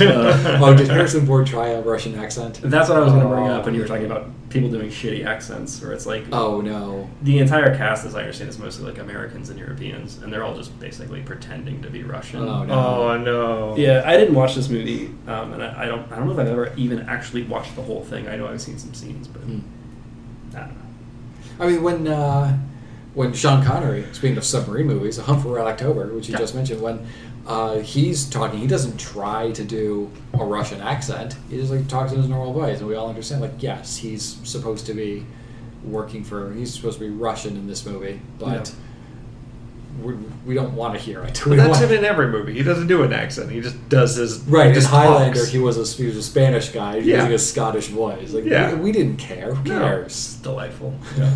Uh, oh, did Harrison Ford try a Russian accent? That's what I was going to bring Oh. up when you were talking about people doing shitty accents, where it's like Oh no. the entire cast, as I understand, is mostly like Americans and Europeans, and they're all just basically pretending to be Russian. Oh, no. Oh no. Yeah, I didn't watch this movie, um, and I, I don't. I don't know if I've ever even actually watched the whole thing. I know I've seen some scenes, but Hmm. I don't know. I mean, when uh, when Sean Connery, speaking of submarine movies, A Hunt for Red October, which you Yeah. just mentioned, when uh, he's talking, he doesn't try to do a Russian accent. He just like talks in his normal voice, and we all understand. Like, yes, he's supposed to be working for. He's supposed to be Russian in this movie, but we, we don't want to hear it. [laughs] But We that's want- him in every movie. He doesn't do an accent. He just does his Right, He in just Highlander, talks. he was a he was a Spanish guy Yeah. using a Scottish voice. Like, Yeah. we, we didn't care. Who cares? It's delightful. [laughs]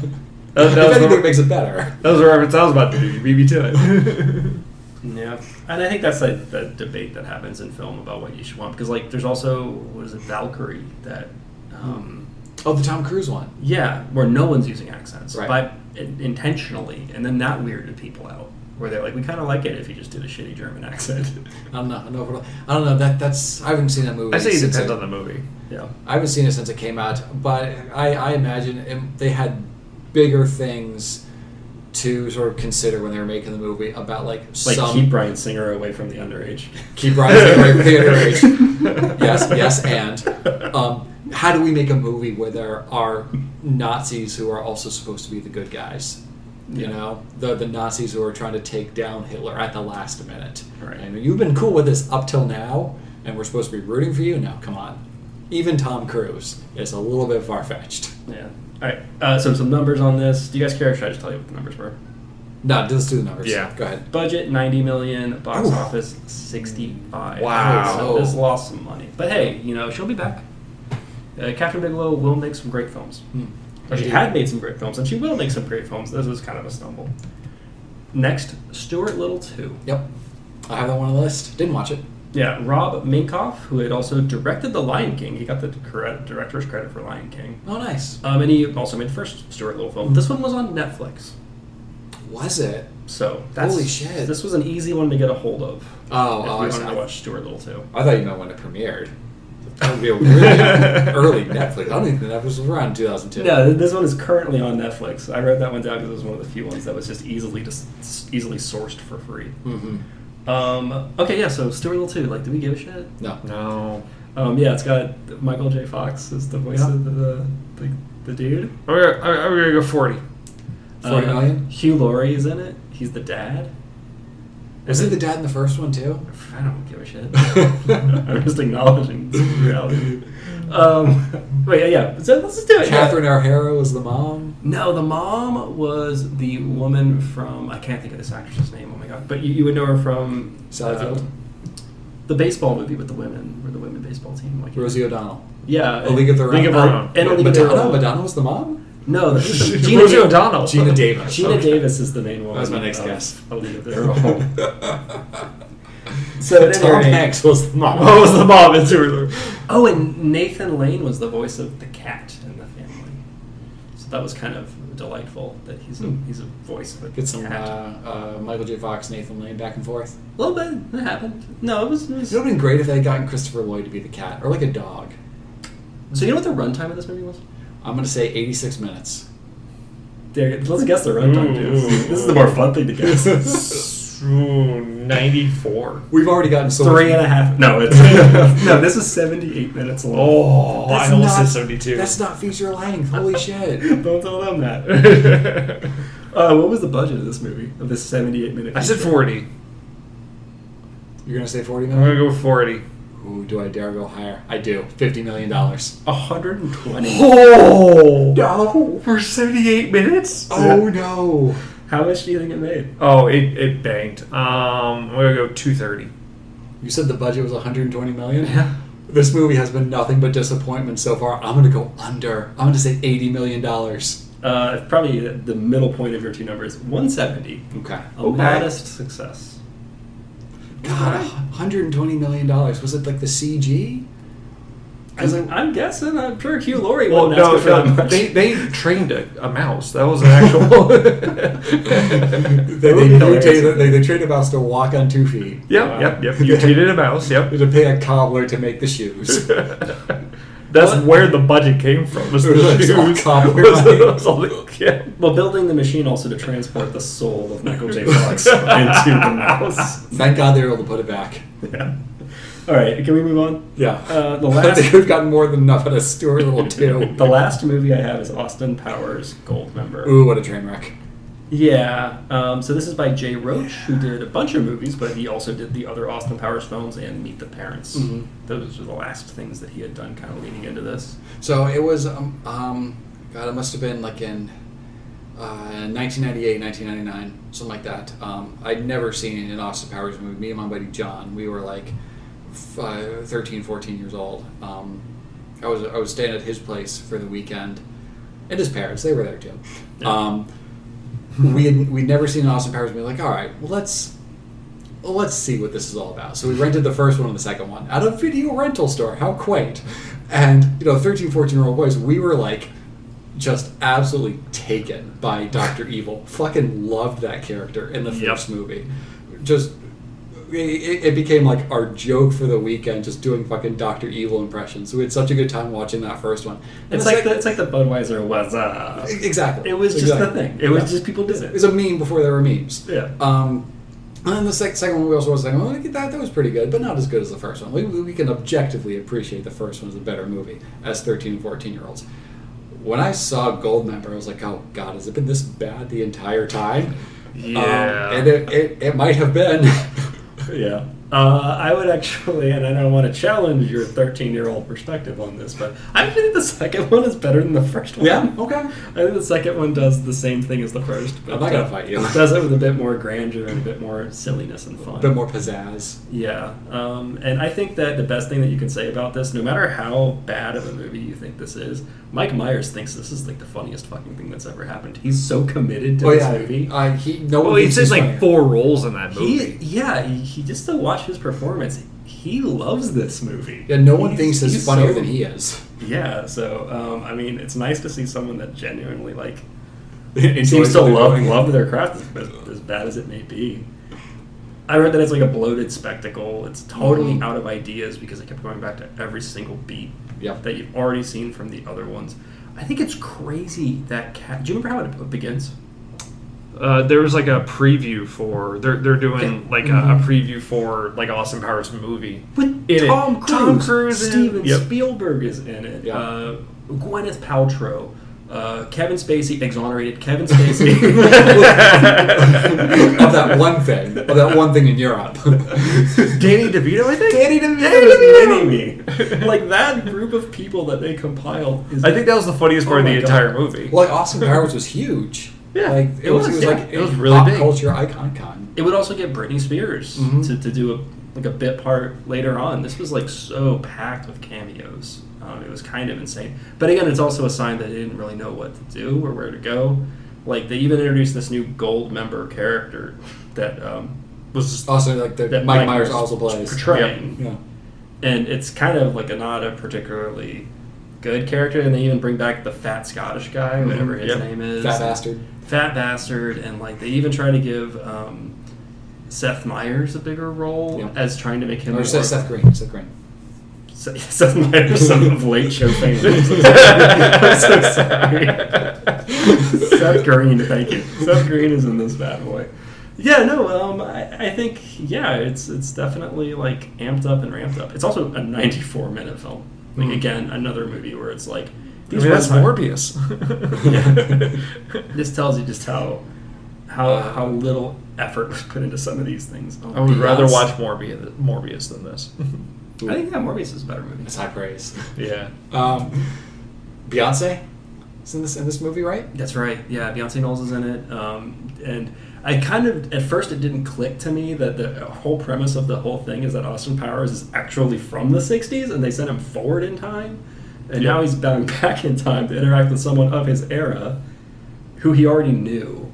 That, that if anything, the, makes it better. that was the reference I was about to do. You beat me to it. [laughs] Yeah, and I think that's like the debate that happens in film about what you should want because like there's also what is it Valkyrie that. Um, Oh, the Tom Cruise one. Yeah, where no one's using accents, Right. but in- intentionally, and then that weirded people out. Where they're like, we kind of like it if you just did a shitty German [laughs] accent. I don't know. I don't know. I don't know. That that's. I haven't seen that movie. I say it depends on the movie. yeah, I haven't seen it since it came out, but I, I imagine it, they had bigger things to sort of consider when they were making the movie about like like some keep Bryan Singer away from the underage. keep rising from the [laughs] underage. Yes, yes, and um, how do we make a movie where there are Nazis who are also supposed to be the good guys? You Yeah. know, the the Nazis who are trying to take down Hitler at the last minute. Right. And you've been cool with this up till now, and we're supposed to be rooting for you. Now, come on. Even Tom Cruise is a little bit far fetched. Yeah. All right. Uh, so some numbers on this. Do you guys care? Or should I just tell you what the numbers were? No, let's do the numbers. Yeah. Go ahead. Budget ninety million. Box office sixty five. Wow. So this lost some money, but hey, you know she'll be back. Uh, Kathryn Bigelow will make some great films. Hmm. She had made some great films, and she will make some great films. This was kind of a stumble. Next, Stuart Little 2. Yep. I have that one on the list. Didn't watch it. Yeah, Rob Minkoff, who had also directed The Lion King. He got the credit, director's credit for Lion King. Oh, nice. Um, and he also made the first Stuart Little film. This one was on Netflix. Was it? So that's, Holy shit. This was an easy one to get a hold of. Oh, if oh, you I, wanted to watch Stuart Little too. I thought you meant when it premiered. That would be a really [laughs] early Netflix. I don't even think that was around 2002. No, this one is currently on Netflix. I wrote that one down because it was one of the few ones that was just easily just easily sourced for free. hmm Um, okay, yeah. So Stuart Little 2. Like, do we give a shit? No. No. Um, yeah, it's got Michael J. Fox as the voice Yeah. of the, the the dude. I'm gonna, I'm gonna go 40. 40 Uh, million? Hugh Laurie is in it. He's the dad. Was he the dad in the first one too? I don't give a shit. [laughs] I'm just acknowledging reality. [laughs] Um, wait, yeah, yeah. So let's just do it. yeah. Catherine O'Hara was the mom. No, the mom was the woman from I can't think of this actress's name. Oh my god! But you, you would know her from Sally Field? uh, the baseball movie with the women, or the women baseball team. Like Rosie O'Donnell. Yeah, A League of Their League Own. of Their Own. and a League of Their Madonna. Own. Madonna was the mom. No, [laughs] the, the, Geena Rosie O'Donnell. Geena Davis. Geena Okay. Davis is the main one. That was my next of guess. A League of Their Own. [laughs] so at any Tom rate- Hanks was the mom. What [laughs] was the mom in Super Oh, and Nathan Lane was the voice of the cat in the family. So that was kind of delightful that he's a, Hmm. he's a voice of a Get some uh, cat. uh, Michael J. Fox, Nathan Lane back and forth. a little bit. It happened. No, it was. It was It would have been great if they had gotten Christopher Lloyd to be the cat, or like a dog. so you know what the runtime of this movie was? I'm gonna say 86 minutes. There, let's guess the runtime. Ooh. dude. This is the more fun thing to guess. [laughs] Ooh, 94. We've already gotten so Three much- and a half. No, it's [laughs] [laughs] no. This is seventy-eight minutes long. Oh, That's I almost not- said 72. That's not feature length. Holy [laughs] shit! Don't tell them that. uh, what was the budget of this movie? Of this seventy-eight minute? I said feature? 40. You're gonna say 40 I'm going million? to go 40. Ooh, do I dare go higher? I do. 50 million dollars. hundred and twenty. Oh! No! For 78 minutes? Oh no! How much do you think it made? Oh, it, it banked. Um, I'm going to go 230. You said the budget was 120 million. Yeah. This movie has been nothing but disappointment so far. I'm gonna go under. I'm gonna say 80 million dollars. Uh, probably the middle point of your two numbers. One seventy. Okay. A Okay. modest success. God, 120 million dollars. Was it like the CG? Because I'm, I'm guessing. I'm sure Hugh Laurie Well, wouldn't no, ask for that no much. they, they trained a, a mouse. That was an actual. [laughs] they, they, would be they, trained, they, they trained a mouse to walk on two feet. Yep, yep, yep. You [laughs] treated a mouse. Yep. To pay a cobbler to make the shoes. [laughs] That's What? where the budget came from. Was the It's all shoes. cobbler Was the- was the- yeah. Well, building the machine also to transport the soul of Michael J. Fox into the mouse. Thank God they were able to put it back. Yeah. All right, can we move on? Yeah. Uh, [laughs] the I last think we've gotten more than enough out of Stuart Little [laughs] too. the last movie I have is Austin Powers Goldmember. Ooh, what a train wreck. Yeah. Um, so this is by Jay Roach, who did a bunch of movies, but he also did the other Austin Powers films and Meet the Parents. Mhm. Those were the last things that he had done, kind of leading into this. So it was, um, um, God, it must have been like in uh, 1998, 1999, something like that. Um, I'd never seen an Austin Powers movie. Me and my buddy John, we were like f- uh, 13, 14 years old. Um, I was I was staying at his place for the weekend, and his parents they were there too. Yeah. Um, we had we'd never seen an Austin Powers movie. Like, all right, well let's well, let's see what this is all about. So we rented the first one and the second one at a video rental store. How quaint. And, you know, 13, 14 year old boys, we were like just absolutely taken by Dr. Evil. Fucking loved that character in the Yep. movie. Just, it, it became like our joke for the weekend, just doing fucking Dr. Evil impressions. We had such a good time watching that first one. And It's like sec- the, it's like the Budweiser was. Uh, Exactly. it was just Exactly. the thing. It was Yeah. just people did It it. was a meme before there were memes. Yeah. Um, and then the sec- second one, we also was like, well, that, that was pretty good, but not as good as the first one. We, we can objectively appreciate the first one as a better movie as 13 and 14 year olds. When I saw Goldmember, I was like, oh, God, has it been this bad the entire time? Yeah. Um, and it, it, it might have been. [laughs] [laughs] Yeah. Uh, I would actually, and I don't want to challenge your 13 year old perspective on this, but I think the second one is better than the first one. yeah, okay. [laughs] I think the second one does the same thing as the first. But I'm not gonna uh, fight you. It does it with a bit more grandeur and a bit more silliness and fun. A bit more pizzazz. Yeah, um, and I think that the best thing that you can say about this, no matter how bad of a movie you think this is, Mike Myers thinks this is like the funniest fucking thing that's ever happened. He's so committed to Oh, this yeah. movie. Uh, he, no Well, one he says like funny. four roles in that He, movie. yeah, he, he just to watch his performance, he loves this movie. Yeah, no one He's- thinks he's, he's funnier so- than he is. Yeah, so um, I mean, it's nice to see someone that genuinely like [laughs] Enjoys seems to love doing. love their craft as, as bad as it may be. I read that it's like a bloated spectacle. It's totally Mhm. out of ideas because they kept going back to every single beat Yep. that you've already seen from the other ones. I think it's crazy that cat. Do you remember how it begins? Uh, there was like a preview for they're they're doing Yeah. like a, Mm-hmm. a preview for like Austin Powers movie. With In it. Tom Cruise, Tom Cruise in- Steven Yep. Spielberg is in it. Yeah. Uh, Gwyneth Paltrow, Uh, Kevin Spacey exonerated Kevin Spacey. [laughs] of that one thing, of that one thing in Europe. [laughs] Danny DeVito, I think. Danny That DeVito. was mini me. Like that group of people that they compiled is I think that was the funniest part Oh of the God. entire movie. Like Austin Powers was huge. Yeah, like it, it was. was, It was yeah. like It was really pop big. culture icon. Con. It would also get Britney Spears Mhm. to, to do a like a bit part later on. This was like so packed with cameos. Um, it was kind of insane. But again, it's also a sign that they didn't really know what to do or where to go. Like they even introduced this new gold member character that um, was Also, like the that Mike Myers also plays. portraying. Yeah. and it's kind of like a not a particularly good character. And they even bring back the fat Scottish guy, whatever his Yep. name is, Fat bastard. fat bastard, and like they even try to give um, Seth Meyers a bigger role Yeah. as trying to make him Or more Seth, Seth Green. Seth Green. Seth Seth Meyers of Late Show fame. [laughs] I'm so sorry. [laughs] Seth Green, thank you. Seth Green is in this bad boy. Yeah, no, um, I, I think yeah, it's it's definitely like amped up and ramped up. It's also a 94 minute film. Like Mhm. again, another movie where it's like I mean, that's runtime- Morbius. Yeah. [laughs] this tells you just how how Uh, how little effort was put into some of these things. Oh, I would rather watch Morbius, Morbius than this. I think yeah, Morbius is a better movie. That's high praise. [laughs] yeah. [laughs] Um, Beyonce is in this in this movie, right? That's right. Yeah, Beyonce Knowles is in it, um, and I kind of at first it didn't click to me that the whole premise of the whole thing is that Austin Powers is actually from the '60s, and they sent him forward in time, and Yeah. now he's bound back in time to interact with someone of his era, who he already knew.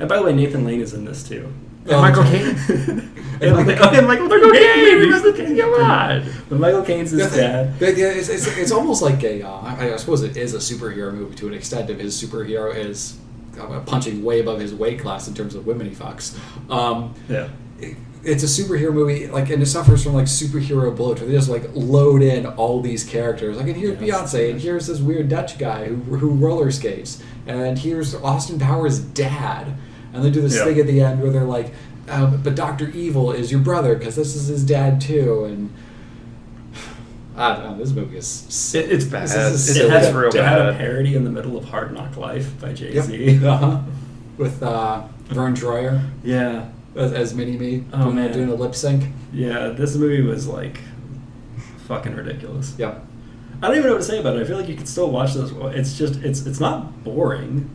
And by the way, Nathan Lane is in this too. And Michael Caine. and, Michael Michael, and Michael Michael Caine. Caine, He's Michael Caine, come on. But Michael Caine's his dad. Yeah, yeah, it's, it's, it's almost like a. Uh, I, I suppose it is a superhero movie to an extent. If his superhero is uh, punching way above his weight class in terms of women he fucks. Um, Yeah. it- it's a superhero movie, like, and it suffers from like superhero bloat, where they just like load in all these characters. Like, and here's Yes. Beyonce, and here's this weird Dutch guy who who roller skates, and here's Austin Powers' dad, and they do this Yeah. thing at the end where they're like, um, "But Doctor Evil is your brother because this is his dad too," and. [sighs] I don't know. This movie is. sick. It- it's bad. This is It sick. had, it's a, real it had a parody in the middle of Hard Knock Life by Jay Yep. Z. [laughs] Uh-huh. With uh, Verne Troyer Yeah. as, as Mini Me Oh, doing, man. doing a lip sync. Yeah, this movie was like fucking ridiculous. Yep. I don't even know what to say about it. I feel like you could still watch this. It's just it's it's not boring.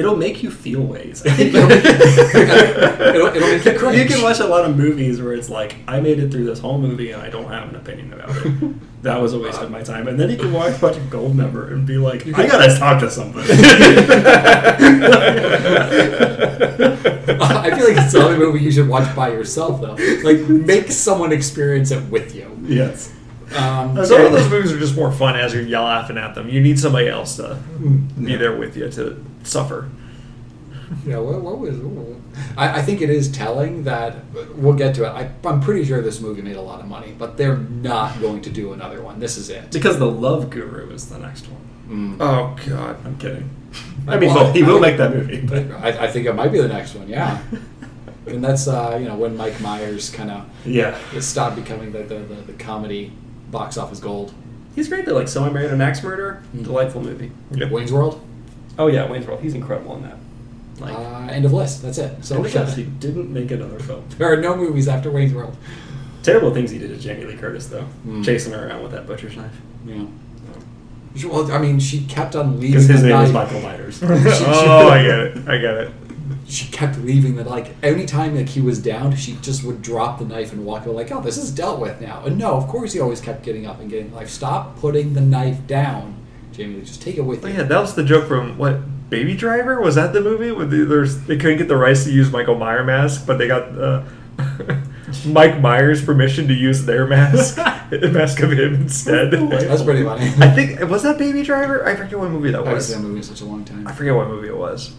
It'll make you feel ways. It'll- [laughs] it'll- it'll make you cringe. [laughs] You can watch a lot of movies where it's like I made it through this whole movie and I don't have an opinion about it. [laughs] That was a waste of my time. And then you can watch watch a Gold Member and be like, I gotta talk to somebody. I feel like it's the only movie you should watch by yourself, though. Like, make someone experience it with you. yes. Um, Some of those movies are just more fun as you're laughing at them. You need somebody else to be Yeah. there with you to suffer. Yeah, what, what was? I, I think it is telling that we'll get to it. I, I'm pretty sure this movie made a lot of money, but they're not going to do another one. This is it. Because the Love Guru is the next one. Mm. Oh God. I'm kidding. I mean, Well, well, he will I- make that movie, but I, I think it might be the next one. Yeah, and that's uh, you know when Mike Myers kind of yeah, stopped becoming the, the, the, the comedy box office gold. he's great. Though, like, so I married an axe murderer. Mm. Delightful movie. Yep. Wayne's World. Oh yeah, Wayne's World. He's incredible in that. Like, Uh, end of list. That's it. So so we got- he didn't make another film. [laughs] there are no movies after Wayne's World. Terrible things he did to Jamie Lee Curtis, though, Mm. chasing her around with that butcher's knife. Yeah. Well, I mean, she kept on leaving. Because his the name is knife. Michael Myers. [laughs] oh, I get it. I get it. She kept leaving the like anytime like he was down, she just would drop the knife and walk away like, oh, this is dealt with now. And no, of course he always kept getting up and getting like. Stop putting the knife down, Jamie. Just take it with Oh, you. yeah, that was the joke from what Baby Driver was that the movie? Where the, there's they couldn't get the rights to use Michael Myers mask, but they got uh, [laughs] Mike Myers permission to use their mask, [laughs] the mask of him instead. [laughs] That's pretty funny. I think was that Baby Driver. I forget what movie that I haven't was. seen that movie in such a long time. I forget what movie it was.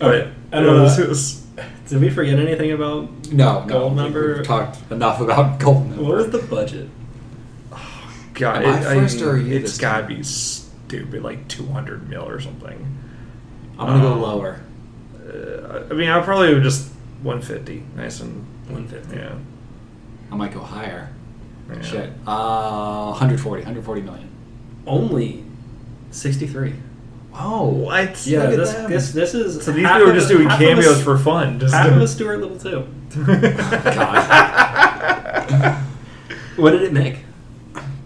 Okay. But And, it was, uh, it was Did we forget anything about No, no. Gold we- Member? We've talked enough about [laughs] Goldmember. what was the budget? God, Am I it- first or are you it's this gotta be stupid, like two hundred mil or something. I'm gonna go Um, lower. Uh, I mean, I probably would just one fifty, nice and 150. yeah. I might go higher. yeah. Shit. Uh, 140, 140 million. Only 63. Oh, What? Yeah, Look at this, them. this this is So these half people are of just a- doing half of a cameos for fun. Just half of a Stuart Little too. [laughs] God. What did it make?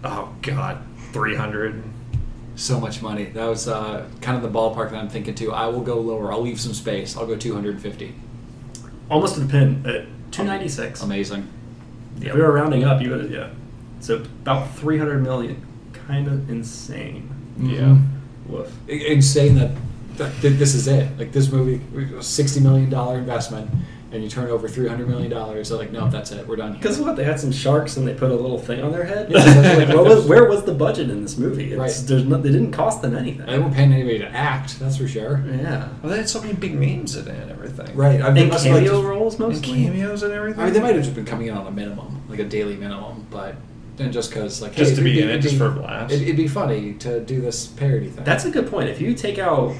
oh God, three hundred. so much money. That was uh, kind of the ballpark that I'm thinking too. I will go lower. I'll leave some space. I'll go 250. Almost to the pin at two ninety six. Amazing. If we were rounding up, you would have yeah. So about three hundred million. Kind of insane. Yeah. Woof. Insane that, that this is it. Like this movie, $60 million investment, and you turn over $300 million. They're like, no, that's it. We're done. Because what they had some sharks and they put a little thing on their head. Yeah, like, what was, [laughs] where was the budget in this movie? It's, Right. There's no, they didn't cost them anything. They weren't paying anybody to act, that's for sure. yeah. Well, they had so many big names in it and everything. Right. I mean, And must have, like, cameo just- roles And cameos and everything. I mean, they might have just been coming in on a minimum, like a daily minimum, but then just because, like, Just hey, to be it'd in it, just be- for laughs. It'd, it'd be funny to do this parody thing. That's a good point. If you take out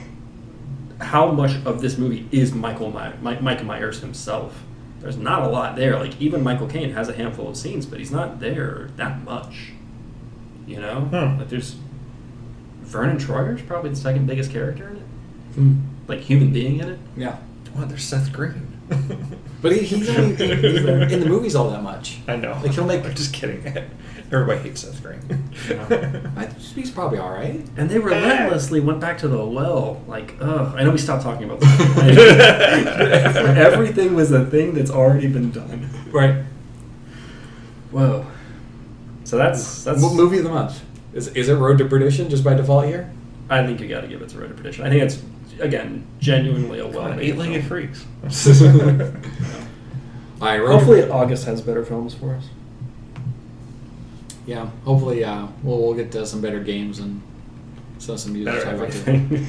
how much of this movie is Michael My- Mi- Mike Myers himself, there's not a lot there. Like even Michael Caine has a handful of scenes, but he's not there that much. You know, Hmm. like there's Vernon Troyer's probably the second biggest character in it, Hmm. like human being in it. Yeah. What? There's Seth Green. [laughs] But he, he's not even even in the movies all that much. I know. Like, he'll make- I'm just kidding. [laughs] Everybody hates Seth Green. [laughs] I, he's probably all right. And they relentlessly went back to the well. Like, ugh. I know we stopped talking about this. Everything was a thing that's already been done. Right. Whoa. So that's that's. What movie of the month? Is, is it Road to Perdition just by default here? I think you got to give it to Road to Perdition. I think it's again genuinely a well Well, made. eight-legged freaks. [laughs] All right, Road Hopefully, August has better films for us. yeah. Hopefully, uh, we'll we'll get to some better games and some some music. Better to talk about, too. everything.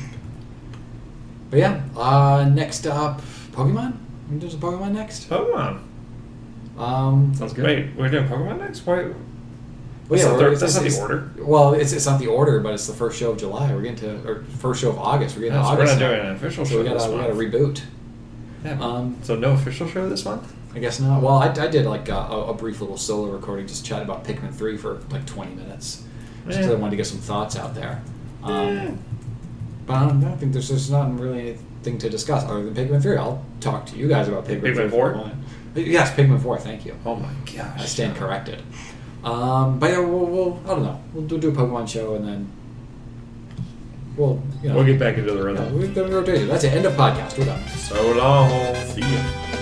But yeah, uh, next up, Pokemon. We can do some Pokemon next. Pokemon. Um, Sounds good. Wait, we're doing Pokemon next? Why? Well, yeah, not we're- that's it's- not the order. Well, it's, it's not the order, but it's the first show of July. We're getting to or first show of August. We're getting to so we're August. not now. doing an official So show we gotta month. reboot. Yeah. Um, so no official show this month? I guess not. Well, I, I did like a, a brief little solo recording, just chatting about Pikmin three for like twenty minutes, just because I wanted to get some thoughts out there. Um, Yeah. But I don't, I don't think there's just not really anything to discuss other than Pikmin three. I'll talk to you guys about Pikmin, Pikmin 3 if you 4? Yes, Pikmin four. Thank you. Oh my gosh. I stand corrected. Um, but yeah, we'll, we'll I don't know. We'll do, do a Pokemon show and then we'll you know We'll get back into the yeah, we're gonna rotate. That's it. End of podcast. We're done. So long. See ya.